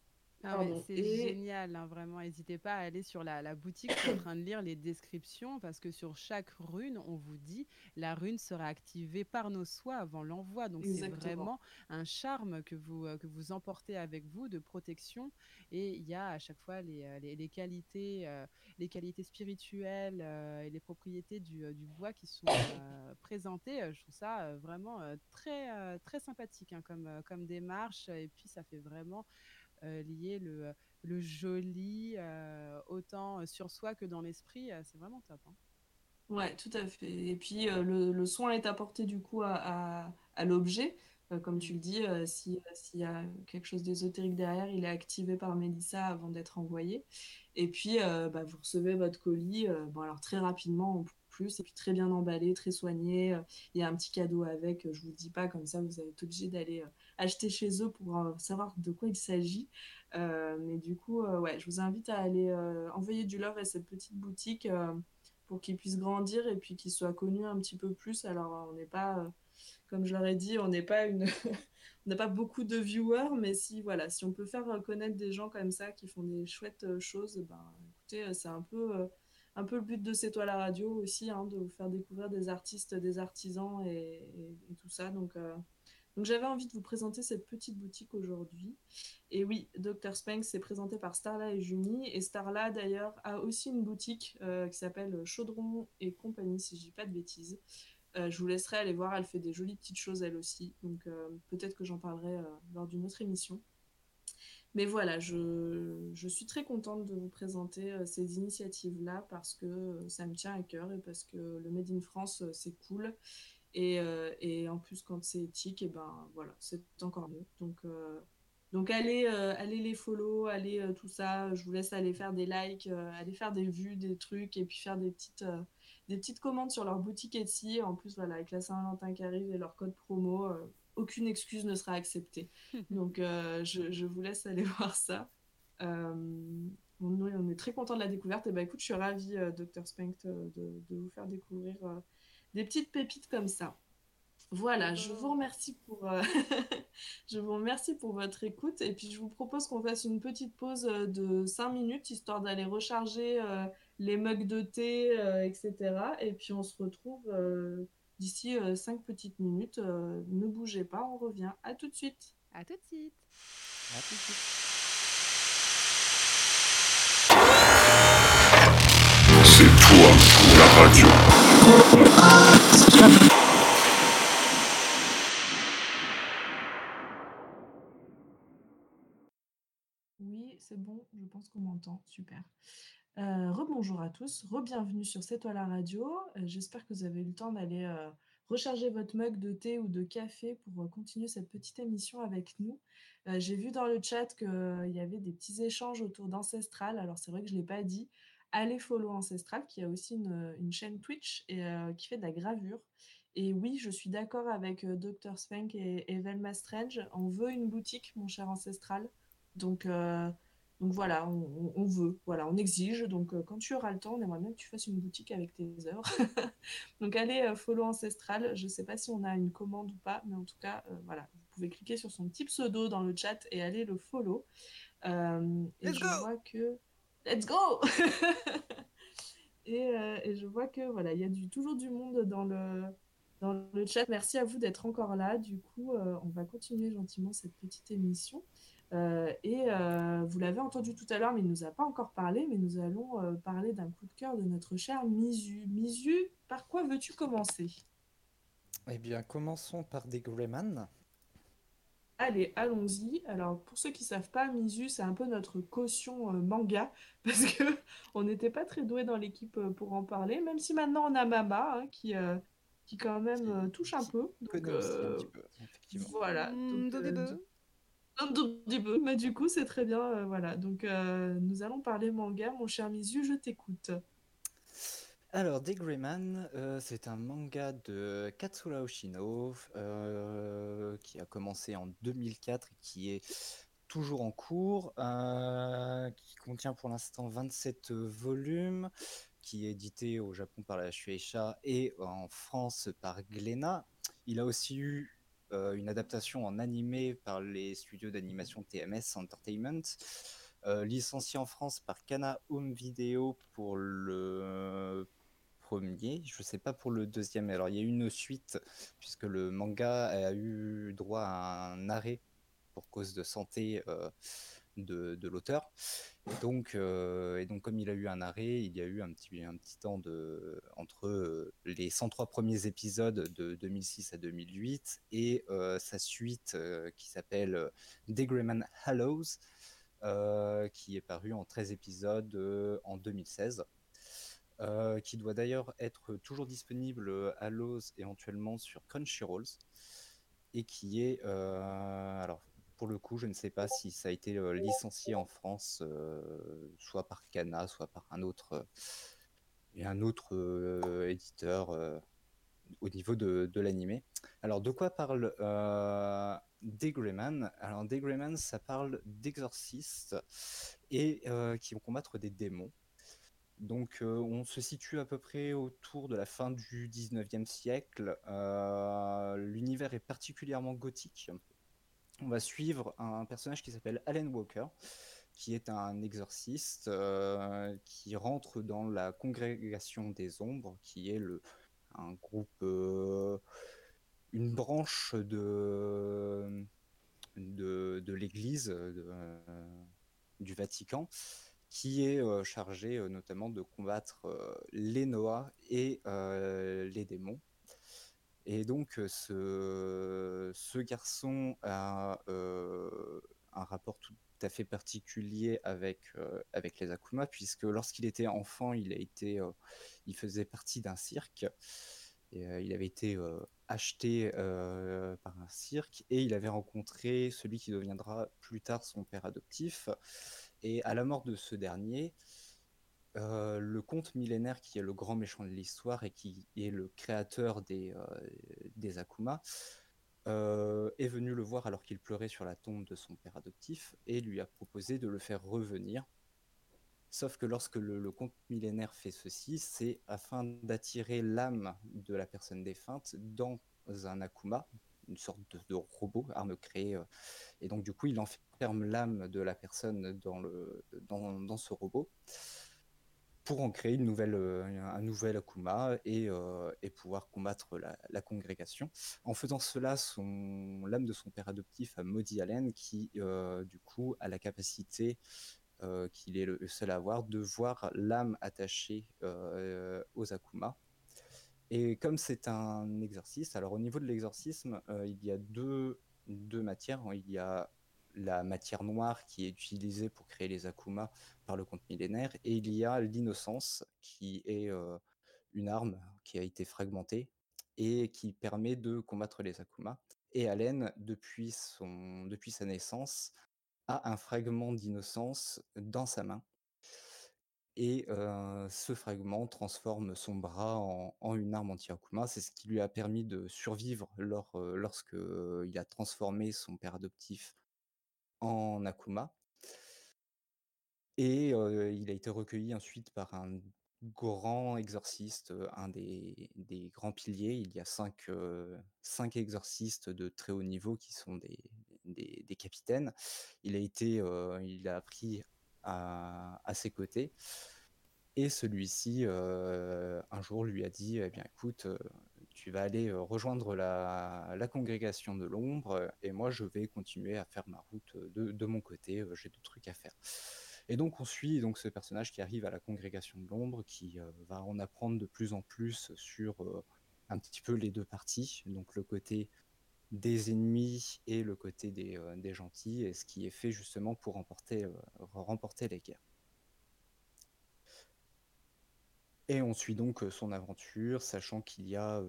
Ah c'est génial, hein, vraiment. N'hésitez pas à aller sur la, la boutique. Je suis en train de lire les descriptions parce que sur chaque rune, on vous dit la rune sera activée par nos soins avant l'envoi. Donc c'est vraiment un charme que vous, euh, que vous emportez avec vous de protection. Et il y a à chaque fois les, euh, les, les qualités, euh, les qualités spirituelles euh, et les propriétés du, du bois qui sont présentées. Je trouve ça vraiment très, très sympathique hein, comme, comme démarche. Et puis ça fait vraiment lier le, le joli euh, autant sur soi que dans l'esprit. Euh, c'est vraiment top. Hein. Ouais, tout à fait. Et puis le, le, soin est apporté du coup à, à, l'objet. comme tu le dis, s'il si y a quelque chose d'ésotérique derrière, il est activé par Mélissa avant d'être envoyé. Et puis, bah, vous recevez votre colis, bon, alors très rapidement en plus, et puis très bien emballé, très soigné. Il y a un petit cadeau avec, je vous dis pas, comme ça vous êtes obligé d'aller acheter chez eux pour euh, savoir de quoi il s'agit. Euh, mais du coup, euh, ouais, je vous invite à aller envoyer du love à cette petite boutique pour qu'ils puissent grandir et puis qu'ils soient connus un petit peu plus. Alors, on n'est pas, comme je leur ai dit, on n'est pas une. on n'a pas beaucoup de viewers, mais si, voilà, si on peut faire connaître des gens comme ça qui font des chouettes choses, ben, écoutez, c'est un peu, un peu le but de C'est toi la radio aussi, hein, de vous faire découvrir des artistes, des artisans et, et, tout ça. Donc, donc j'avais envie de vous présenter cette petite boutique aujourd'hui. Et oui, Dr Spank s'est présenté par Starla et Juni. Et Starla d'ailleurs a aussi une boutique euh, qui s'appelle Chaudron et compagnie, si je dis pas de bêtises. Euh, je vous laisserai aller voir, elle fait des jolies petites choses elle aussi. Donc euh, peut-être que j'en parlerai lors d'une autre émission. Mais voilà, je, je, suis très contente de vous présenter ces initiatives-là parce que ça me tient à cœur et parce que le Made in France, c'est cool. Et, euh, et, en plus, quand c'est éthique, et ben voilà, c'est encore mieux. Donc, euh, donc allez, euh, allez les follow, allez tout ça. Je vous laisse aller faire des likes, aller faire des vues, des trucs, et puis faire des petites, des petites commandes sur leur boutique Etsy. En plus, voilà, avec la Saint-Valentin qui arrive et leur code promo, aucune excuse ne sera acceptée. donc je, je, vous laisse aller voir ça. On, on, est très content de la découverte. Et ben écoute, je suis ravie, Dr. Spank, de, de, vous faire découvrir des petites pépites comme ça. Voilà, je vous remercie pour, euh, je vous remercie pour votre écoute et puis je vous propose qu'on fasse une petite pause euh, de 5 minutes histoire d'aller recharger euh, les mugs de thé, euh, etc. Et puis on se retrouve euh, d'ici 5 petites minutes. Euh, ne bougez pas, on revient. À tout de suite. À tout de suite. À tout de suite. C'est toi, la radio. Oui, c'est bon, je pense qu'on m'entend. Super. Euh, rebonjour à tous, re-bienvenue sur C'est toi la radio. Euh, J'espère que vous avez eu le temps d'aller euh, recharger votre mug de thé ou de café pour continuer cette petite émission avec nous. J'ai vu dans le chat qu'il y avait des petits échanges autour d'Ancestral. Alors c'est vrai que je ne l'ai pas dit. Allez follow Ancestral qui a aussi une, une chaîne Twitch et euh, qui fait de la gravure. Et oui, je suis d'accord avec euh, Dr. Spank et, et Velma Strange. On veut une boutique, mon cher Ancestral. Donc, euh, donc voilà, on, veut, voilà, on exige. Donc euh, quand tu auras le temps, on aimerait bien que tu fasses une boutique avec tes œuvres. donc allez euh, follow Ancestral. Je ne sais pas si on a une commande ou pas, mais en tout cas, euh, voilà, vous pouvez cliquer sur son petit pseudo dans le chat et aller le follow. Euh, et Let's je go vois que let's go et, euh, et je vois que voilà, il y a toujours du monde dans le dans le chat. Merci à vous d'être encore là. Du coup, euh, on va continuer gentiment cette petite émission. Euh, et vous l'avez entendu tout à l'heure, mais il ne nous a pas encore parlé, mais nous allons parler d'un coup de cœur de notre cher Misu. Misu, par quoi veux-tu commencer? Eh bien, commençons par des Greyman. Allez, allons-y. Alors, pour ceux qui ne savent pas, Misu, c'est un peu notre caution euh, manga, parce que on n'était pas très doué dans l'équipe euh, pour en parler, même si maintenant on a Mama, hein, qui, euh, qui quand même euh, touche un peu. Donc, un petit peu, effectivement. voilà. Donc, mais du coup, c'est très bien. euh, voilà. Donc, euh, nous allons parler manga. Mon cher Misu, je t'écoute. Alors, Des Greyman, euh, c'est un manga de Katsura Oshino euh, qui a commencé en 2004 et qui est toujours en cours, euh, qui contient pour l'instant 27 volumes, qui est édité au Japon par la Shueisha et en France par Glénat. Il a aussi eu une adaptation en animé par les studios d'animation TMS Entertainment. Licencié en France par Kana Home Video pour le premier, je sais pas pour le deuxième. Alors il y a eu une suite puisque le manga a eu droit à un arrêt pour cause de santé euh, de, l'auteur. Donc, euh, et donc comme il a eu un arrêt, il y a eu un petit, un petit temps de, entre euh, les 103 premiers épisodes de 2006 à 2008 et sa suite qui s'appelle The Greyman Hallows, qui est paru en 13 épisodes en 2016. Euh, qui doit d'ailleurs être toujours disponible euh, à Lowe's éventuellement sur Crunchyroll et qui est euh, alors pour le coup je ne sais pas si ça a été licencié en France soit par Kana soit par un autre un autre éditeur au niveau de, de l'animé. Alors, de quoi parle euh, Alors, Des Greyman, ça parle d'exorcistes et qui vont combattre des démons. Donc, euh, on se situe à peu près autour de la fin du 19e siècle. Euh, L'univers est particulièrement gothique. On va suivre un personnage qui s'appelle Alan Walker, qui est un exorciste euh, qui rentre dans la congrégation des ombres, qui est le, un groupe, une branche de, l'Église du Vatican, qui est chargé notamment de combattre les Noah et les démons. Et donc, ce, ce garçon a un rapport tout à fait particulier avec, avec les Akuma, puisque lorsqu'il était enfant, il, a été, il faisait partie d'un cirque. Et, il avait été acheté par un cirque et il avait rencontré celui qui deviendra plus tard son père adoptif. Et à la mort de ce dernier, euh, le conte millénaire qui est le grand méchant de l'histoire et qui est le créateur des, euh, des Akuma euh, est venu le voir alors qu'il pleurait sur la tombe de son père adoptif et lui a proposé de le faire revenir. Sauf que lorsque le, conte millénaire fait ceci, c'est afin d'attirer l'âme de la personne défunte dans un Akuma, une sorte de, de robot, arme créée. euh, et donc du coup, il enferme l'âme de la personne dans, le, dans, dans ce robot. pour en créer une nouvelle, euh, un nouvel Akuma et, euh, et pouvoir combattre la, congrégation. En faisant cela, l'âme de son père adoptif a maudit Allen, qui euh, du coup a la capacité euh, qu'il est le seul à avoir de voir l'âme attachée euh, aux Akuma. Et comme c'est un exorcisme, alors au niveau de l'exorcisme, euh, il y a deux, deux matières. Il y a la matière noire qui est utilisée pour créer les Akuma par le conte millénaire, et il y a l'innocence qui est euh, une arme qui a été fragmentée et qui permet de combattre les Akuma. Et Allen, depuis, son, depuis sa naissance, a un fragment d'innocence dans sa main. Et euh, ce fragment transforme son bras en, en une arme anti-Akuma. C'est ce qui lui a permis de survivre lors, euh, lorsque a transformé son père adoptif en Akuma. Et il a été recueilli ensuite par un grand exorciste, un des, des grands piliers. Il y a cinq, cinq exorcistes de très haut niveau qui sont des, des, capitaines. Il a été, il a appris à, à ses côtés. Et celui-ci, un jour, lui a dit, eh bien, écoute, tu vas aller rejoindre la, congrégation de l'ombre, et moi, je vais continuer à faire ma route de, mon côté, j'ai d'autres trucs à faire. Et donc, on suit donc ce personnage qui arrive à la congrégation de l'ombre, qui va en apprendre de plus en plus sur un petit peu les deux parties, donc le côté des ennemis et le côté des, gentils, et ce qui est fait justement pour remporter les guerres. Et on suit donc son aventure, sachant qu'il y a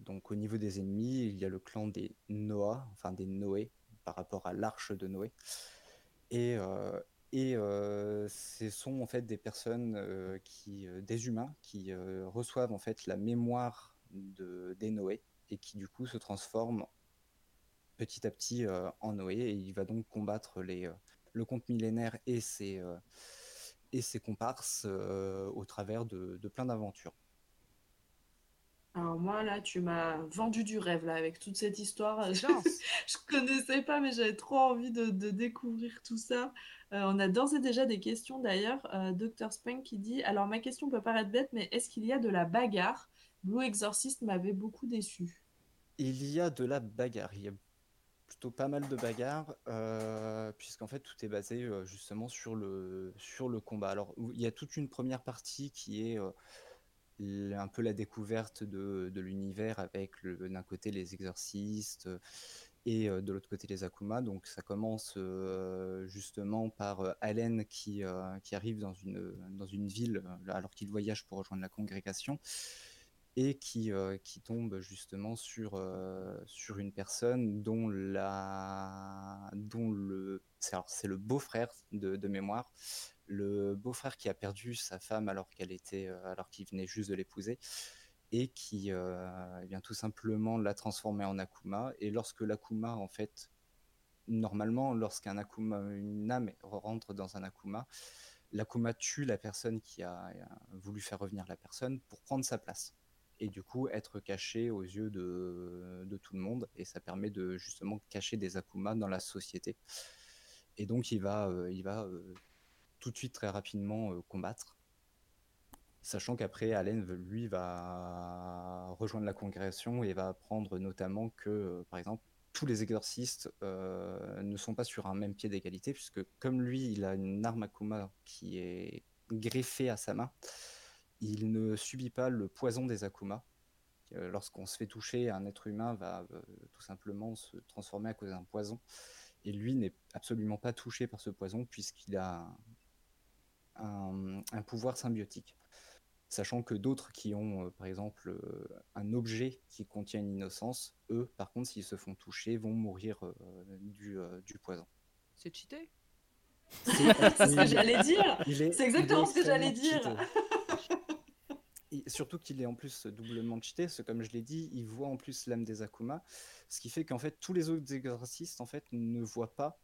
donc au niveau des ennemis, il y a le clan des Noah, enfin des Noé, par rapport à l'arche de Noé. Et, euh, ce sont en fait des personnes qui, des humains, qui reçoivent en fait la mémoire de, des Noé et qui du coup se transforment petit à petit en Noé. Et il va donc combattre les, le conte millénaire et ses, et ses comparses euh, au travers de, de plein d'aventures. Alors moi, là, tu m'as vendu du rêve, là, avec toute cette histoire. Je, connaissais pas, mais j'avais trop envie de, de découvrir tout ça. Euh, on a d'ores et déjà des questions, d'ailleurs. Euh, Dr. Spank qui dit, alors ma question peut paraître bête, mais est-ce qu'il y a de la bagarre? Blue Exorcist m'avait beaucoup déçu. Il y a de la bagarre, il y a pas mal de bagarres, euh, puisqu'en fait tout est basé euh, justement sur le, sur le combat. Alors il y a toute une première partie qui est euh, un peu la découverte de, l'univers avec d'un côté les exorcistes et euh, de l'autre côté les Akuma. Donc ça commence justement par Allen qui, qui arrive dans une, dans une ville alors qu'il voyage pour rejoindre la congrégation et qui, euh, qui tombe justement sur, euh, sur une personne dont, la, le, c'est, le beau-frère de, mémoire, le beau-frère qui a perdu sa femme alors qu'elle était, euh, alors qu'il venait juste de l'épouser et qui eh tout simplement l'a transformé en Akuma. Et lorsque l'Akuma, en fait, normalement, lorsqu'un Akuma, une âme rentre dans un Akuma, l'Akuma tue la personne qui a voulu faire revenir la personne pour prendre sa place et du coup être caché aux yeux de, tout le monde et ça permet de justement cacher des Akuma dans la société. Et donc il va, euh, il va euh, tout de suite très rapidement euh, combattre. Sachant qu'après Allen lui va rejoindre la congrégation et va apprendre notamment que par exemple tous les exorcistes ne sont pas sur un même pied d'égalité puisque comme lui il a une arme Akuma qui est greffée à sa main il ne subit pas le poison des Akuma. Euh, Lorsqu'on se fait toucher, un être humain va euh, tout simplement se transformer à cause d'un poison. Et lui n'est absolument pas touché par ce poison puisqu'il a un, pouvoir symbiotique. Sachant que d'autres qui ont, euh, par exemple, un objet qui contient une innocence, eux, par contre, s'ils se font toucher, vont mourir du, du poison. C'est cheaté. C'est ce que j'allais dire. C'est exactement ce que j'allais dire. surtout qu'il est en plus doublement cheaté, parce que comme je l'ai dit, il voit en plus l'âme des Akuma, ce qui fait qu'en fait tous les autres exorcistes en fait ne voient pas.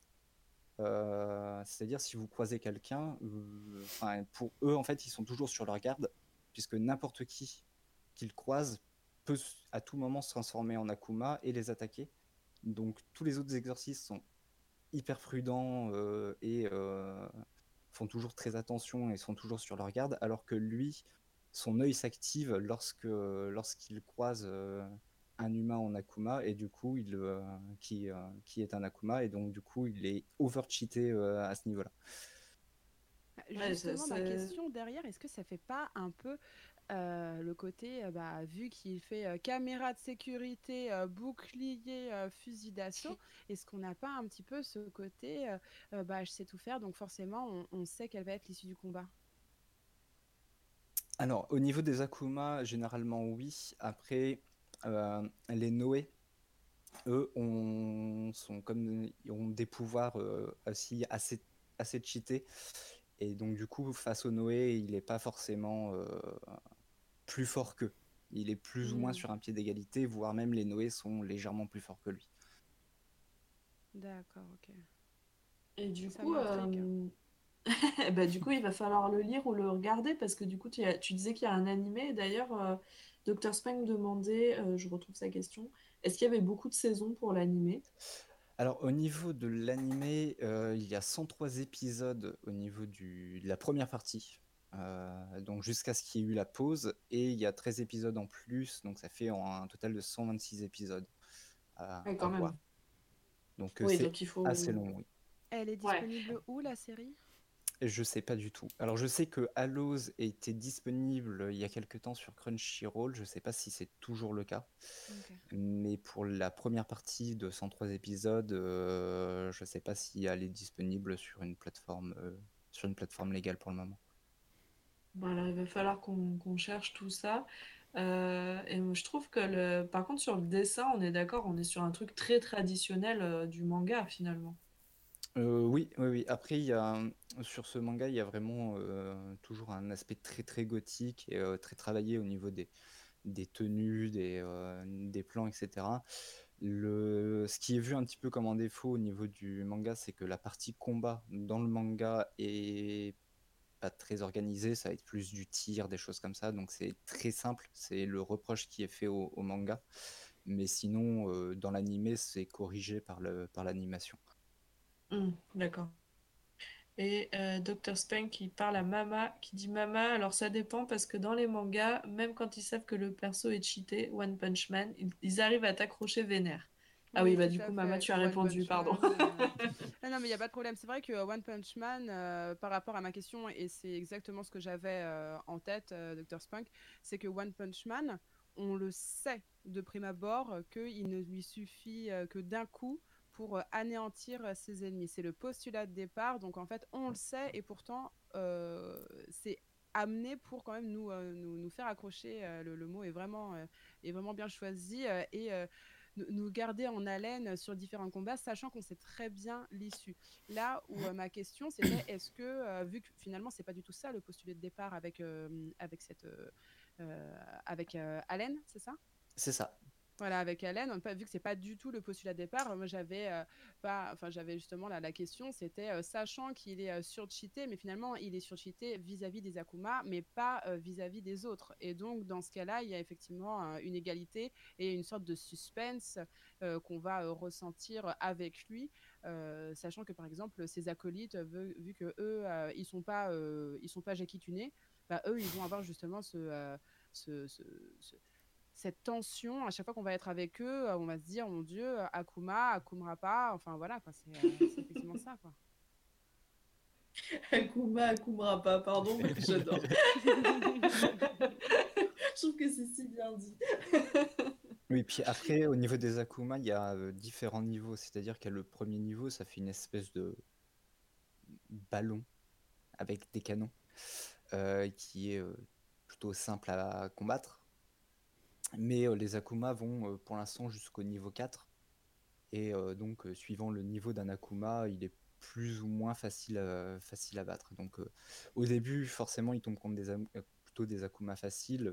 euh, C'est-à-dire si vous croisez quelqu'un, euh, pour eux en fait ils sont toujours sur leur garde, puisque n'importe qui qu'ils croisent peut à tout moment se transformer en Akuma et les attaquer. Donc tous les autres exorcistes sont hyper prudents euh, et, font toujours très attention et sont toujours sur leur garde, alors que lui, son œil s'active lorsque lorsqu'il croise euh, un humain en Akuma et du coup il euh, qui, euh, qui est un Akuma et donc du coup il est over cheaté à ce niveau-là. Ouais, ça- Justement, ma question derrière, est-ce que ça fait pas un peu euh, le côté, euh, bah, vu qu'il fait euh, caméra de sécurité, bouclier, fusil d'assaut, est-ce qu'on n'a pas un petit peu ce côté, bah, je sais tout faire, donc forcément, on, on sait quelle va être l'issue du combat? Alors, au niveau des Akuma, généralement oui. Après, les Noé, eux, ont, sont comme, ont des pouvoirs aussi assez, assez cheatés. Et donc, du coup, face au Noé, il n'est pas forcément euh, plus fort qu'eux. Il est plus ou moins Mm. sur un pied d'égalité, voire même les Noé sont légèrement plus forts que lui. D'accord, ok. Et du Ça coup, m'intrigue. euh, bah, du coup, il va falloir le lire ou le regarder parce que du coup, tu, as- tu disais qu'il y a un animé. D'ailleurs, euh, Dr. Spang demandait, euh, je retrouve sa question, est-ce qu'il y avait beaucoup de saisons pour l'animé? Alors, au niveau de l'animé, euh, il y a 103 épisodes au niveau du, de la première partie, euh, donc jusqu'à ce qu'il y ait eu la pause, et il y a 13 épisodes en plus, donc ça fait un total de 126 épisodes à, Ouais, quand même. voir. Donc, euh, Oui, c'est faut. assez long, oui. Elle est Ouais. disponible où, la série? Je sais pas du tout. Alors, je sais que Alloz était disponible il y a quelque temps sur Crunchyroll, je sais pas si c'est toujours le cas. Mais pour la première partie de 103 épisodes, euh, je sais pas si elle est disponible sur une plateforme, euh, sur une plateforme légale pour le moment. Voilà, il va falloir qu'on qu'on cherche tout ça. Euh, et je trouve que le... par contre, sur le dessin, on est d'accord, on est sur un truc très traditionnel euh, du manga finalement. Euh, oui, oui, oui. Après, y a, sur ce manga, il y a vraiment toujours un aspect très très gothique et très travaillé au niveau des, des tenues, des, des plans, etc. Le, ce qui est vu un petit peu comme un défaut au niveau du manga, c'est que la partie combat dans le manga est pas très organisée, ça va être plus du tir, des choses comme ça, donc c'est très simple, c'est le reproche qui est fait au, manga, mais sinon, euh, dans l'animé, c'est corrigé par le, par l'animation. Hmm, d'accord. Et euh, Dr. Spank qui parle à Mama, qui dit Mama, alors ça dépend parce que dans les mangas, même quand ils savent que le perso est cheaté, One Punch Man, ils, ils arrivent à t'accrocher vénère. Ah oui, bah du coup, Mama, tu as One répondu, pardon. Man, euh, Ah non, mais il n'y a pas de problème. C'est vrai que euh, One Punch Man, euh, par rapport à ma question, et c'est exactement ce que j'avais euh, en tête, Dr. Spunk, c'est que One Punch Man, on le sait de prime abord qu'il ne lui suffit que d'un coup pour anéantir ses ennemis. C'est le postulat de départ, donc en fait, on le sait, et pourtant, c'est amené pour quand même nous, nous, nous faire accrocher. le, le mot est vraiment, est vraiment bien choisi, et nous- garder en haleine sur différents combats, sachant qu'on sait très bien l'issue. Là où euh, ma question, c'était est-ce que, euh, vu que finalement, c'est pas du tout ça le postulat de départ avec, euh, avec, cette, avec Allen, c'est ça? C'est ça. Voilà, avec pas- vu que c'est pas du tout le postulat de départ, moi j'avais euh, pas, enfin j'avais justement la, la question, c'était euh, sachant qu'il est euh, surcheaté, mais finalement il est surcheaté vis-à-vis des Akuma, mais pas euh, vis-à-vis des autres. Et donc dans ce cas-là, il y a effectivement une égalité et une sorte de suspense qu'on va ressentir avec lui, sachant que par exemple ses acolytes, vu, vu que eux ils sont pas, ils sont pas jaquitunés, bah, eux ils vont avoir justement ce- cette tension, à chaque fois qu'on va être avec eux, euh, on va se dire, mon Dieu, euh, Akuma, Akumera pas, enfin voilà, quoi, c'est euh, c'est effectivement ça. Quoi. Akuma, Akumara pas, pardon, mais j'adore. Je trouve que c'est si bien dit. Oui, puis après, au niveau des Akuma, il y a différents niveaux. C'est-à-dire qu'à le premier niveau, ça fait une espèce de ballon avec des canons euh, qui est plutôt simple à combattre. Mais euh, les Akuma vont euh, pour l'instant jusqu'au niveau 4. Et euh, donc, suivant le niveau d'un Akuma, il est plus ou moins facile à, facile battre. Donc, au début, forcément, il tombe contre des, plutôt des Akuma faciles.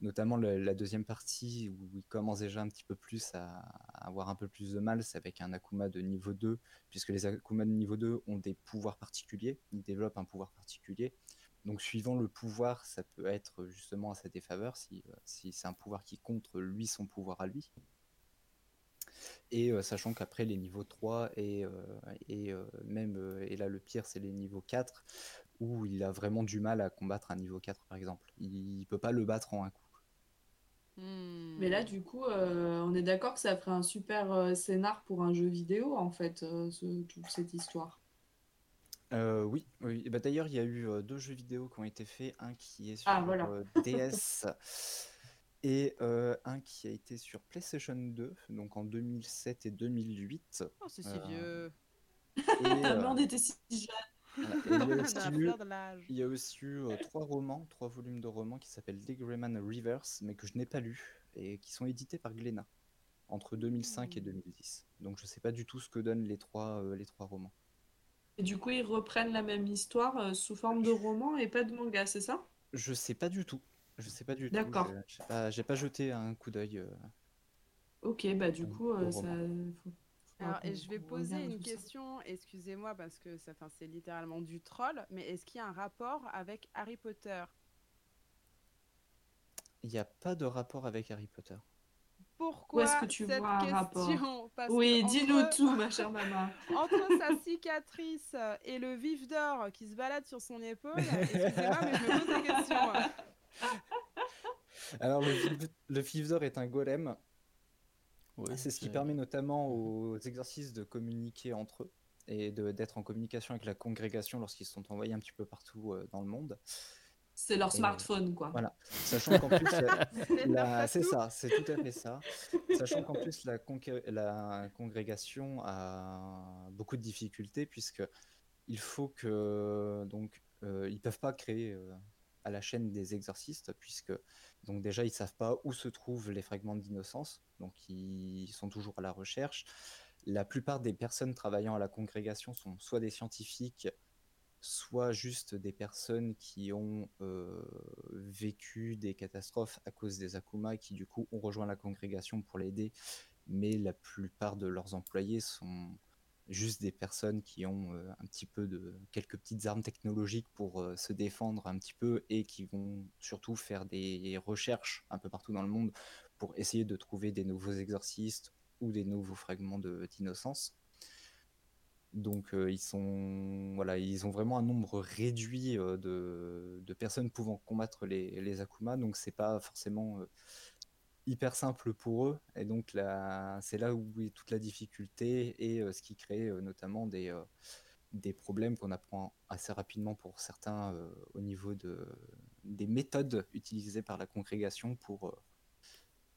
notamment la deuxième partie où il commence déjà un petit peu plus à, à avoir un peu plus de mal, c'est avec un Akuma de niveau 2, puisque les Akuma de niveau 2 ont des pouvoirs particuliers, ils développent un pouvoir particulier. Donc suivant le pouvoir, ça peut être justement à sa défaveur, si, euh, si c'est un pouvoir qui contre lui son pouvoir à lui. Et euh, sachant qu'après les niveaux 3 et, euh, et euh, même, euh, et là le pire c'est les niveaux 4, où il a vraiment du mal à combattre un niveau 4 par exemple. Il, il peut pas le battre en un coup. Hmm. Mais là, du coup, euh, on est d'accord que ça ferait un super euh, scénar pour un jeu vidéo, en fait, euh, ce- toute cette histoire. Euh, oui, oui. Et bah, d'ailleurs, il y a eu euh, deux jeux vidéo qui ont été faits, un qui est sur Ah, voilà. euh, DS et un qui a été sur PlayStation 2, donc en 2007 et 2008. Oh, c'est si vieux. Et, on était si jeunes. il y a aussi eu, trois romans, trois volumes de romans qui s'appellent Dick Rayman Rivers, mais que je n'ai pas lus et qui sont édités par Glénat entre 2005 et 2010. Donc je sais pas du tout ce que donnent les trois, les trois romans. Et du coup, ils reprennent la même histoire euh, sous forme de roman et pas de manga, c'est ça? Je sais pas du tout. Je sais pas du tout. D'accord. Je- J'ai pas, j'ai pas jeté un coup d'œil. euh, Ok, bah du coup, au euh, ça... faut- Alors, et qu'on- je vais qu'on poser regarde une tout ça. question, excusez-moi, parce que ça, enfin, c'est littéralement du troll, mais est-ce qu'il y a un rapport avec Harry Potter? Il n'y a pas de rapport avec Harry Potter. Pourquoi est-ce que tu cette vois un rapport question? Parce Oui, que dis-nous entre- tout, ma chère maman. Entre sa cicatrice et le vif d'or qui se balade sur son épaule, excusez-moi, mais je me pose la question. Alors, le, le Fifdor est un golem. Oui, C'est ce qui permet notamment aux exercices de communiquer entre eux et de- d'être en communication avec la congrégation lorsqu'ils sont envoyés un petit peu partout euh, dans le monde. C'est leur smartphone, quoi. Voilà. Sachant qu'en plus, la- C'est la- c'est ça, c'est tout à fait ça. Sachant qu'en plus, la, conqué- la congrégation a beaucoup de difficultés puisque il faut que donc euh, ils peuvent pas créer euh, à la chaîne des exorcistes puisque donc déjà ils savent pas où se trouvent les fragments d'innocence, donc ils sont toujours à la recherche. La plupart des personnes travaillant à la congrégation sont soit des scientifiques, soit juste des personnes qui ont vécu des catastrophes à cause des Akuma qui du coup ont rejoint la congrégation pour l'aider, mais la plupart de leurs employés sont juste des personnes qui ont un petit peu de quelques petites armes technologiques pour se défendre un petit peu et qui vont surtout faire des recherches un peu partout dans le monde pour essayer de trouver des nouveaux exorcistes ou des nouveaux fragments d'innocence. Donc euh, ils sont voilà, ils ont vraiment un nombre réduit euh, de, de personnes pouvant combattre les, les Akuma, donc c'est pas forcément euh, hyper simple pour eux. Et donc là, c'est là où est toute la difficulté et ce qui crée notamment des, des problèmes qu'on apprend assez rapidement pour certains au niveau de, des méthodes utilisées par la congrégation pour,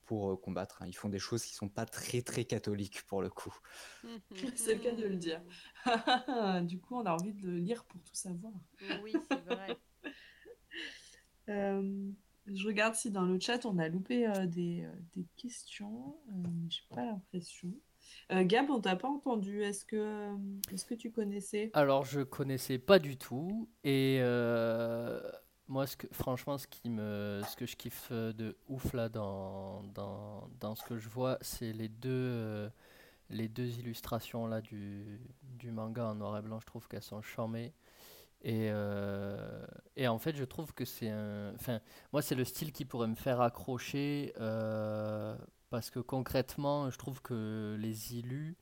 pour euh, combattre. hein. Ils font des choses qui sont pas très très catholiques pour le coup. C'est le cas de le dire. du coup, on a envie de le lire pour tout savoir. Oui, c'est vrai. Euh, je regarde si dans le chat on a loupé euh, des, euh, des questions, euh, mais j'ai pas l'impression. Euh, Gab, on t'a pas entendu. Est-ce que, est-ce que tu connaissais? Alors, je connaissais pas du tout. Et euh, moi, ce que, franchement, ce qui me, ce que je kiffe euh, de ouf là dans, dans, ce que je vois, c'est les deux, euh, les deux illustrations là du, du manga en noir et blanc. Je trouve qu'elles sont charmées. Et, euh, et en fait, je trouve que c'est un. Enfin, moi, c'est le style qui pourrait me faire accrocher. parce que concrètement, je trouve que les illus.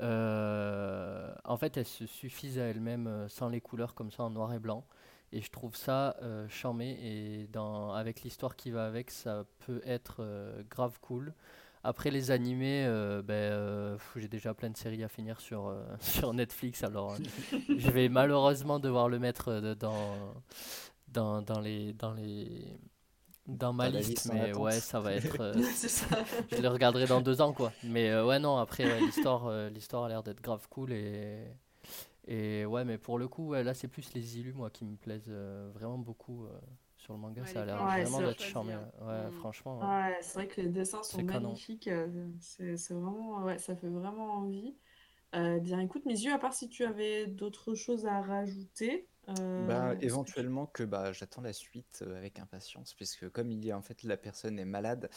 En fait, elles se suffisent à elles-mêmes sans les couleurs comme ça en noir et blanc. Et je trouve ça euh, charmé. Et dans, avec l'histoire qui va avec, ça peut être euh, grave cool. Après les animés, euh, ben, j'ai déjà plein de séries à finir sur, sur Netflix. Alors, je vais malheureusement devoir le mettre dans, dans, dans les, dans les, dans ma Dans liste. Mais ouais, ça va être. ça. je les regarderai dans deux ans, quoi. Mais ouais, non, après, ouais, l'histoire, l'histoire a l'air d'être grave cool. Et, et ouais, mais pour le coup, ouais, là, c'est plus les illus, moi, qui me plaisent euh, vraiment beaucoup euh, sur le manga. Ouais, ça a l'air vraiment d'être charmé. hein. Ouais, Mm. franchement. ouais. Ouais, c'est vrai que les dessins sont magnifiques. euh, C'est c'est vraiment, ouais, ça fait vraiment envie. Euh, bien, écoute, mes yeux, à part si tu avais d'autres choses à rajouter, euh, Bah, éventuellement que bah, j'attends la suite euh, avec impatience, puisque comme il y a en fait la personne est malade,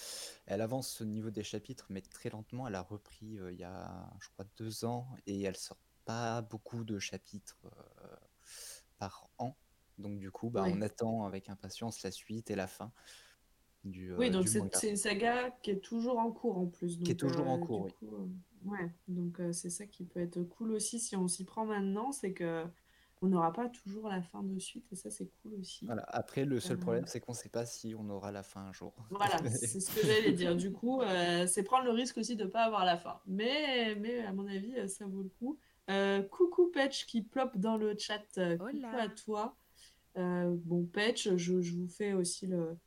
elle avance au niveau des chapitres, mais très lentement. Elle a repris euh, il y a, je crois, deux ans, et elle sort pas beaucoup de chapitres euh, par an. Donc du coup, bah, Ouais. on attend avec impatience la suite et la fin. du, Oui, euh, donc du c'est une saga qui est toujours en cours en plus. Qui est donc, toujours en euh, cours, oui. coup, ouais, donc c'est ça qui peut être cool aussi si on s'y prend maintenant, c'est que on n'aura pas toujours la fin de suite et ça c'est cool aussi. Voilà. Après, le seul problème, c'est qu'on ne sait pas si on aura la fin un jour. Voilà, c'est ce que j'allais dire. Du coup, euh, c'est prendre le risque aussi de ne pas avoir la fin. Mais, mais à mon avis, ça vaut le coup. Euh, coucou Patch qui plop dans le chat. Euh, coucou à toi. Euh, bon, Patch, je, je vous fais aussi le,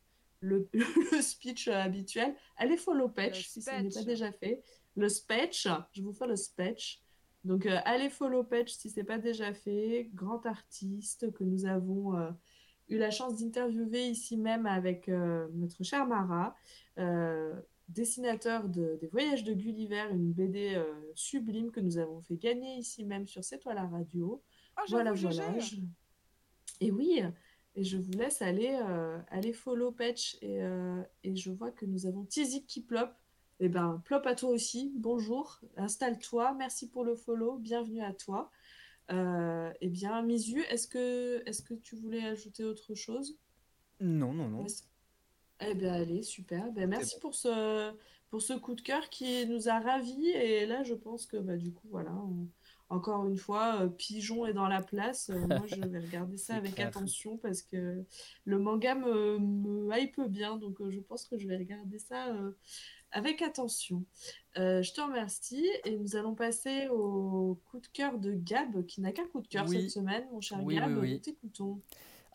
le, le speech habituel. Allez follow Patch si ce n'est pas déjà fait. Le speech, je vous fais le speech. Donc, allez follow Patch si ce n'est pas déjà fait. Grand artiste que nous avons eu la chance d'interviewer ici même avec notre chère Mara, dessinateur de- des Voyages de Gulliver, une BD euh, sublime que nous avons fait gagner ici même sur C'est toi la radio. Oh, Voilà, voilà. Je- Et oui, et je vous laisse aller, euh, aller follow Patch. Et, euh, et je vois que nous avons Tizik qui plop. Eh ben, plop à toi aussi. Bonjour, installe-toi. Merci pour le follow. Bienvenue à toi. Euh, eh bien, Misu, est-ce que, est-ce que tu voulais ajouter autre chose? Non, non, non. Eh bien, allez, super. Ben, merci bon. pour ce, pour ce coup de cœur qui nous a ravis. Et là, je pense que bah, du coup, voilà, on- encore une fois, euh, Pigeon est dans la place. Euh, moi, je vais regarder ça avec clair. attention parce que le manga me, me hype bien. Donc, euh, je pense que je vais regarder ça avec attention. Je te remercie. Et nous allons passer au coup de cœur de Gab, qui n'a qu'un coup de cœur Oui. cette semaine, mon cher Oui, Gab. oui. Nous t'écoutons.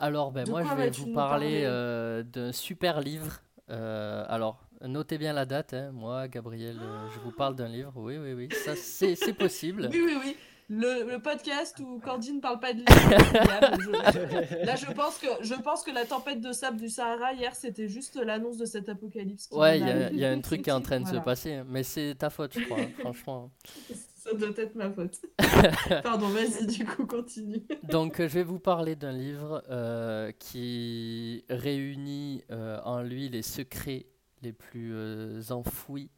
Alors, ben, De moi, je vais vous parler euh, d'un super livre. Euh, alors, notez bien la date. hein. Moi, Gabriel, euh, je vous parle d'un livre. Oui, oui, oui. Ça, c'est c'est possible. Oui, oui, oui. Le, le podcast où Cordy ne parle pas de je- Là, je pense, que, je pense que la tempête de sable du Sahara, hier, c'était juste l'annonce de cet apocalypse. Ouais, il y a, y un truc qui est en train de Voilà. se passer. hein. Mais c'est ta faute, je crois, hein, franchement. Ça doit être ma faute. Pardon, vas-y, du coup, continue. Donc, euh, je vais vous parler d'un livre euh, qui réunit euh, en lui les secrets les plus euh, enfouis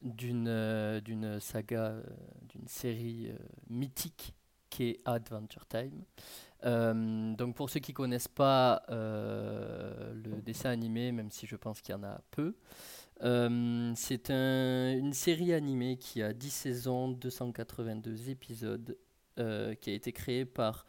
d'une d'une saga, d'une série mythique qui est Adventure Time. Donc, pour ceux qui connaissent pas le dessin animé, même si je pense qu'il y en a peu, euh, c'est un- une série animée qui a 10 saisons, 282 épisodes, euh, qui a été créée par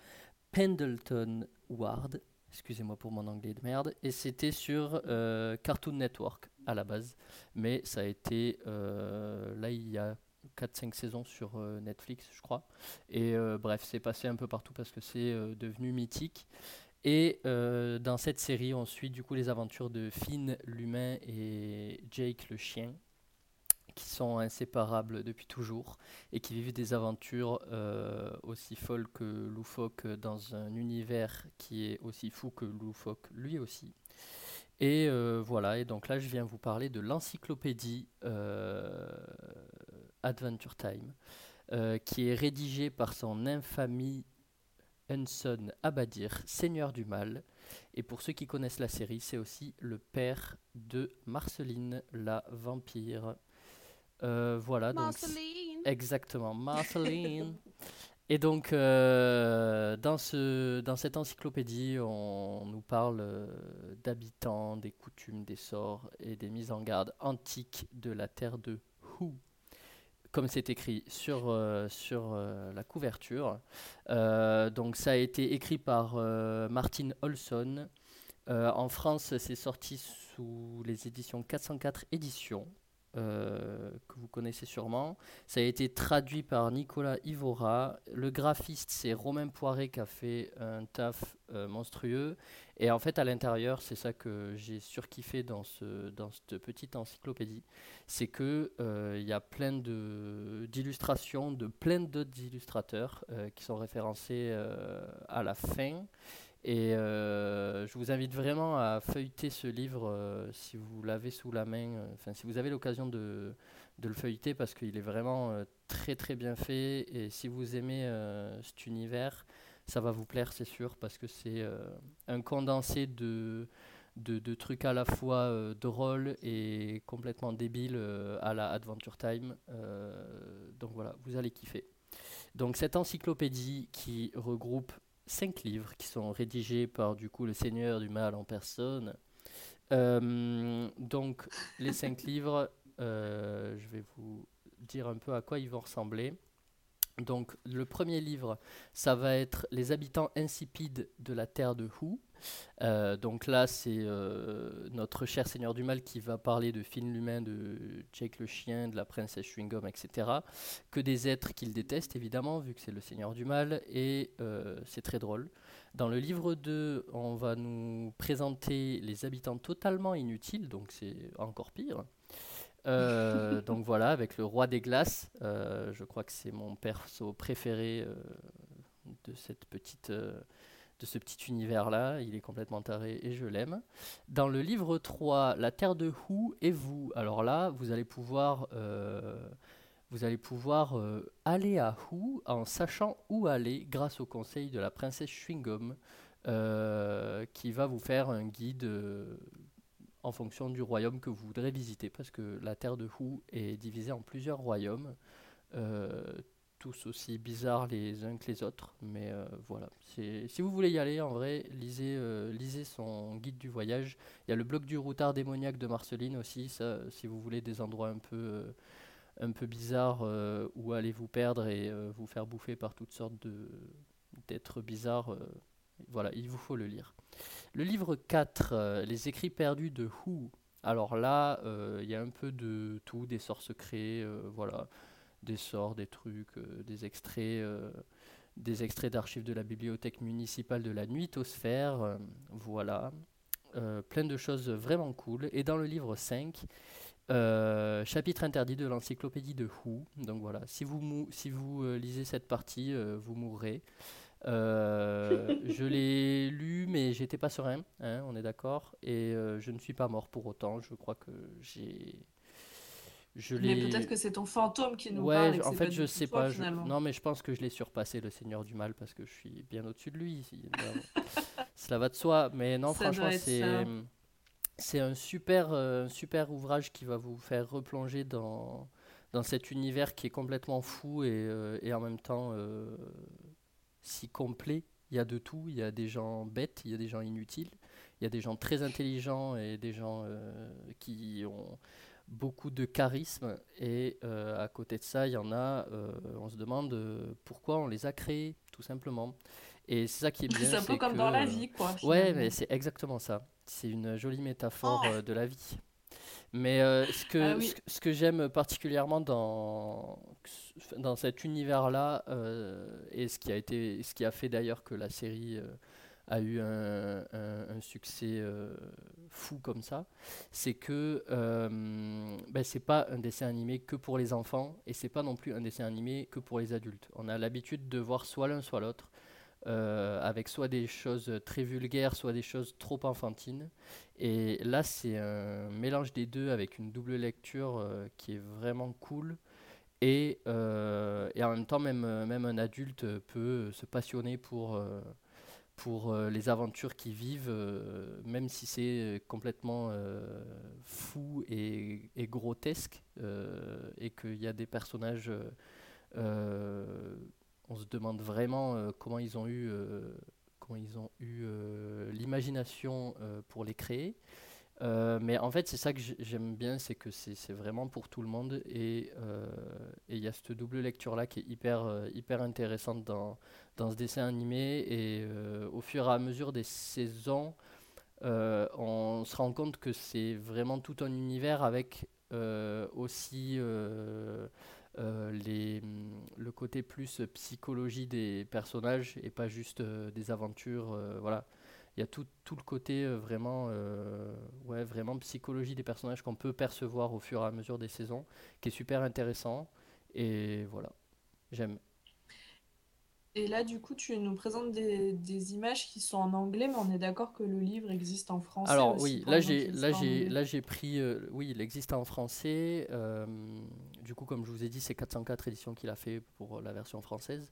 Pendleton Ward. Excusez-moi pour mon anglais de merde. Et c'était sur euh, Cartoon Network à la base. Mais ça a été. là, il y a 4-5 saisons sur Netflix, je crois. Et bref, c'est passé un peu partout parce que c'est devenu mythique. Et euh, dans cette série, on suit du coup les aventures de Finn l'humain et Jake le chien, qui sont inséparables depuis toujours et qui vivent des aventures euh, aussi folles que loufoques dans un univers qui est aussi fou que loufoque lui aussi. Et euh, voilà, et donc là je viens vous parler de l'encyclopédie Adventure Time, qui est rédigée par son infamie Hunson Abadir, seigneur du mal. Et pour ceux qui connaissent la série, c'est aussi le père de Marceline, la vampire. Euh, voilà, donc Marceline. Exactement, Marceline. Et donc, euh, dans, ce, dans cette encyclopédie, on nous parle euh, d'habitants, des coutumes, des sorts et des mises en garde antiques de la terre de Who, comme c'est écrit sur, euh, euh, la couverture. Euh, donc, ça a été écrit par Martin Olson. En France, c'est sorti sous les éditions 404 éditions. Euh, que vous connaissez sûrement. Ça a été traduit par Nicolas Ivora. Le graphiste, c'est Romain Poiré qui a fait un taf euh, monstrueux. Et en fait, à l'intérieur, c'est ça que j'ai surkiffé dans, ce, dans cette petite encyclopédie. C'est qu'il il y a plein de- d'illustrations de, plein d'autres illustrateurs euh, qui sont référencés euh, à la fin. Et euh, je vous invite vraiment à feuilleter ce livre euh, si vous l'avez sous la main, euh, enfin si vous avez l'occasion de, le feuilleter parce qu'il est vraiment très très bien fait et si vous aimez cet univers, ça va vous plaire c'est sûr parce que c'est un condensé de, trucs à la fois drôles et complètement débiles à la Adventure Time. Donc voilà, vous allez kiffer. Donc cette encyclopédie qui regroupe cinq livres qui sont rédigés par du coup le Seigneur du Mal en personne, Euh, donc, les cinq livres, euh, je vais vous dire un peu à quoi ils vont ressembler. Donc, le premier livre, ça va être Les habitants insipides de la terre de Hu. Euh, donc là, c'est euh, notre cher Seigneur du Mal qui va parler de Finn l'humain, de Jake le chien, de la princesse Chewing-Gum, etc. Que des êtres qu'il déteste, évidemment, vu que c'est le Seigneur du Mal, et euh, c'est très drôle. Dans le livre 2, on va nous présenter les habitants totalement inutiles, donc c'est encore pire. Donc voilà, avec le roi des glaces, je crois que c'est mon perso préféré de cette petite, de ce petit univers-là. Il est complètement taré et je l'aime. Dans le livre 3, La Terre de Hu et vous. Alors là, vous allez pouvoir, euh, vous allez pouvoir euh, aller à Hu en sachant où aller grâce au conseil de la princesse Chewing-Gum, euh, qui va vous faire un guide. en fonction du royaume que vous voudrez visiter, parce que la terre de Hu est divisée en plusieurs royaumes, tous aussi bizarres les uns que les autres, mais euh, voilà. Si vous voulez y aller, en vrai, lisez, euh, lisez son guide du voyage. Il y a le bloc du routard démoniaque de Marceline aussi, ça, si vous voulez des endroits un peu, euh, un peu bizarres où aller vous perdre et vous faire bouffer par toutes sortes d'êtres bizarres, voilà, il vous faut le lire. Le livre 4, euh, Les écrits perdus de Hu. Alors là, il y a un peu de tout, des sorts secrets, voilà, des sorts, des trucs, euh, des extraits, euh, des extraits d'archives de la bibliothèque municipale de la Nuitosphère, euh, voilà, Euh, plein de choses vraiment cool. Et dans le livre 5, euh, chapitre interdit de l'encyclopédie de Hu. Donc voilà, si vous, mou- si vous lisez cette partie, vous mourrez. Je l'ai lu, mais j'étais pas serein, hein, on est d'accord. Et je ne suis pas mort pour autant. Je crois que j'ai. Je Mais peut-être que c'est ton fantôme qui nous Ouais, parle. et je- que en fait, pas je sais toi, pas. je-. Non, mais je pense que je l'ai surpassé, le Seigneur du Mal, parce que je suis bien au-dessus de lui. Cela va de soi. Mais non, Ça franchement, c'est. C'est un super, euh, super ouvrage qui va vous faire replonger dans, dans cet univers qui est complètement fou et, euh, et en même temps euh, si complet. Il y a de tout. Il y a des gens bêtes, il y a des gens inutiles, il y a des gens très intelligents et des gens qui ont beaucoup de charisme. Et euh, à côté de ça, il y en a, euh, on se demande euh, pourquoi on les a créés, tout simplement. Et c'est ça qui est bien. C'est un peu comme que, dans la vie, quoi. Ouais, finalement. mais c'est exactement ça. C'est une jolie métaphore Oh. euh, de la vie. Mais euh, ce que, Ah oui. ce, que- ce que j'aime particulièrement dans, dans cet univers-là, euh, et ce qui a, été, ce qui a fait d'ailleurs que la série euh, a eu un, succès euh, fou comme ça, c'est que euh, ben, c'est pas un dessin animé que pour les enfants, et c'est pas non plus un dessin animé que pour les adultes. On a l'habitude de voir soit l'un, soit l'autre euh, avec soit des choses très vulgaires, soit des choses trop enfantines. Et là, c'est un mélange des deux avec une double lecture euh, qui est vraiment cool. Et, et en même temps, même, même un adulte peut se passionner pour, pour euh, les aventures qu'ils vivent, euh, même si c'est complètement euh, fou et, grotesque, et qu'il y a des personnages on se demande vraiment comment ils ont eu, comment ils ont eu l'imagination pour les créer. Euh, mais en fait, c'est ça que j'ai- j'aime bien, c'est que c'est vraiment pour tout le monde et euh, et il y a cette double lecture-là qui est hyper, euh, hyper intéressante dans, dans ce dessin animé. Et au fur et à mesure des saisons, on se rend compte que c'est vraiment tout un univers avec aussi les, le côté plus psychologie des personnages et pas juste des aventures. voilà. Il y a tout, tout le côté euh, vraiment, euh, ouais, vraiment psychologie des personnages qu'on peut percevoir au fur et à mesure des saisons, qui est super intéressant. Et voilà, j'aime. Et là, du coup, tu nous présentes des, des images qui sont en anglais, mais on est d'accord que le livre existe en français Alors aussi oui, là j'ai là j'ai là j'ai pris euh, oui, il existe en français. du coup, comme je vous ai dit, c'est 404 éditions qu'il a fait pour la version française.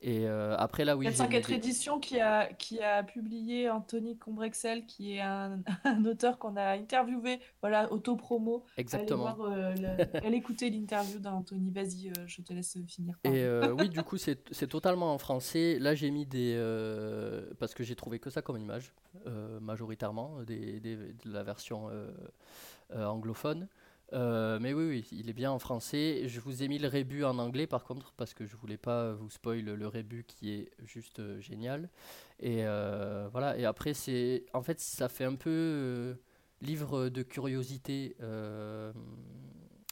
Et euh, après, là, oui, j'ai mis 404 des- éditions qui a, qui a publié Anthony Combrexel, qui est un, un auteur qu'on a interviewé, voilà, auto-promo. Allez Exactement. voir, euh, allez écouter l'interview d'Anthony. Vas-y, euh, je te laisse finir. Et euh, oui, du coup, c'est totalement en français. Là, j'ai mis des. parce que j'ai trouvé que ça comme image, majoritairement, des, des- de la version anglophone. Euh, mais oui, oui, il est bien en français. Je vous ai mis le rébut en anglais, par contre, parce que je voulais pas vous spoil le rébut qui est juste euh, génial. Et euh, voilà. Et après, c'est. En fait, ça fait un peu livre de curiosité.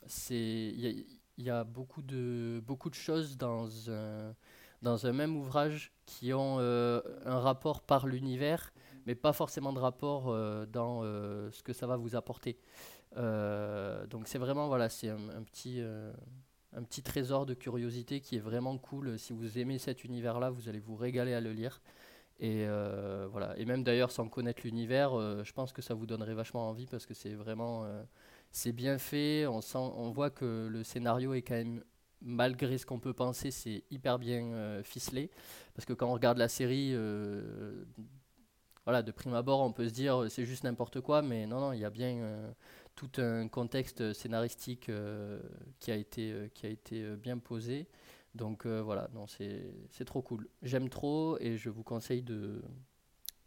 c'est. Il y y a beaucoup de, beaucoup de choses dans un, dans un même ouvrage qui ont un rapport par l'univers, mais pas forcément de rapport dans ce que ça va vous apporter. Euh, donc c'est vraiment, voilà, c'est un, petit, euh, un petit trésor de curiosité qui est vraiment cool. Si vous aimez cet univers-là, vous allez vous régaler à le lire. Et euh, voilà. Et même d'ailleurs, sans connaître l'univers, je pense que ça vous donnerait vachement envie parce que c'est vraiment, c'est bien fait. On sent, on voit que le scénario est quand même, malgré ce qu'on peut penser, c'est hyper bien ficelé. Parce que quand on regarde la série, voilà, de prime abord, on peut se dire c'est juste n'importe quoi, mais non, non, il y a bien tout un contexte scénaristique euh, qui a été, euh, qui a été euh, bien posé. Donc voilà, non, c'est trop cool. J'aime trop et je vous conseille de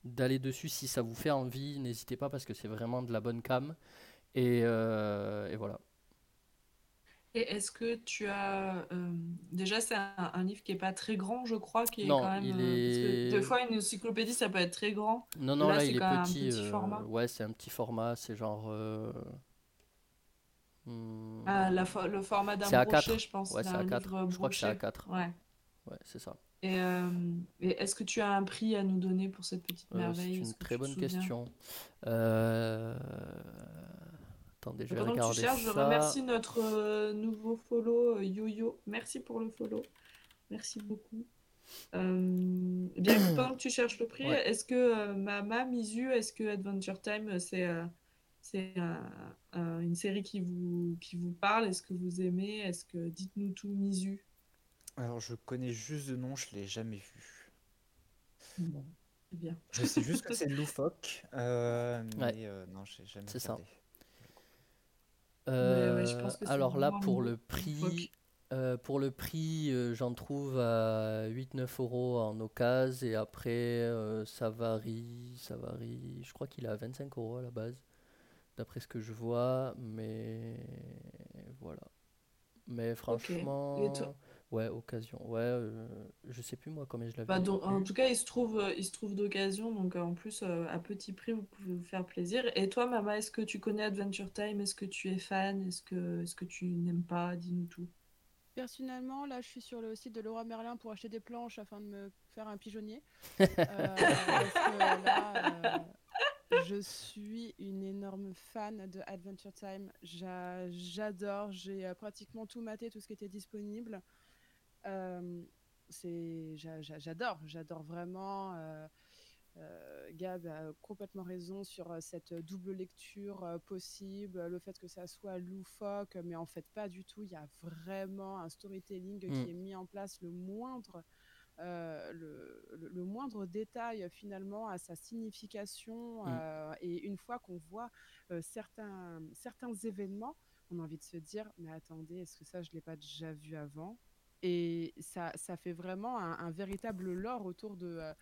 d'aller dessus si ça vous fait envie. N'hésitez pas parce que c'est vraiment de la bonne cam. Et, et voilà. Et est-ce que tu as... euh, déjà, c'est un, un livre qui est pas très grand, je crois, qui est Non, quand même... il euh, parce que est- des fois, une encyclopédie, ça peut être très grand. Non, non, Là, là, c'est il est même un petit. petit euh, format. ouais, c'est un petit format. C'est genre. euh, hmm, Ah, la fo- le format d'un C'est A4. brochet, je pense, Ouais, c'est A4. livre Je crois que c'est brochet. A4. Ouais. Ouais, c'est ça. Et, et est-ce que tu as un prix à nous donner pour cette petite c'est merveille? Est-ce une très bonne question. Euh, Attendez, je vais Pendant que tu cherches, je remercie notre euh, nouveau follow, euh, Yo-Yo. Merci pour le follow. Merci beaucoup. Euh, eh bien, pendant que tu cherches le prix, Ouais. est-ce que euh, Mama, Misu, est-ce que Adventure Time, c'est euh, c'est un- un- une série qui vous, qui vous parle? Est-ce que vous aimez? Est-ce que dites-nous tout, Misu? Alors, je connais juste de nom, je l'ai jamais vu. Bon, c'est bien. Je sais juste que c'est loufoque, euh, mais Ouais. euh, non, j'ai jamais C'est ça. Ouais, ouais, Euh, alors là, vraiment pour le prix, euh, pour le prix, euh, j'en trouve à 8-9 euros en occasion et après euh, ça varie, ça varie. Je crois qu'il est à 25 euros à la base, d'après ce que je vois, mais voilà. Mais franchement, ouais, occasion, ouais, euh, je sais plus moi combien je l'avais Bah, donc, en tout cas, il se trouve, euh, il se trouve d'occasion, donc euh, en plus, euh, à petit prix, vous pouvez vous faire plaisir. Et toi, Mama, est-ce que tu connais Adventure Time? Est-ce que tu es fan? Est-ce que, est-ce que tu n'aimes pas? Dis-nous tout. Personnellement, là, je suis sur le site de Leroy Merlin pour acheter des planches afin de me faire un pigeonnier. Euh, parce que là, euh, je suis une énorme fan de Adventure Time. J'a- J'adore, j'ai euh, pratiquement tout maté, tout ce qui était disponible. C'est, j'a- j'a- j'adore, j'adore vraiment. euh, euh, Gab a complètement raison sur euh, cette double lecture euh, possible, le fait que ça soit loufoque, mais en fait pas du tout. Il y a vraiment un storytelling qui est mis en place, le moindre, euh, le, le- le moindre détail finalement à sa signification. Mm. euh, et une fois qu'on voit certains, certains événements, on a envie de se dire, mais attendez, est-ce que ça, je ne l'ai pas déjà vu avant? Et ça, ça fait vraiment un, véritable lore autour de... euh,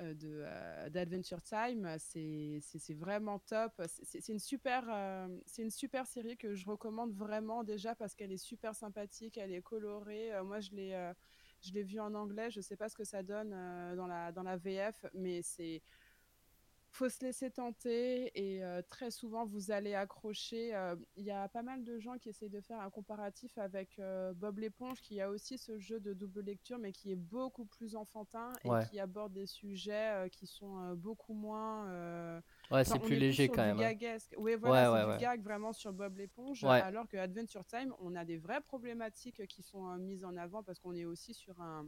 euh, euh, d'Adventure Time. C'est vraiment top. C'est- une, super, euh, une super série que je recommande vraiment déjà parce qu'elle est super sympathique, elle est colorée. Moi, je l'ai euh, l'ai vue en anglais. Je sais pas ce que ça donne dans, la, dans la VF, mais c'est faut se laisser tenter et euh, très souvent vous allez accrocher. Euh, Il y a pas mal de gens qui essayent de faire un comparatif avec euh, Bob l'éponge qui a aussi ce jeu de double lecture mais qui est beaucoup plus enfantin et Ouais. qui aborde des sujets qui sont beaucoup moins... Ouais, c'est plus léger quand même. hein. Oui, voilà, Ouais, c'est ouais, du gag vraiment sur Bob l'éponge, alors que Adventure Time, on a des vraies problématiques qui sont mises en avant parce qu'on est aussi sur un,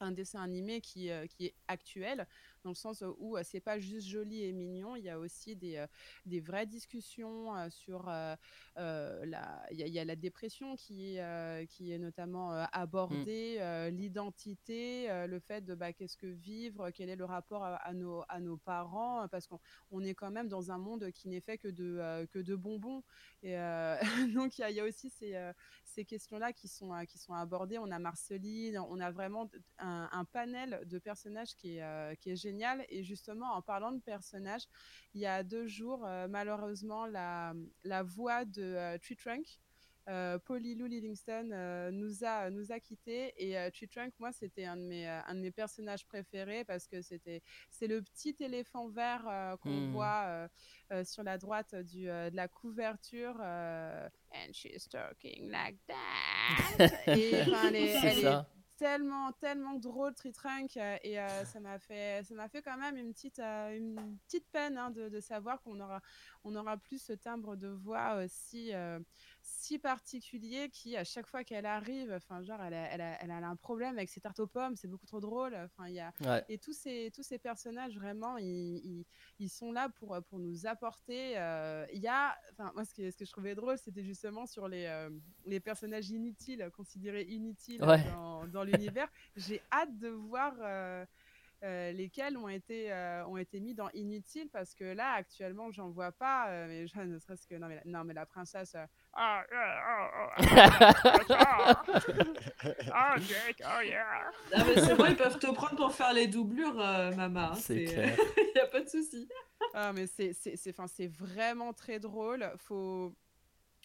un dessin animé qui, euh, qui est actuel, dans le sens où euh, c'est pas juste joli et mignon, il y a aussi des, euh, des vraies discussions euh, sur euh, euh, la, il y, a- il y a la dépression qui, est, euh, qui est notamment euh, abordée, euh, l'identité, euh, le fait de bah, qu'est-ce que vivre, quel est le rapport à, à nos, à nos parents, euh, parce qu'on on est quand même dans un monde qui n'est fait que de, euh, que de bonbons. Et euh, donc il y, a- il y a aussi ces, euh, ces questions-là qui sont, euh, qui sont abordées. On a Marceline, on a vraiment un, un panel de personnages qui est, euh, qui est génial. Et justement, en parlant de personnages, il y a deux jours, euh, malheureusement, la, la voix de euh, Tree Trunk, euh, Polly Lou Livingston, euh, nous, a, nous a quittés. Et euh, Tree Trunk, moi, c'était un, de mes, un de mes personnages préférés parce que c'était c'est le petit éléphant vert qu'on Hmm. voit sur la droite du, de la couverture. And she's talking like that. et enfin, elle est, elle. Tellement tellement drôle Tritrunk euh, et euh, ça m'a fait ça m'a fait quand même une petite euh, une petite peine hein, de, de savoir qu'on aura on aura plus ce timbre de voix euh, si particulier qui à chaque fois qu'elle arrive enfin genre elle a, elle, a, elle a un problème avec ses tartes aux pommes c'est beaucoup trop drôle enfin il y a Ouais. et tous ces tous ces personnages vraiment ils, ils, ils sont là pour pour nous apporter euh, il y a enfin moi ce que ce que je trouvais drôle c'était justement sur les euh, les personnages inutiles considérés inutiles Ouais. dans, dans l'univers j'ai hâte de voir euh, euh, lesquels ont été, euh, ont été mis dans Inutile parce que là actuellement j'en vois pas euh, mais je, ne serait-ce que non mais la, non mais la princesse euh, ah, ah, ah, ah, ah, ah, Jake, oh yeah Ah, mais c'est bon, ils peuvent te prendre pour faire les doublures, euh, Mama. hein, C'est clair. Il n'y a pas de souci. Ah, mais c'est c'est vraiment très drôle. Faut...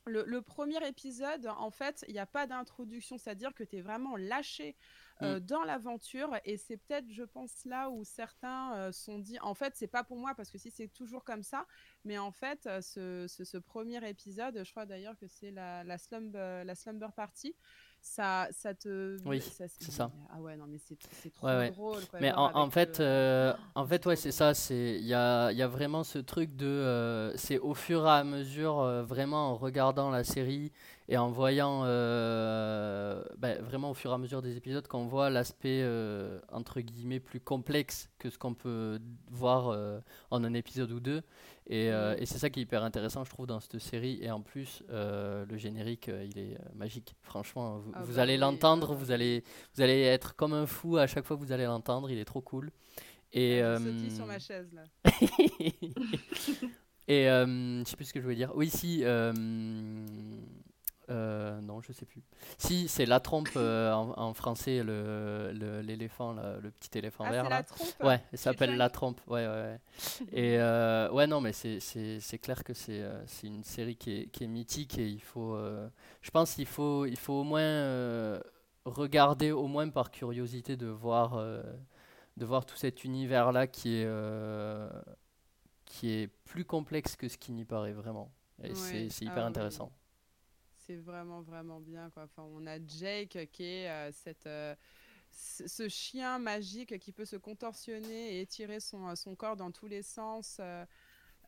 Le, le premier épisode, en fait, il n'y a pas d'introduction, c'est-à-dire que tu es vraiment lâché euh, dans l'aventure. Et c'est peut-être, je pense, là où certains euh, sont dit, en fait, c'est pas pour moi, parce que si c'est toujours comme ça, mais en fait, euh, ce, ce, ce premier épisode, je crois d'ailleurs que c'est la, la, slumber, la Slumber Party, ça, ça te. Oui, c'est ça. Ah ouais, non, mais c'est trop Ouais, ouais. drôle. Quoi, Mais en, fait, le- euh, en fait, ouais, c'est ça. Il y a, y a vraiment ce truc de, euh, c'est au fur et à mesure, euh, vraiment en regardant la série et en voyant, euh, ben, vraiment au fur et à mesure des épisodes, qu'on voit l'aspect euh, entre guillemets plus complexe que ce qu'on peut voir euh, en un épisode ou deux. Et, euh, Mhm. et c'est ça qui est hyper intéressant, je trouve, dans cette série. Et en plus, euh, le générique, euh, il est magique. Franchement, vous, Ah vous bah allez l'entendre, euh, vous allez, vous allez être comme un fou à chaque fois que vous allez l'entendre. Il est trop cool. Et, Ah, je euh, sur ma chaise là. et euh, je sais plus ce que je voulais dire. Oui, si. euh, euh, non, je sais plus. Si, c'est la trompe euh, en, en français, le- le- l'éléphant, le petit éléphant Ah, vert là. la trompe? Ouais, elle s'appelle La Trompe. Ouais, ouais, ouais. Et euh, ouais, non, mais c'est- clair que c'est une série qui est, qui est mythique et il faut. je pense qu'il faut, il faut au moins regarder, au moins par curiosité, de voir, de voir tout cet univers-là qui est, qui est plus complexe que ce qui n'y paraît vraiment. Et Ouais, c'est ah hyper oui. C'est vraiment, vraiment bien. Quoi. Enfin, on a Jake qui est euh, cette, euh, ce chien magique qui peut se contorsionner et étirer son, euh, son corps dans tous les sens.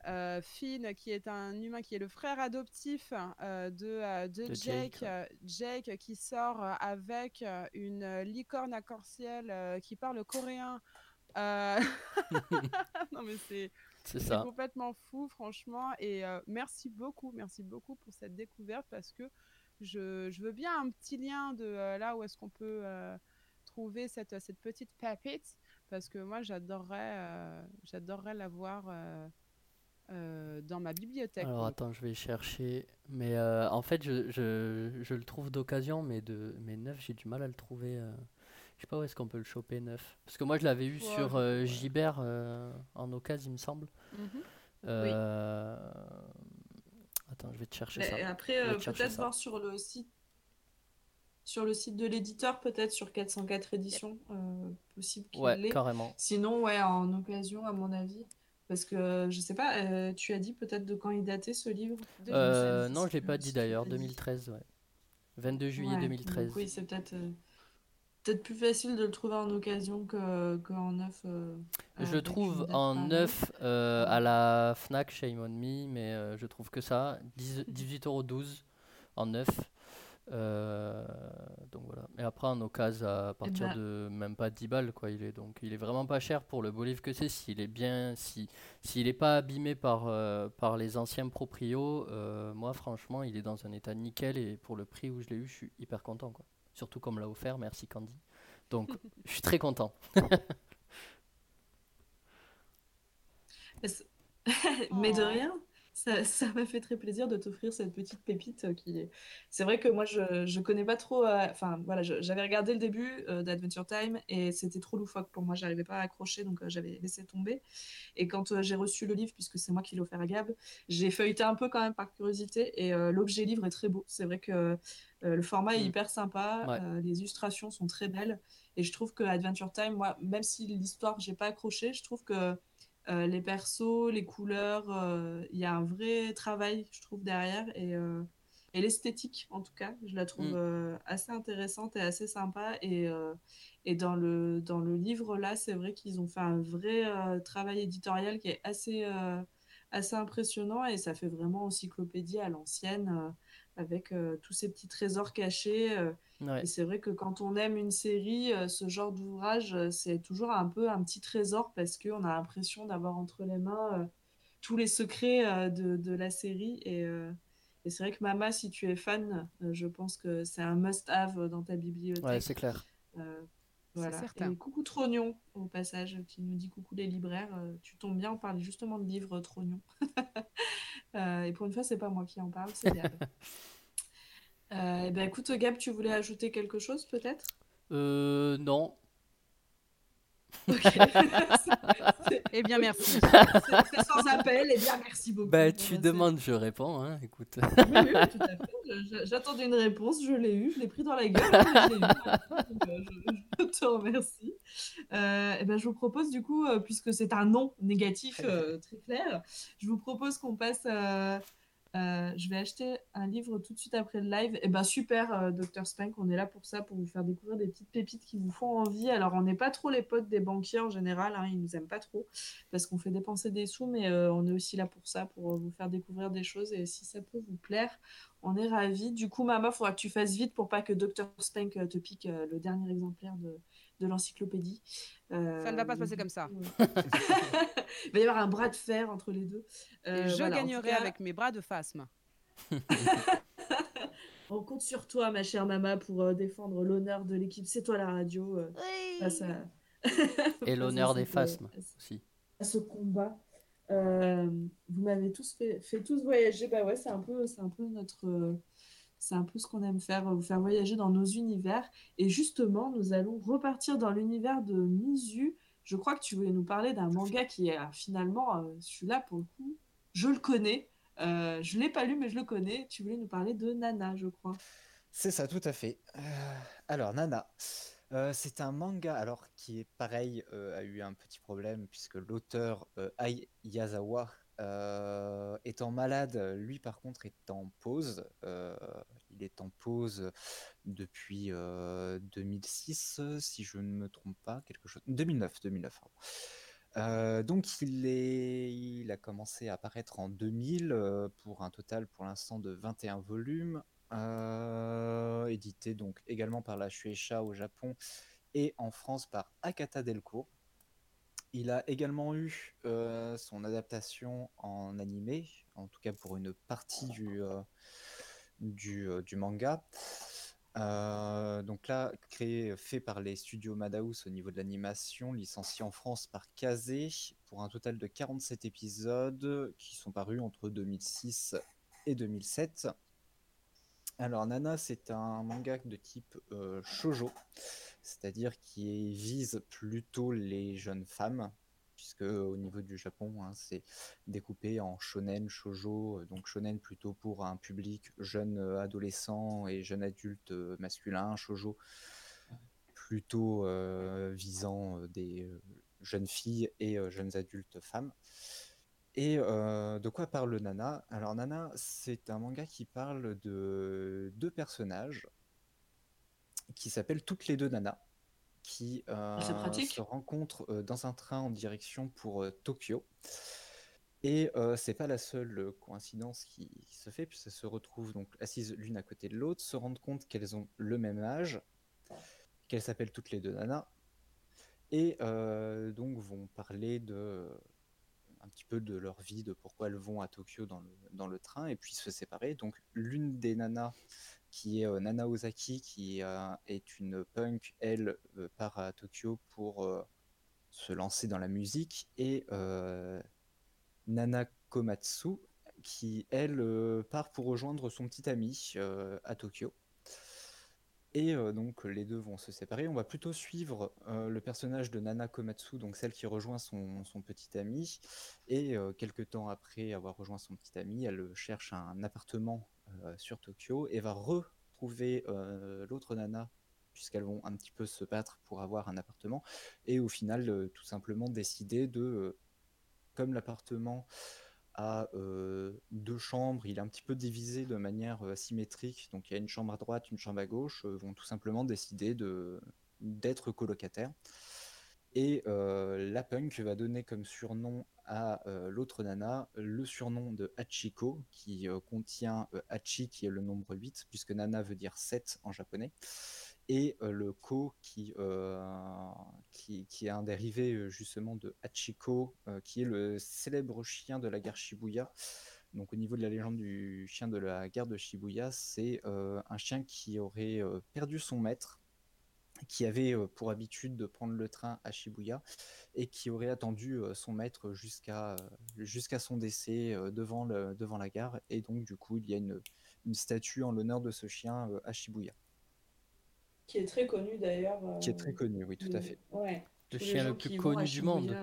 Euh, Finn qui est un humain qui est le frère adoptif euh, de, euh, de, De Jake. Jake, ouais. Jake qui sort avec une licorne à corsiel euh, qui parle coréen. Non mais c'est C'est ça. complètement fou, franchement. Et euh, merci beaucoup, merci beaucoup pour cette découverte parce que je, je veux bien un petit lien de euh, là où est-ce qu'on peut euh, trouver cette, cette petite pépite parce que moi j'adorerais j'adorerais la voir euh, dans ma bibliothèque. Alors attends, je vais chercher. Mais en fait, je, je, je le trouve d'occasion, mais de mais neuf, j'ai du mal à le trouver. Je sais pas où est-ce qu'on peut le choper neuf. Parce que moi, je l'avais eu sur euh. Gibert euh, en occasion, il me semble. Mhm. Euh, Attends, je vais te chercher Mais ça. après, Je vais euh, peut-être voir sur le site. Sur le site de l'éditeur, peut-être sur 404 éditions, euh, possible qu'il Ouais, l'ait. carrément. Sinon, ouais, en occasion, à mon avis. Parce que, je sais pas, euh, tu as dit peut-être de quand il datait ce livre? Euh, 2016, non, je l'ai pas dit d'ailleurs, dit. 2013, ouais. 22 juillet Ouais, 2013. donc oui, c'est peut-être euh, peut-être plus facile de le trouver en occasion que, qu'en neuf. euh, Je trouve en neuf euh, à la Fnac, shame on me, mais euh, je trouve que ça. 10 18,12€ en neuf. Euh, donc voilà. Et après, en occasion, à partir ben- de même pas 10 balles, quoi. Il est donc, il est vraiment pas cher pour le beau livre que c'est. S'il est bien, si, s'il est pas abîmé par, par les anciens proprios, moi, franchement, il est dans un état nickel et pour le prix où je l'ai eu, je suis hyper content, quoi. Surtout comme l'a offert, merci Candy. Donc, je suis très content. Mais de Oh. rien, ça, ça m'a fait très plaisir de t'offrir cette petite pépite qui est... C'est vrai que moi, je, je connais pas trop... euh, Enfin, voilà, je- j'avais regardé le début euh, d'Adventure Time et c'était trop loufoque pour moi. J'arrivais pas à accrocher, donc euh, j'avais laissé tomber. Et quand euh, j'ai reçu le livre, puisque c'est moi qui l'ai offert à Gab, j'ai feuilleté un peu quand même par curiosité et euh, l'objet livre est très beau. C'est vrai que euh, le format est Mm. hyper sympa, Ouais. euh, les illustrations sont très belles et je trouve que Adventure Time, moi, même si l'histoire, j'ai pas accroché, je trouve que euh, les persos, les couleurs, euh, il y a un vrai travail, je trouve, derrière. Et, euh, et l'esthétique, en tout cas, je la trouve Mm. euh, assez intéressante et assez sympa. Et, euh, et dans le, dans le livre, là, c'est vrai qu'ils ont fait un vrai euh, travail éditorial qui est assez, euh, assez impressionnant. Et ça fait vraiment encyclopédie à l'ancienne, euh, avec euh, tous ces petits trésors cachés. euh, Ouais. et c'est vrai que quand on aime une série, euh, ce genre d'ouvrage, euh, c'est toujours un peu un petit trésor parce qu'on a l'impression d'avoir entre les mains euh, tous les secrets euh, de, de la série. Et, euh, et c'est vrai que Mama, si tu es fan, euh, je pense que c'est un must-have dans ta bibliothèque. Ouais, c'est clair. Euh, C'est voilà. certain. Et coucou Trognon, au passage, qui nous dit coucou les libraires. Euh, tu tombes bien, on parle justement de livres Trognon. Euh, et pour une fois, c'est pas moi qui en parle, c'est Gab. Euh, eh ben, écoute, Gab, tu voulais ajouter quelque chose peut-être? Euh, non. Eh bien, merci. c'est- sans appel, et bien merci beaucoup. Bah, tu demandes, je réponds, hein, écoute. Oui, oui, tout à fait. J'attendais une réponse, je l'ai eu, je l'ai pris dans la gueule, je l'ai eu. Donc, euh, je, je te remercie. Euh, eh ben, je vous propose du coup, euh, puisque c'est un non négatif euh, très clair, je vous propose qu'on passe. euh, euh, je vais acheter un livre tout de suite après le live. Et ben super, euh, Dr Spank, on est là pour ça, pour vous faire découvrir des petites pépites qui vous font envie. Alors on n'est pas trop les potes des banquiers en général, hein, ils nous aiment pas trop parce qu'on fait dépenser des sous, mais euh, on est aussi là pour ça, pour vous faire découvrir des choses. Et si ça peut vous plaire, on est ravis. Du coup, Mama, faudra que tu fasses vite pour pas que Dr Spank te pique le dernier exemplaire de, de l'encyclopédie. Euh, Ça ne va pas se passer comme ça. Il va y avoir un bras de fer entre les deux. Et Euh, je voilà, gagnerai cas, avec mes bras de phasme. On compte sur toi, ma chère Mama, pour euh, défendre l'honneur de l'équipe. C'est toi la radio. euh, face à- Et l'honneur des euh, phasmes à ce- aussi. à ce combat. Euh, vous m'avez tous fait, fait tous voyager. Bah ouais, c'est un peu, c'est un peu notre, euh, c'est un peu ce qu'on aime faire, vous faire voyager dans nos univers. Et justement, nous allons repartir dans l'univers de Mizu. Je crois que tu voulais nous parler d'un manga qui est euh, finalement, euh, celui-là pour le coup, je le connais. Euh, je l'ai pas lu, mais je le connais. Tu voulais nous parler de Nana, je crois. C'est ça, tout à fait. Euh, alors, Nana, euh, c'est un manga alors qui est pareil, euh, a eu un petit problème puisque l'auteur euh, Ai Yazawa euh, étant malade, lui par contre est en pause. Euh, il est en pause depuis euh, 2006, si je ne me trompe pas, quelque chose. 2009, 2009. pardon. Euh, donc il, il a commencé à apparaître en 2000 euh, pour un total pour l'instant de 21 volumes, euh, édité donc également par la Shueisha au Japon et en France par Akata Delcourt. Il a également eu euh, son adaptation en animé, en tout cas pour une partie du, du, du manga. Donc là, créé, fait par les studios Madhouse au niveau de l'animation, licencié en France par Kazé pour un total de 47 épisodes qui sont parus entre 2006 et 2007. Alors Nana, c'est un manga de type euh, shojo, c'est-à-dire qui vise plutôt les jeunes femmes, puisque au niveau du Japon, hein, c'est découpé en shonen, shojo, euh, donc shonen plutôt pour un public jeune euh, adolescent et jeune adulte masculin, shojo plutôt visant des jeunes filles et jeunes adultes femmes. Et euh, de quoi parle Nana? Alors Nana, c'est un manga qui parle de deux personnages qui s'appellent toutes les deux Nana, qui euh, pratique. se rencontrent euh, dans un train en direction pour Tokyo. Et c'est pas la seule coïncidence qui, qui se fait, puisqu'elles se retrouvent donc assises l'une à côté de l'autre, se rendent compte qu'elles ont le même âge, qu'elles s'appellent toutes les deux Nana, et donc vont parler de un petit peu de leur vie, de pourquoi elles vont à Tokyo dans le, train, et puis se séparer. Donc l'une des nanas, qui est euh, Nana Ozaki, qui euh, est une punk, elle euh, part à Tokyo pour se lancer dans la musique, et Nana Komatsu, qui elle part pour rejoindre son petit ami à Tokyo. Et euh, donc les deux vont se séparer. On va plutôt suivre euh, le personnage de Nana Komatsu, donc celle qui rejoint son, petit ami. Et euh, quelques temps après avoir rejoint son petit ami, elle cherche un appartement euh, sur Tokyo et va retrouver euh, l'autre Nana, puisqu'elles vont un petit peu se battre pour avoir un appartement. Et au final, euh, tout simplement décider de, euh, comme l'appartement a euh, deux chambres, il est un petit peu divisé de manière euh, symétrique, donc il y a une chambre à droite, une chambre à gauche, euh, vont tout simplement décider de d'être colocataires. Et euh, la punk va donner comme surnom à l'autre nana le surnom de Hachiko, qui contient Hachi, qui est le nombre 8, puisque nana veut dire 7 en japonais, et le ko, qui, qui, est un dérivé justement de Hachiko, qui est le célèbre chien de la gare Shibuya. Donc au niveau de la légende du chien de la gare de Shibuya, c'est un chien qui aurait perdu son maître, qui avait pour habitude de prendre le train à Shibuya et qui aurait attendu son maître jusqu'à son décès devant, la gare. Et donc du coup, il y a une, une statue en l'honneur de ce chien à Shibuya, Qui est très connu d'ailleurs. qui est euh, très connu, oui, tout à fait. Ouais. Le Tous chien le plus connu du monde.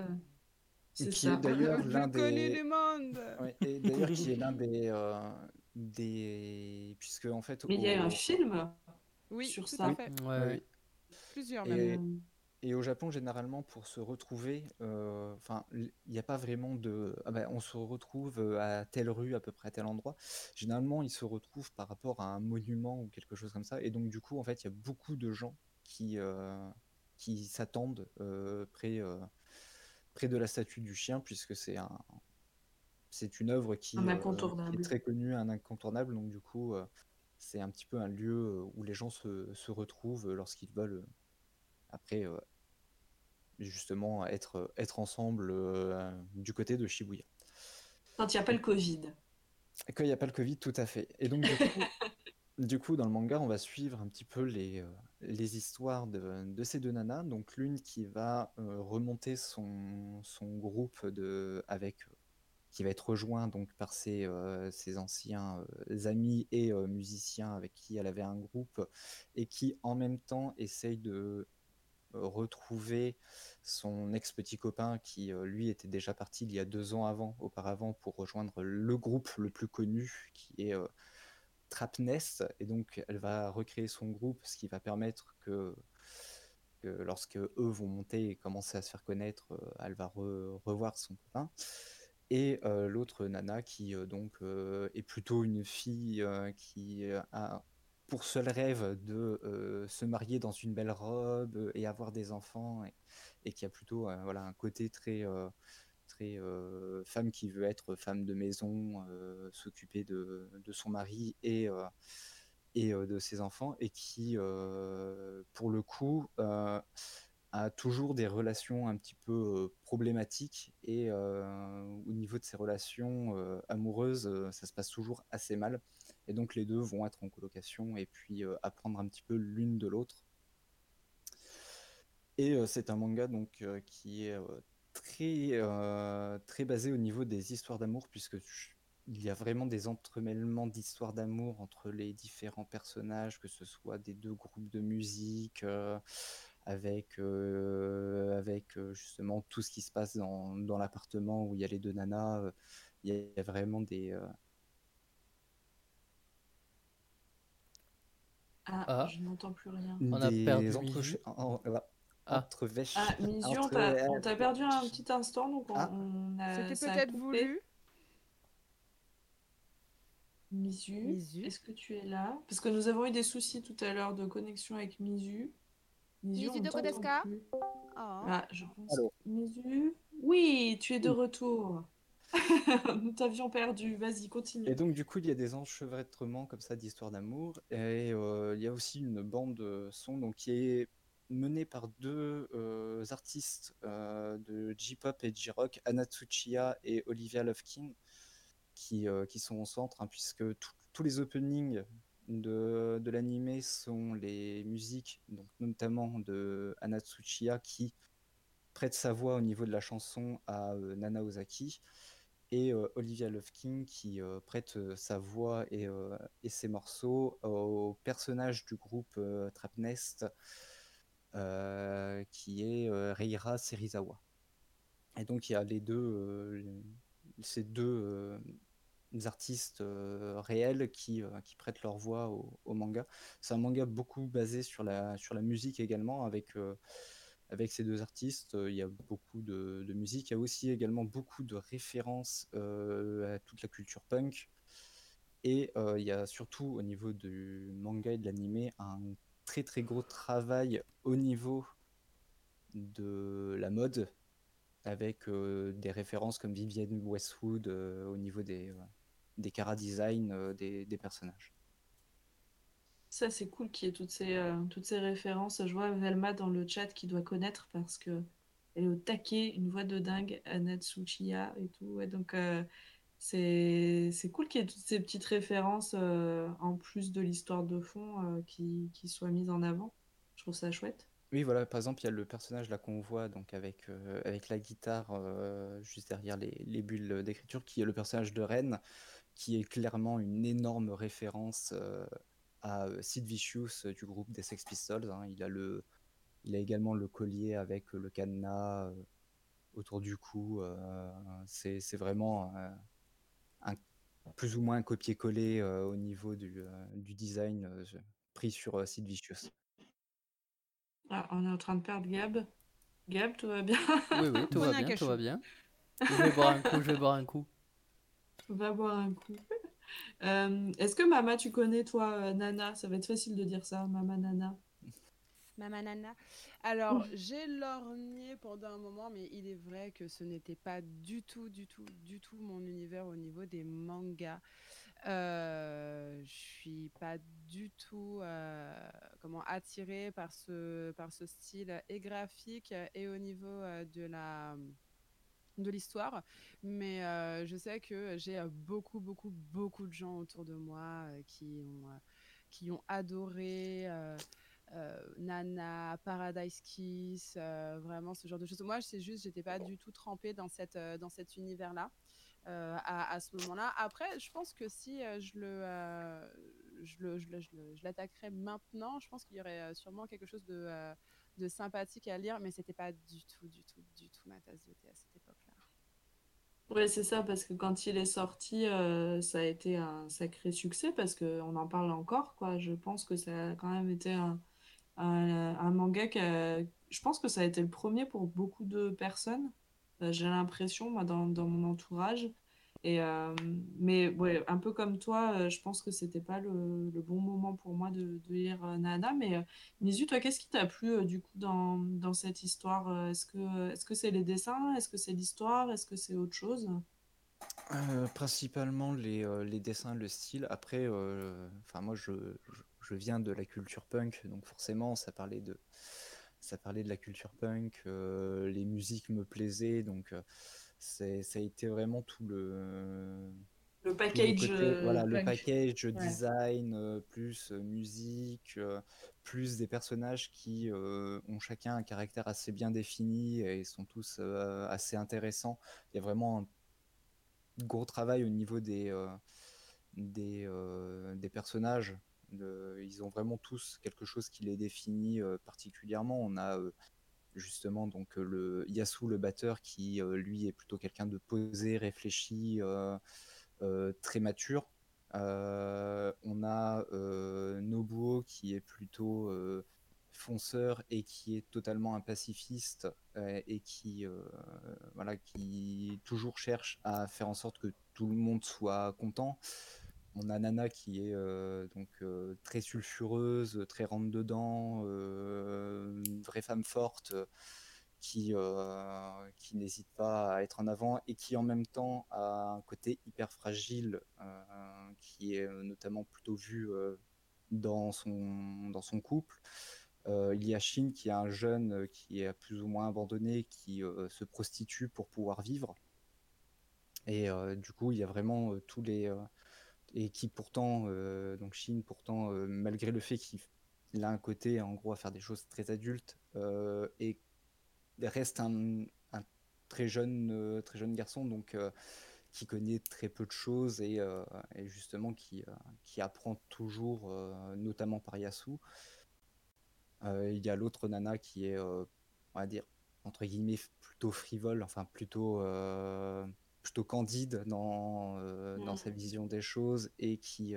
C'est qui ça. est d'ailleurs Le l'un plus connu des... du monde. ouais, et d'ailleurs qui est l'un des, euh, des... Puisque en fait... Mais il y a un film Oui, sur tout ça. à fait. Ouais, ouais. Plusieurs Et- même. Et au Japon, généralement, pour se retrouver, euh, enfin, il n'y a pas vraiment de. Ah ben, on se retrouve euh, à telle rue, à peu près à tel endroit. Généralement, ils se retrouvent par rapport à un monument ou quelque chose comme ça. Et donc, du coup, en fait, il y a beaucoup de gens qui, euh, qui s'attendent près, près de la statue du chien, puisque c'est un, c'est une œuvre qui, Un euh, qui incontournable. est très connue, un incontournable. Donc, du coup, euh, c'est un petit peu un lieu où les gens se, se retrouvent lorsqu'ils veulent. euh, après, justement être, être ensemble euh, du côté de Shibuya. Quand il n'y a pas le Covid. Quand il n'y a pas le Covid, tout à fait. Et donc, du coup, du coup, dans le manga, on va suivre un petit peu les, euh, les histoires de, de ces deux nanas. Donc, l'une qui va euh, remonter son, son groupe de, avec, qui va être rejoint donc, par ses, euh, ses anciens euh, amis et euh, musiciens avec qui elle avait un groupe et qui, en même temps, essaye de euh, retrouver son ex-petit copain qui, euh, lui, était déjà parti il y a deux ans avant, auparavant, pour rejoindre le groupe le plus connu, qui est euh, Trapnest. Et donc, elle va recréer son groupe, ce qui va permettre que, que lorsque eux vont monter et commencer à se faire connaître, euh, elle va re- revoir son copain. Et l'autre nana qui donc est plutôt une fille qui a pour seul rêve de euh, se marier dans une belle robe euh, et avoir des enfants et, qui a plutôt euh, voilà un côté très très femme qui veut être femme de maison, s'occuper de, de son mari et et de ses enfants et qui pour le coup a toujours des relations un petit peu problématiques et au niveau de ses relations amoureuses, ça se passe toujours assez mal. Et donc les deux vont être en colocation et puis euh, apprendre un petit peu l'une de l'autre. Et euh, c'est un manga donc euh, qui est très très basé au niveau des histoires d'amour puisque il y a vraiment des entremêlements d'histoires d'amour entre les différents personnages, que ce soit des deux groupes de musique, avec, avec justement tout ce qui se passe dans, l'appartement où il y a les deux nanas. Il y a vraiment des, euh, Ah, Ah. je n'entends plus rien. On a des perdu Mizu. en- Ah. entrevêches- Ah, Misu, on entre- t'a on t'a perdu un petit instant, donc on, Ah. on a, C'était peut-être coupé. voulu. Misu, Misu. est-ce que tu es là? Parce que nous avons eu des soucis tout à l'heure de connexion avec Misu. Misu on de Kodeska plus. Ah. Ah, je pense. Misu Oui, tu es de retour. Nous t'avions perdu. Vas-y, continue. Et donc, du coup, il y a des enchevêtrements comme ça d'histoires d'amour. Et euh, il y a aussi une bande son donc, qui est menée par deux euh, artistes euh, de J-pop et J-rock, Anna Tsuchiya et Olivia Lovekin, qui, qui sont au centre, hein, puisque tous les openings de, de l'animé sont les musiques, donc notamment de Anna Tsuchiya, qui prête sa voix au niveau de la chanson à Nana Ozaki et Olivia Lovekin qui prête sa voix et, et ses morceaux au personnage du groupe Trap Nest euh, qui est Reira Serizawa. Et donc il y a les deux, ces deux artistes réels qui, qui prêtent leur voix au, manga. C'est un manga beaucoup basé sur la, sur la musique également avec avec ces deux artistes, euh, il y a beaucoup de, musique. Il y a aussi également beaucoup de références euh, à toute la culture punk. Et euh, il y a surtout au niveau du manga et de l'animé un très très gros travail au niveau de la mode avec des références comme Vivienne Westwood au niveau des, euh, des cara design des, des personnages. Ça, c'est cool qu'il y ait toutes ces, euh, toutes ces références. Je vois Velma dans le chat qui doit connaître parce que elle est au taquet, une voix de dingue, Anatsuchiya et tout. Donc, euh, c'est cool qu'il y ait toutes ces petites références euh, en plus de l'histoire de fond qui, qui soient mises en avant. Je trouve ça chouette. Oui, voilà, par exemple, il y a le personnage là qu'on voit donc avec, avec la guitare juste derrière les, les bulles d'écriture, qui est le personnage de Ren, qui est clairement une énorme référence à euh, Sid Vicious euh, du groupe des Sex Pistols. hein. Il a le, il a également le collier avec le cadenas euh, autour du cou. euh, c'est, c'est vraiment euh, un, plus ou moins un copier-coller euh, au niveau du, euh, du design euh, pris sur euh, Sid Vicious. Ah, on est en train de perdre Gab. Gab, tout va bien? Oui, oui, tout va bien, tout va bien. Je vais boire un coup, je vais boire un coup. Va boire un coup. Euh, est-ce que Mama, tu connais toi euh, Nana? Ça va être facile de dire ça, Mama Nana. Mama Nana. Alors, j'ai lorgné pendant un moment, mais il est vrai que ce n'était pas du tout, du tout, du tout mon univers au niveau des mangas. Euh, je suis pas du tout euh, comment attirée par ce, par ce style et graphique et au niveau de la de l'histoire, mais euh, je sais que j'ai euh, beaucoup, beaucoup, beaucoup de gens autour de moi euh, qui ont, qui ont adoré Nana, Paradise Kiss, vraiment ce genre de choses. Moi, c'est juste, j'étais pas du tout trempée dans, cette, dans cet univers-là. à, ce moment-là. Après, je pense que si je le, je le, je l'attaquerais maintenant, je pense qu'il y aurait sûrement quelque chose de, de sympathique à lire, mais c'était pas du tout, du tout, du tout ma tasse de thé à cette époque-là. Ouais, c'est ça, parce que quand il est sorti, euh, ça a été un sacré succès, parce qu'on en parle encore, quoi. Je pense que ça a quand même été un, un, manga qui Je pense que ça a été le premier pour beaucoup de personnes. Euh, j'ai l'impression, moi, dans mon entourage. Euh, mais un peu comme toi, euh, je pense que c'était pas le, bon moment pour moi de, de lire euh, Nana. Mais Nisu, toi, qu'est-ce qui t'a plu du coup dans, dans cette histoire? Est-ce que est-ce que c'est les dessins? Est-ce que c'est l'histoire? Est-ce que c'est autre chose? Principalement les, les dessins, le style. Après, enfin moi je, je, je viens de la culture punk, donc forcément ça parlait de ça parlait de la culture punk, les musiques me plaisaient, donc ça a été vraiment tout le Le package côté, euh, voilà, le package Ouais. design, euh, plus euh, musique, euh, plus des personnages qui euh, ont chacun un caractère assez bien défini et sont tous assez intéressants. Il y a vraiment un gros travail au niveau des, des, des personnages. De- ils ont vraiment tous quelque chose qui les définit particulièrement. On a justement donc euh, le Yasu, le batteur, qui euh, lui est plutôt quelqu'un de posé, réfléchi, euh, très mature. On a Nobuo qui est plutôt fonceur et qui est totalement un pacifiste et qui, voilà, qui toujours cherche à faire en sorte que tout le monde soit content. On a Nana qui est euh, donc euh, très sulfureuse, très rentre dedans, euh, une vraie femme forte qui, n'hésite pas à être en avant et qui en même temps a un côté hyper fragile qui est notamment plutôt vu dans, son, dans son couple. il y a Shin qui est un jeune qui est plus ou moins abandonné, qui se prostitue pour pouvoir vivre. Et du coup, il y a vraiment tous les... et qui pourtant, donc Shin, pourtant, malgré le fait qu'il a un côté en gros à faire des choses très adultes et reste un, très, jeune, euh, très jeune garçon, donc euh, qui connaît très peu de choses et, euh, justement qui, qui apprend toujours, notamment par Yasu. Il y a l'autre nana qui est, on va dire, entre guillemets, plutôt frivole, enfin plutôt, plutôt candide dans, dans sa vision des choses et qui,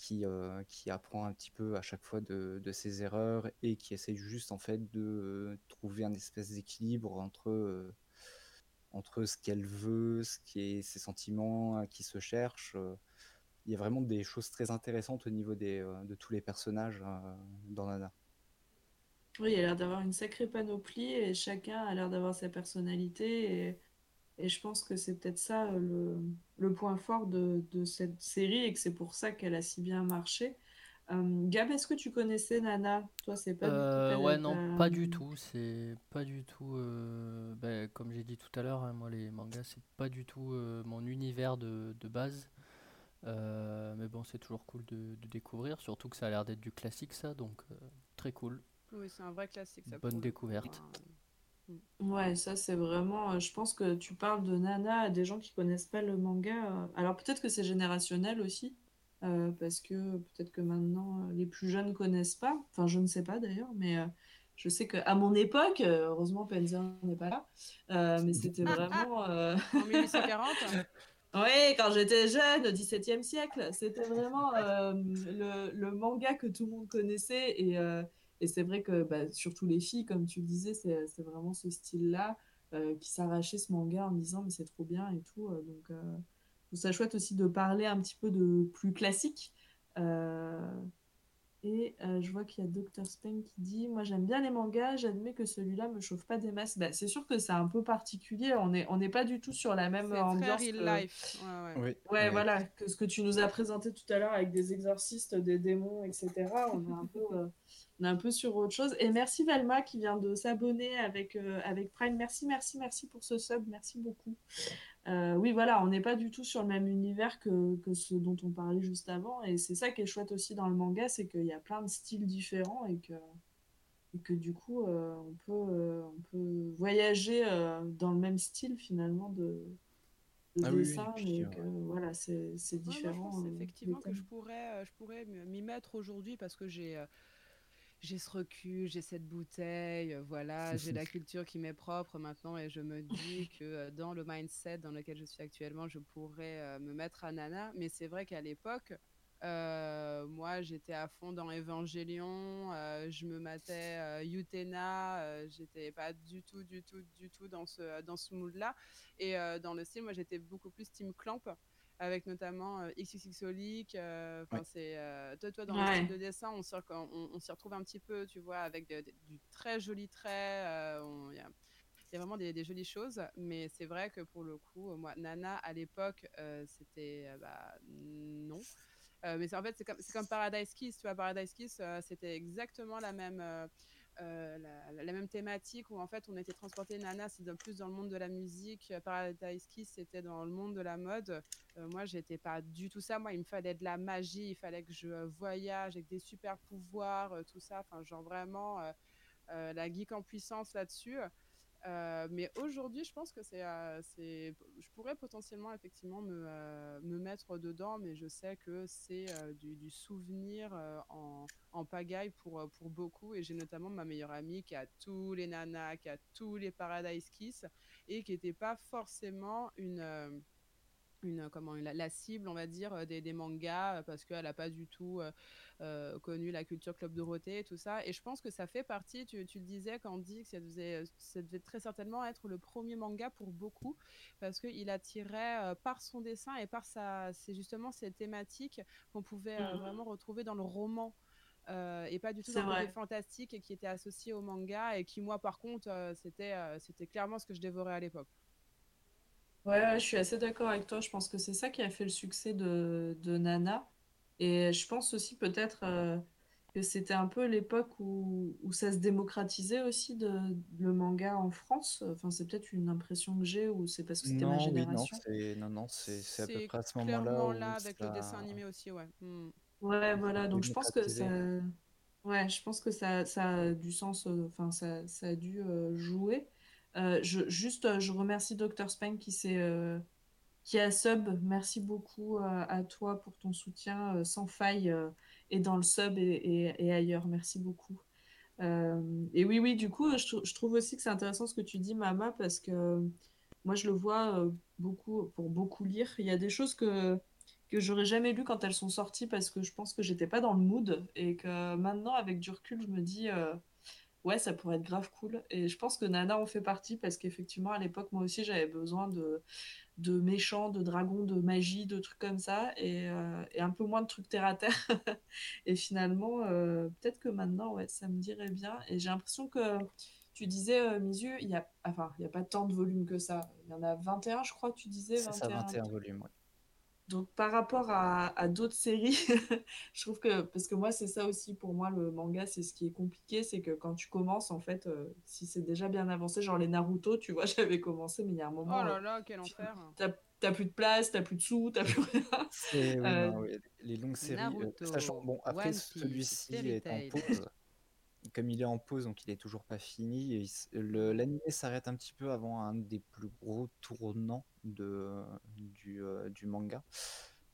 qui, euh, qui apprend un petit peu à chaque fois de, de, ses erreurs et qui essaye juste en fait de trouver un espèce d'équilibre entre, euh, entre ce qu'elle veut, ce qui est ses sentiments, qui se cherche. Il y a vraiment des choses très intéressantes au niveau des, euh, de tous les personnages dans Nana. Oui, il a l'air d'avoir une sacrée panoplie et chacun a l'air d'avoir sa personnalité et et je pense que c'est peut-être ça euh, le, le, point fort de, de, cette série et que c'est pour ça qu'elle a si bien marché. Euh, Gab, est-ce que tu connaissais Nana? Toi, c'est pas euh, Ouais, non, pas du tout. C'est pas du tout. Ben, comme j'ai dit tout à l'heure, hein, moi, les mangas, c'est pas du tout mon univers de, de base. mais bon, c'est toujours cool de, de, découvrir, surtout que ça a l'air d'être du classique, ça, donc très cool. Oui, c'est un vrai classique. Ça Bonne découverte. Ouais, ça c'est vraiment. Euh, je pense que tu parles de Nana à des gens qui connaissent pas le manga. euh, Alors peut-être que c'est générationnel aussi, euh, parce que peut-être que maintenant euh, les plus jeunes connaissent pas. Enfin, je ne sais pas d'ailleurs, mais euh, je sais qu'à mon époque, euh, heureusement Penzer n'est pas là, euh, mais c'était vraiment. euh, En 1840 Oui, quand j'étais jeune, au XVIIe siècle, c'était vraiment euh, le, le manga que tout le monde connaissait et, euh, et c'est vrai que bah, surtout les filles, comme tu le disais, c'est c'est vraiment ce style-là euh, qui s'arrachait ce manga en disant mais c'est trop bien et tout. euh, donc, euh, je trouve ça chouette aussi de parler un petit peu de plus classique. Euh, et euh, je vois qu'il y a Dr. Speng qui dit Moi j'aime bien les mangas, j'admets que celui-là me chauffe pas des masses. Bah, c'est sûr que c'est un peu particulier, on n'est on n'est pas du tout sur la même C'est très ambiance. real que- life. Ouais, ouais. Oui, Ouais, ouais. voilà, que ce que tu nous as présenté tout à l'heure avec des exorcistes, des démons, etc. On est un peu, euh, on est un peu sur autre chose. Et merci Velma qui vient de s'abonner avec, euh, avec Prime. Merci, merci, merci pour ce sub. Merci beaucoup. Euh, oui, voilà, on n'est pas du tout sur le même univers que, que ce dont on parlait juste avant. Et c'est ça qui est chouette aussi dans le manga, c'est qu'il y a plein de styles différents et que, et que du coup, euh, on peut, euh, on peut voyager euh, dans le même style finalement de, de Ah oui, oui, dessin, euh, que voilà, c'est c'est Ouais, moi, je différent. pense euh, effectivement que je pourrais, je pourrais m'y mettre aujourd'hui parce que j'ai euh, j'ai ce recul, j'ai cette bouteille, euh, voilà, j'ai la culture qui m'est propre maintenant et je me dis que euh, dans le mindset dans lequel je suis actuellement, je pourrais euh, me mettre à Nana. Mais c'est vrai qu'à l'époque, euh, moi j'étais à fond dans Evangelion, euh, je me matais euh, Utena, j'étais pas du tout, du tout, du tout dans ce, dans ce mood-là. Et dans le style, moi j'étais beaucoup plus Team Clamp avec notamment euh, XXXolic. euh, Enfin, Ouais. c'est euh, toi, toi dans le style de dessin, on, s'y rec- on, on s'y retrouve un petit peu, tu vois, avec de- de- du très joli trait. euh, Il y a, il y a vraiment des, des jolies choses, mais c'est vrai que pour le coup, euh, moi, Nana à l'époque, euh, c'était euh, bah, non. Euh, mais c'est- en fait, c'est comme, c'est comme Paradise Kiss, tu vois, Paradise Kiss, euh, c'était exactement la même, euh, la, même thématique où en fait on était transporté Nana, dans- plus dans le monde de la musique, euh, Paradise Kiss, c'était dans le monde de la mode. Euh, moi, j'étais pas du tout ça. Moi, il me fallait de la magie, il fallait que je voyage avec des super pouvoirs, tout ça. Enfin, genre vraiment la geek en puissance là-dessus. Euh, mais aujourd'hui, je pense que c'est, euh, je pourrais potentiellement effectivement me, euh, me mettre dedans, mais je sais que c'est du, souvenir en, pagaille pour, pour beaucoup. Et j'ai notamment ma meilleure amie qui a tous les nanas, qui a tous les Paradise Kiss, et qui n'était pas forcément une, une comment la, la cible on va dire euh, des, des mangas euh, parce qu'elle n'a pas du tout euh, euh, connu la culture Club Dorothée et tout ça et je pense que ça fait partie tu, tu le disais Candy que ça devait, ça devait très certainement être le premier manga pour beaucoup parce qu'il attirait euh, par son dessin et par sa c'est justement ces thématiques qu'on pouvait euh, Mhm. vraiment retrouver dans le roman euh, et pas du tout dans le fantastique et qui était associé au manga et qui moi par contre euh, c'était euh, c'était clairement ce que je dévorais à l'époque. Ouais, ouais, je suis assez d'accord avec toi. Je pense que c'est ça qui a fait le succès de, de Nana. Et je pense aussi peut-être euh, que c'était un peu l'époque où, où ça se démocratisait aussi de, le manga en France. Enfin, c'est peut-être une impression que j'ai ou c'est parce que c'était ma Non, oui, non, génération. c'est non, non, c'est c'est à peu C'est près à ce moment-là clairement où là avec le ça dessin animé aussi, ouais. Hmm. Ouais, voilà. Donc je pense que démocratisé. ça, ouais, je pense que ça, ça a du sens. euh, Enfin, ça, ça a dû euh, jouer. Euh, juste, euh, je remercie Dr. Spank qui s'est euh, qui a sub. Merci beaucoup à toi pour ton soutien sans faille et dans le sub et, ailleurs. Merci beaucoup. Et oui, oui, du coup, je, trou- je trouve aussi que c'est intéressant ce que tu dis, Mama, parce que moi, je le vois beaucoup pour beaucoup lire. Il y a des choses que que j'aurais jamais lues quand elles sont sorties parce que je pense que j'étais pas dans le mood et que maintenant, avec du recul, je me dis ouais, ça pourrait être grave cool. Et je pense que Nana en fait partie parce qu'effectivement, à l'époque, moi aussi, j'avais besoin de de méchants, de dragons, de magie, de trucs comme ça, et, euh, et un peu moins de trucs terre à terre. et finalement, euh, peut-être que maintenant, ouais, ça me dirait bien. Et j'ai l'impression que tu disais, euh, Misu, il y a, enfin, il y a pas tant de volumes que ça. Il y en a 21, je crois, tu disais, C'est ça, 21. 21 volumes. ouais. Donc par rapport à, à d'autres séries, je trouve que, parce que moi c'est ça aussi pour moi le manga, c'est ce qui est compliqué, c'est que quand tu commences en fait, euh, si c'est déjà bien avancé, genre les Naruto, tu vois, j'avais commencé, mais il y a un Oh moment, là euh, là, quel enfer. t'as plus de place, t'as plus de sous, t'as plus rien. Oui, Euh, non, oui, les longues séries, euh, sachant bon après celui-ci est en pause. Comme il est en pause, donc il est toujours pas fini. L'anime s'arrête un petit peu avant un des plus gros tournants de, du, euh, du manga.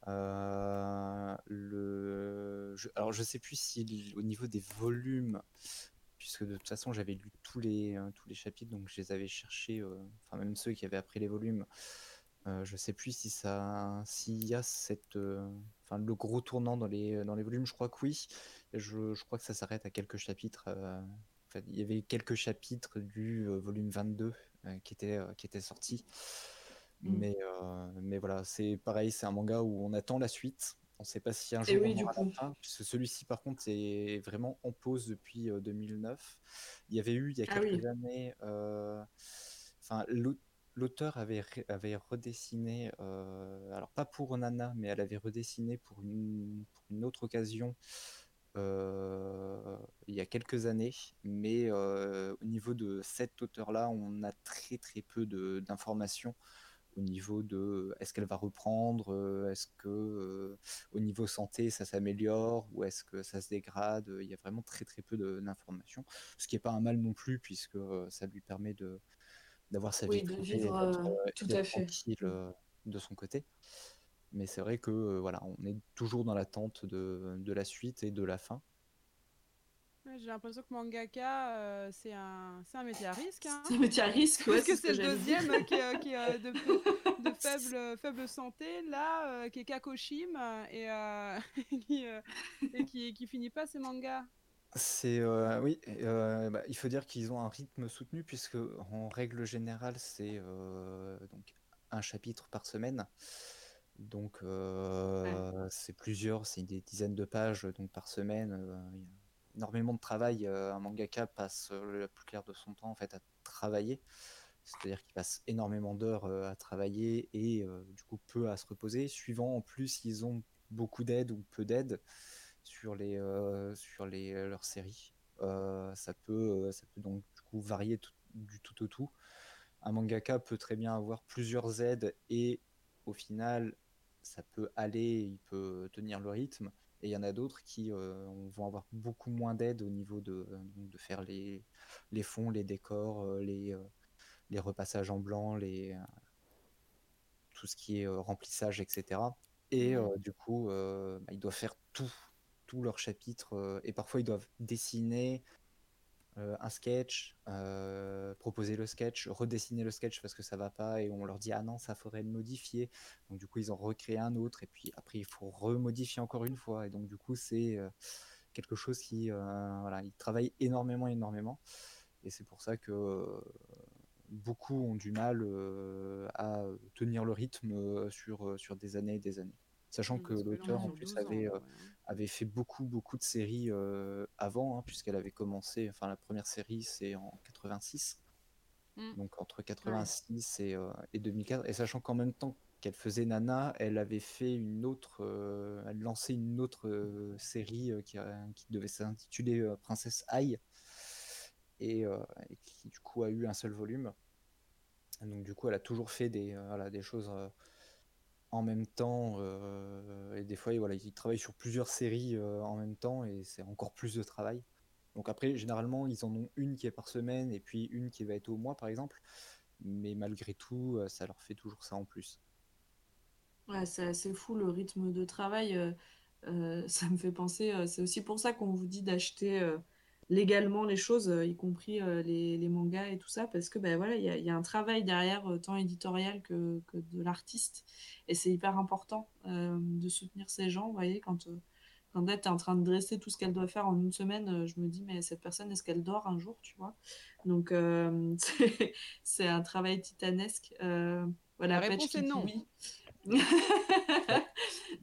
Euh, le, je, alors je sais plus si au niveau des volumes, puisque de toute façon j'avais lu tous les, euh, tous les chapitres, donc je les avais cherchés, enfin même ceux qui avaient appris les volumes. Je sais plus si ça, s'il y a cette, enfin le gros tournant dans les, dans les volumes. Je crois que oui. Je, je crois que ça s'arrête à quelques chapitres. euh, il y avait quelques chapitres du euh, volume 22 euh, qui étaient, qui étaient sortis. Mm. Mais, mais voilà, c'est pareil, c'est un manga où on attend la suite. On ne sait pas si un jour oui, on aura la fin, celui-ci par contre est vraiment en pause depuis euh, 2009. Il y avait eu il y a Ah oui. quelques années, enfin l'au- l'auteur avait, avait redessiné, euh, alors pas pour Nana, mais elle avait redessiné pour une, pour une autre occasion il y a quelques années, mais euh, au niveau de cet auteur-là, on a très très peu d'informations au niveau de est-ce qu'elle va reprendre, euh, est-ce que euh, au niveau santé ça s'améliore ou est-ce que ça se dégrade? Il y a vraiment très très peu d'informations, ce qui n'est pas un mal non plus puisque euh, ça lui permet de d'avoir sa Oui, vie de vivre, euh, euh, tout à fait. tranquille euh, de son côté. Mais c'est vrai que euh, voilà, on est toujours dans l'attente de, de la suite et de la fin. Ouais, J'ai l'impression que mangaka, euh, c'est un, c'est un métier à risque. Hein. C'est un métier à risque, ouais, Parce que c'est ce le deuxième euh, qui, est, qui est, de, de faible, faible santé, là, euh, qui est Kakoshim euh, et, qui, euh, et qui, qui finit pas ses mangas. C'est euh, oui, euh, bah, il faut dire qu'ils ont un rythme soutenu puisque en règle générale c'est euh, donc un chapitre par semaine. Donc euh, c'est plusieurs, c'est des dizaines de pages donc par semaine. euh, il y a énormément de travail. un mangaka passe la plus claire de son temps en fait à travailler. C'est-à-dire qu'il passe énormément d'heures à travailler et euh, du coup peu à se reposer. Suivant en plus s'ils ont beaucoup d'aide ou peu d'aide sur les sur les leurs séries. Ça peut ça peut donc du coup varier tout- du tout au tout. Un mangaka peut très bien avoir plusieurs aides et au final ça peut aller, il peut tenir le rythme. Et il y en a d'autres qui euh, vont avoir beaucoup moins d'aide au niveau de, de faire les, les fonds, les décors, euh, les, euh, les repassages en blanc, les, euh, tout ce qui est euh, remplissage, etc. Et euh, du coup, euh, bah, ils doivent faire tout, tout leur chapitre. euh, et parfois, ils doivent dessiner euh, un sketch, euh, proposer le sketch, redessiner le sketch parce que ça va pas et on leur dit ah non ça faudrait le modifier. Donc du coup ils ont recréé un autre et puis après il faut remodifier encore une fois et donc du coup c'est euh, quelque chose qui voilà ils travaillent énormément énormément et c'est pour ça que beaucoup ont du mal à tenir le rythme sur, sur des années et des années. Sachant Oui, que l'auteur en plus 12 ans, avait, euh, avait fait beaucoup, beaucoup de séries euh, avant, hein, puisqu'elle avait commencé, enfin la première série c'est en 86, Mm. donc entre 86 et, euh, et 2004, et sachant qu'en même temps qu'elle faisait Nana, elle avait fait une autre, euh, elle lançait une autre euh, série euh, qui, a- qui devait s'intituler euh, Princesse Aïe, et, euh, et qui du coup a eu un seul volume. Donc du coup, elle a toujours fait des, euh, voilà, des choses euh, en même temps, euh, et des fois, voilà, il travaille sur plusieurs séries euh, en même temps, et c'est encore plus de travail. Donc après, généralement, ils en ont une qui est par semaine, et puis une qui va être au mois, par exemple. Mais malgré tout, euh, ça leur fait toujours ça en plus. Ouais, c'est assez fou le rythme de travail. ça me fait penser, c'est aussi pour ça qu'on vous dit d'acheter légalement les choses, euh, y compris euh, les, les mangas et tout ça, parce que ben voilà, il y a, il y a un travail derrière, euh, tant éditorial que, que de l'artiste. Et c'est hyper important euh, de soutenir ces gens. Vous voyez, quand, euh, quand est en train de dresser tout ce qu'elle doit faire en une semaine, je me dis, mais cette personne, est-ce qu'elle dort un jour, tu vois? Donc, euh, c'est un travail titanesque. Euh, voilà, La réponse est non. oui.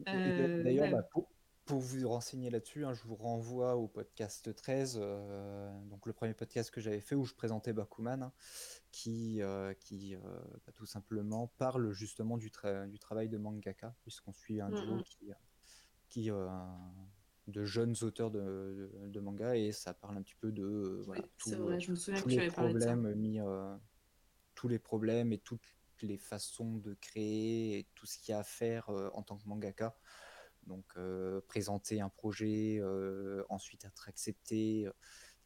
Euh, D'ailleurs, bah, pour, pour vous renseigner là-dessus, hein, je vous renvoie au podcast 13, euh, donc le premier podcast que j'avais fait où je présentais Bakuman, hein, qui, euh, qui euh, bah, tout simplement parle justement du, tra- du travail de mangaka, puisqu'on suit un duo qui, qui de jeunes auteurs de, de- de manga et ça parle un petit peu de voilà, Oui, tout, c'est vrai, je me souviens tous que les problèmes mis, tous les problèmes et toutes les façons de créer et tout ce qu'il y a à faire en tant que mangaka. Donc euh, présenter un projet, euh, ensuite être accepté, euh,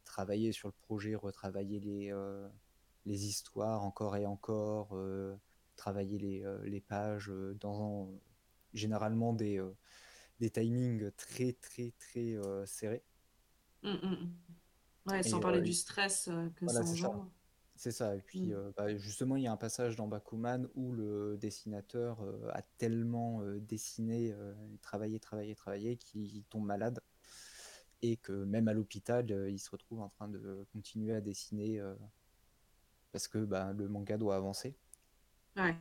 travailler sur le projet, retravailler les, euh, les histoires encore et encore, travailler les, les pages dans généralement des, des timings très très très serrés. Mm, mm, mm. Ouais, Et, sans parler du stress que voilà, ça. engendre. C'est ça, et puis Mm. euh, bah, justement, il y a un passage dans Bakuman où le dessinateur a tellement dessiné, travaillé, travaillé, travaillé, qu'il tombe malade, et que même à l'hôpital, euh, il se retrouve en train de continuer à dessiner euh, parce que bah, le manga doit avancer. Ouais.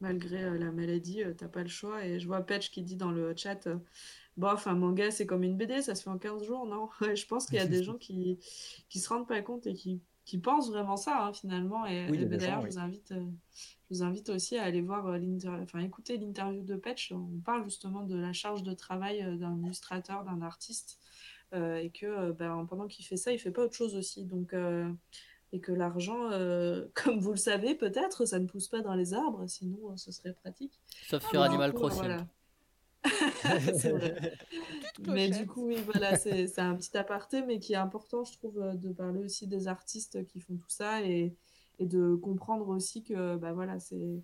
Malgré euh, la maladie, t'as pas le choix. Et je vois Patch qui dit dans le chat, bof, un manga c'est comme une BD, ça se fait en 15 jours, non? Je pense qu'il y a des gens qui qui se rendent pas compte et qui, qui pensent vraiment ça hein, finalement. Et, Oui, ben, d'ailleurs, je oui. vous invite, euh, je vous invite aussi à aller voir euh, l'inter- enfin écouter l'interview de Patch. On parle justement de la charge de travail euh, d'un illustrateur, d'un artiste, euh, et que ben, pendant qu'il fait ça, il fait pas autre chose aussi. Donc euh, et que l'argent, euh, comme vous le savez peut-être, ça ne pousse pas dans les arbres, sinon ce serait pratique. Sauf Ah, sur Animal Crossing. voilà. Mais du coup, oui, voilà, c'est un petit aparté, mais qui est important, je trouve, euh, de parler aussi des artistes qui font tout ça et, et de comprendre aussi que, bah voilà, c'est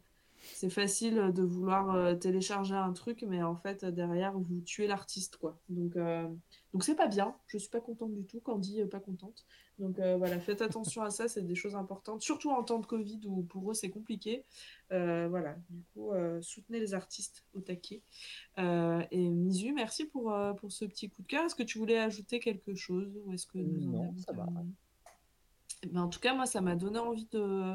c'est facile de vouloir euh, télécharger un truc, mais en fait, derrière, vous tuez l'artiste, quoi. Donc, euh, donc c'est pas bien. Je suis pas contente du tout. Candy, euh, pas contente. Donc euh, voilà, faites attention à ça, c'est des choses importantes, surtout en temps de Covid où pour eux c'est compliqué. Euh, voilà, du coup, euh, soutenez les artistes au taquet. Euh, et Misu, merci pour, euh, pour ce petit coup de cœur. Est-ce que tu voulais ajouter quelque chose ou est-ce que nous en Non, avons ça va. Eh ben, en tout cas, moi, ça m'a donné envie de,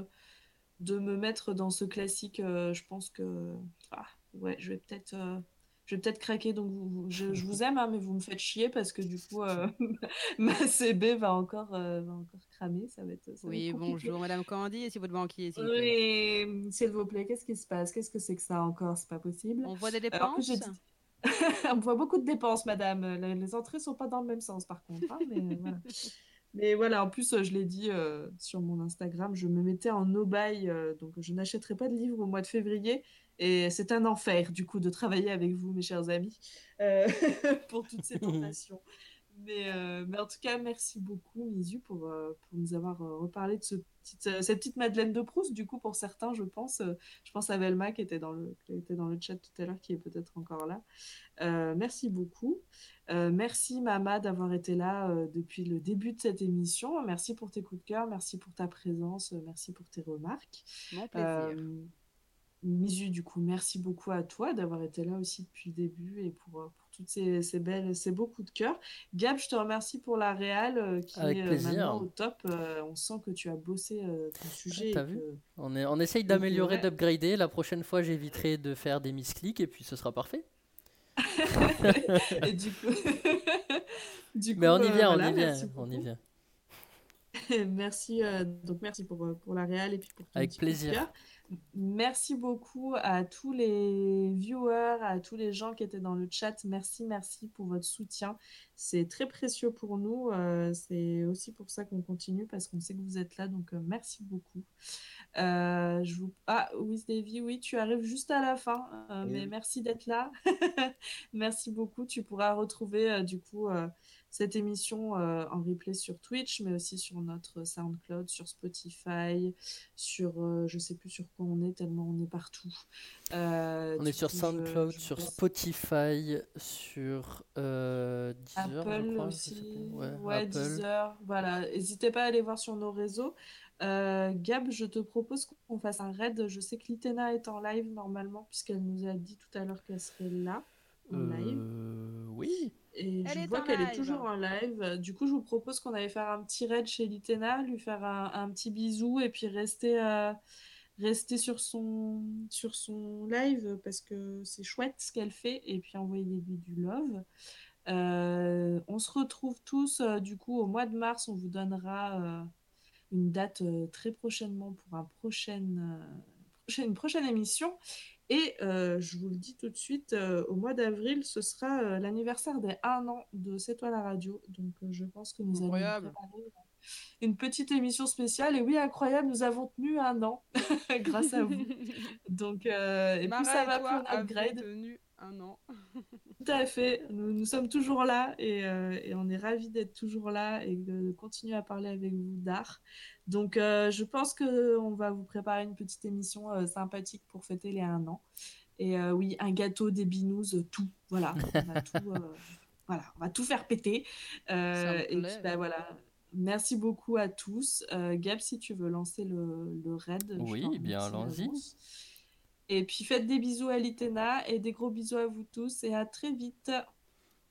de me mettre dans ce classique. euh, je pense que ah, ouais, je vais peut-être euh, je vais peut-être craquer. Donc, vous, je, je vous aime, hein, mais vous me faites chier parce que du coup, euh, ma CB va encore, euh, va encore cramer. Ça va être, ça va Oui, être bonjour Madame Candy, et si votre banquier, s'il vous plaît. Oui, s'il vous plaît, qu'est-ce qui se passe? Qu'est-ce que c'est que ça encore? C'est pas possible. On voit des dépenses? dit- On voit beaucoup de dépenses, madame. Les, les entrées sont pas dans le même sens, par contre. hein, mais, voilà. Mais voilà, en plus, euh, je l'ai dit euh, sur mon Instagram, je me mettais en no-buy, euh, donc je n'achèterai pas de livres au mois de février. Et c'est un enfer, du coup, de travailler avec vous, mes chers amis, euh, pour toutes ces tentations. Mais, euh, mais en tout cas, merci beaucoup, Misu, pour, euh, pour nous avoir euh, reparlé de ce petit, euh, cette petite Madeleine de Proust. Du coup, pour certains, je pense, je pense à Velma qui était dans le, qui était dans le chat tout à l'heure, qui est peut-être encore là. Merci beaucoup. Merci Mama d'avoir été là depuis le début de cette émission. Merci pour tes coups de cœur, merci pour ta présence, merci pour tes remarques. Mon plaisir. Misu, du coup, merci beaucoup à toi d'avoir été là aussi depuis le début et pour, pour toutes ces, ces belles, ces beaux coups de cœur. Gab, je te remercie pour la réal euh, qui Avec est euh, maintenant au top. Euh, on sent que tu as bossé ton sujet. vu que- On, est, on essaye d'améliorer, d'upgrader. La prochaine fois, j'éviterai de faire des misclics et puis ce sera parfait. Et du coup, du Mais on y vient, on y vient, merci on y vient. merci, donc merci pour, pour la réal et puis pour ton Avec plaisir. cœur. Merci beaucoup à tous les viewers, à tous les gens qui étaient dans le chat. Merci, merci pour votre soutien. C'est très précieux pour nous. euh, c'est aussi pour ça qu'on continue parce qu'on sait que vous êtes là. Donc, euh, merci beaucoup. Euh, je vous... Ah, oui, Davy, oui, tu arrives juste à la fin, mais merci d'être là. merci beaucoup. Tu pourras retrouver du coup cette émission euh, en replay sur Twitch, mais aussi sur notre SoundCloud, sur Spotify, sur euh, je sais plus sur quoi on est tellement on est partout. Euh, On est sur je- SoundCloud, je sur Spotify, sur euh, Deezer, je Apple je aussi, plus. ouais, Ouais, Apple. Deezer, voilà. N'hésitez pas à aller voir sur nos réseaux. Euh, Gab, je te propose qu'on fasse un raid. Je sais que Litena est en live normalement, puisqu'elle nous a dit tout à l'heure qu'elle serait là, en live. Oui. Et Elle je vois qu'elle est toujours en live. Du coup, je vous propose qu'on allait faire un petit raid chez Litena, lui faire un, un petit bisou et puis rester, euh, rester sur, son, sur son live parce que c'est chouette ce qu'elle fait et puis envoyer lui du love. Euh, on se retrouve tous euh, du coup au mois de mars. On vous donnera une date très prochainement pour un prochaine, une prochaine émission. Et euh, je vous le dis tout de suite, euh, au mois d'avril, ce sera euh, l'anniversaire des 1 an de C'est toi la radio. Donc je pense que nous allons Incroyable. euh, une petite émission spéciale. Et oui, incroyable, nous avons tenu un an grâce à vous. Donc, et Mara plus ça et va, toi plus upgrade. tenu un an. Tout à fait. Nous, nous sommes toujours là et, et on est ravis d'être toujours là et de continuer à parler avec vous d'art. Donc, euh, je pense qu'on va vous préparer une petite émission euh, sympathique pour fêter les un an. Et euh, oui, un gâteau, des binous, euh, tout. Voilà, on va tout, euh, voilà, on va tout faire péter. Euh, et plaît. puis, bah, voilà. Merci beaucoup à tous. Euh, Gab, si tu veux lancer le, le raid. Oui, bien, allons-y. Et puis faites des bisous à Litena et des gros bisous à vous tous et à très vite.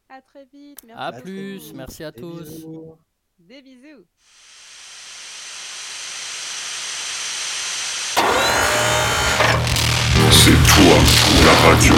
À très vite. Merci. À À plus, tous. merci à Des tous. bisous. Des bisous. C'est toi la radio.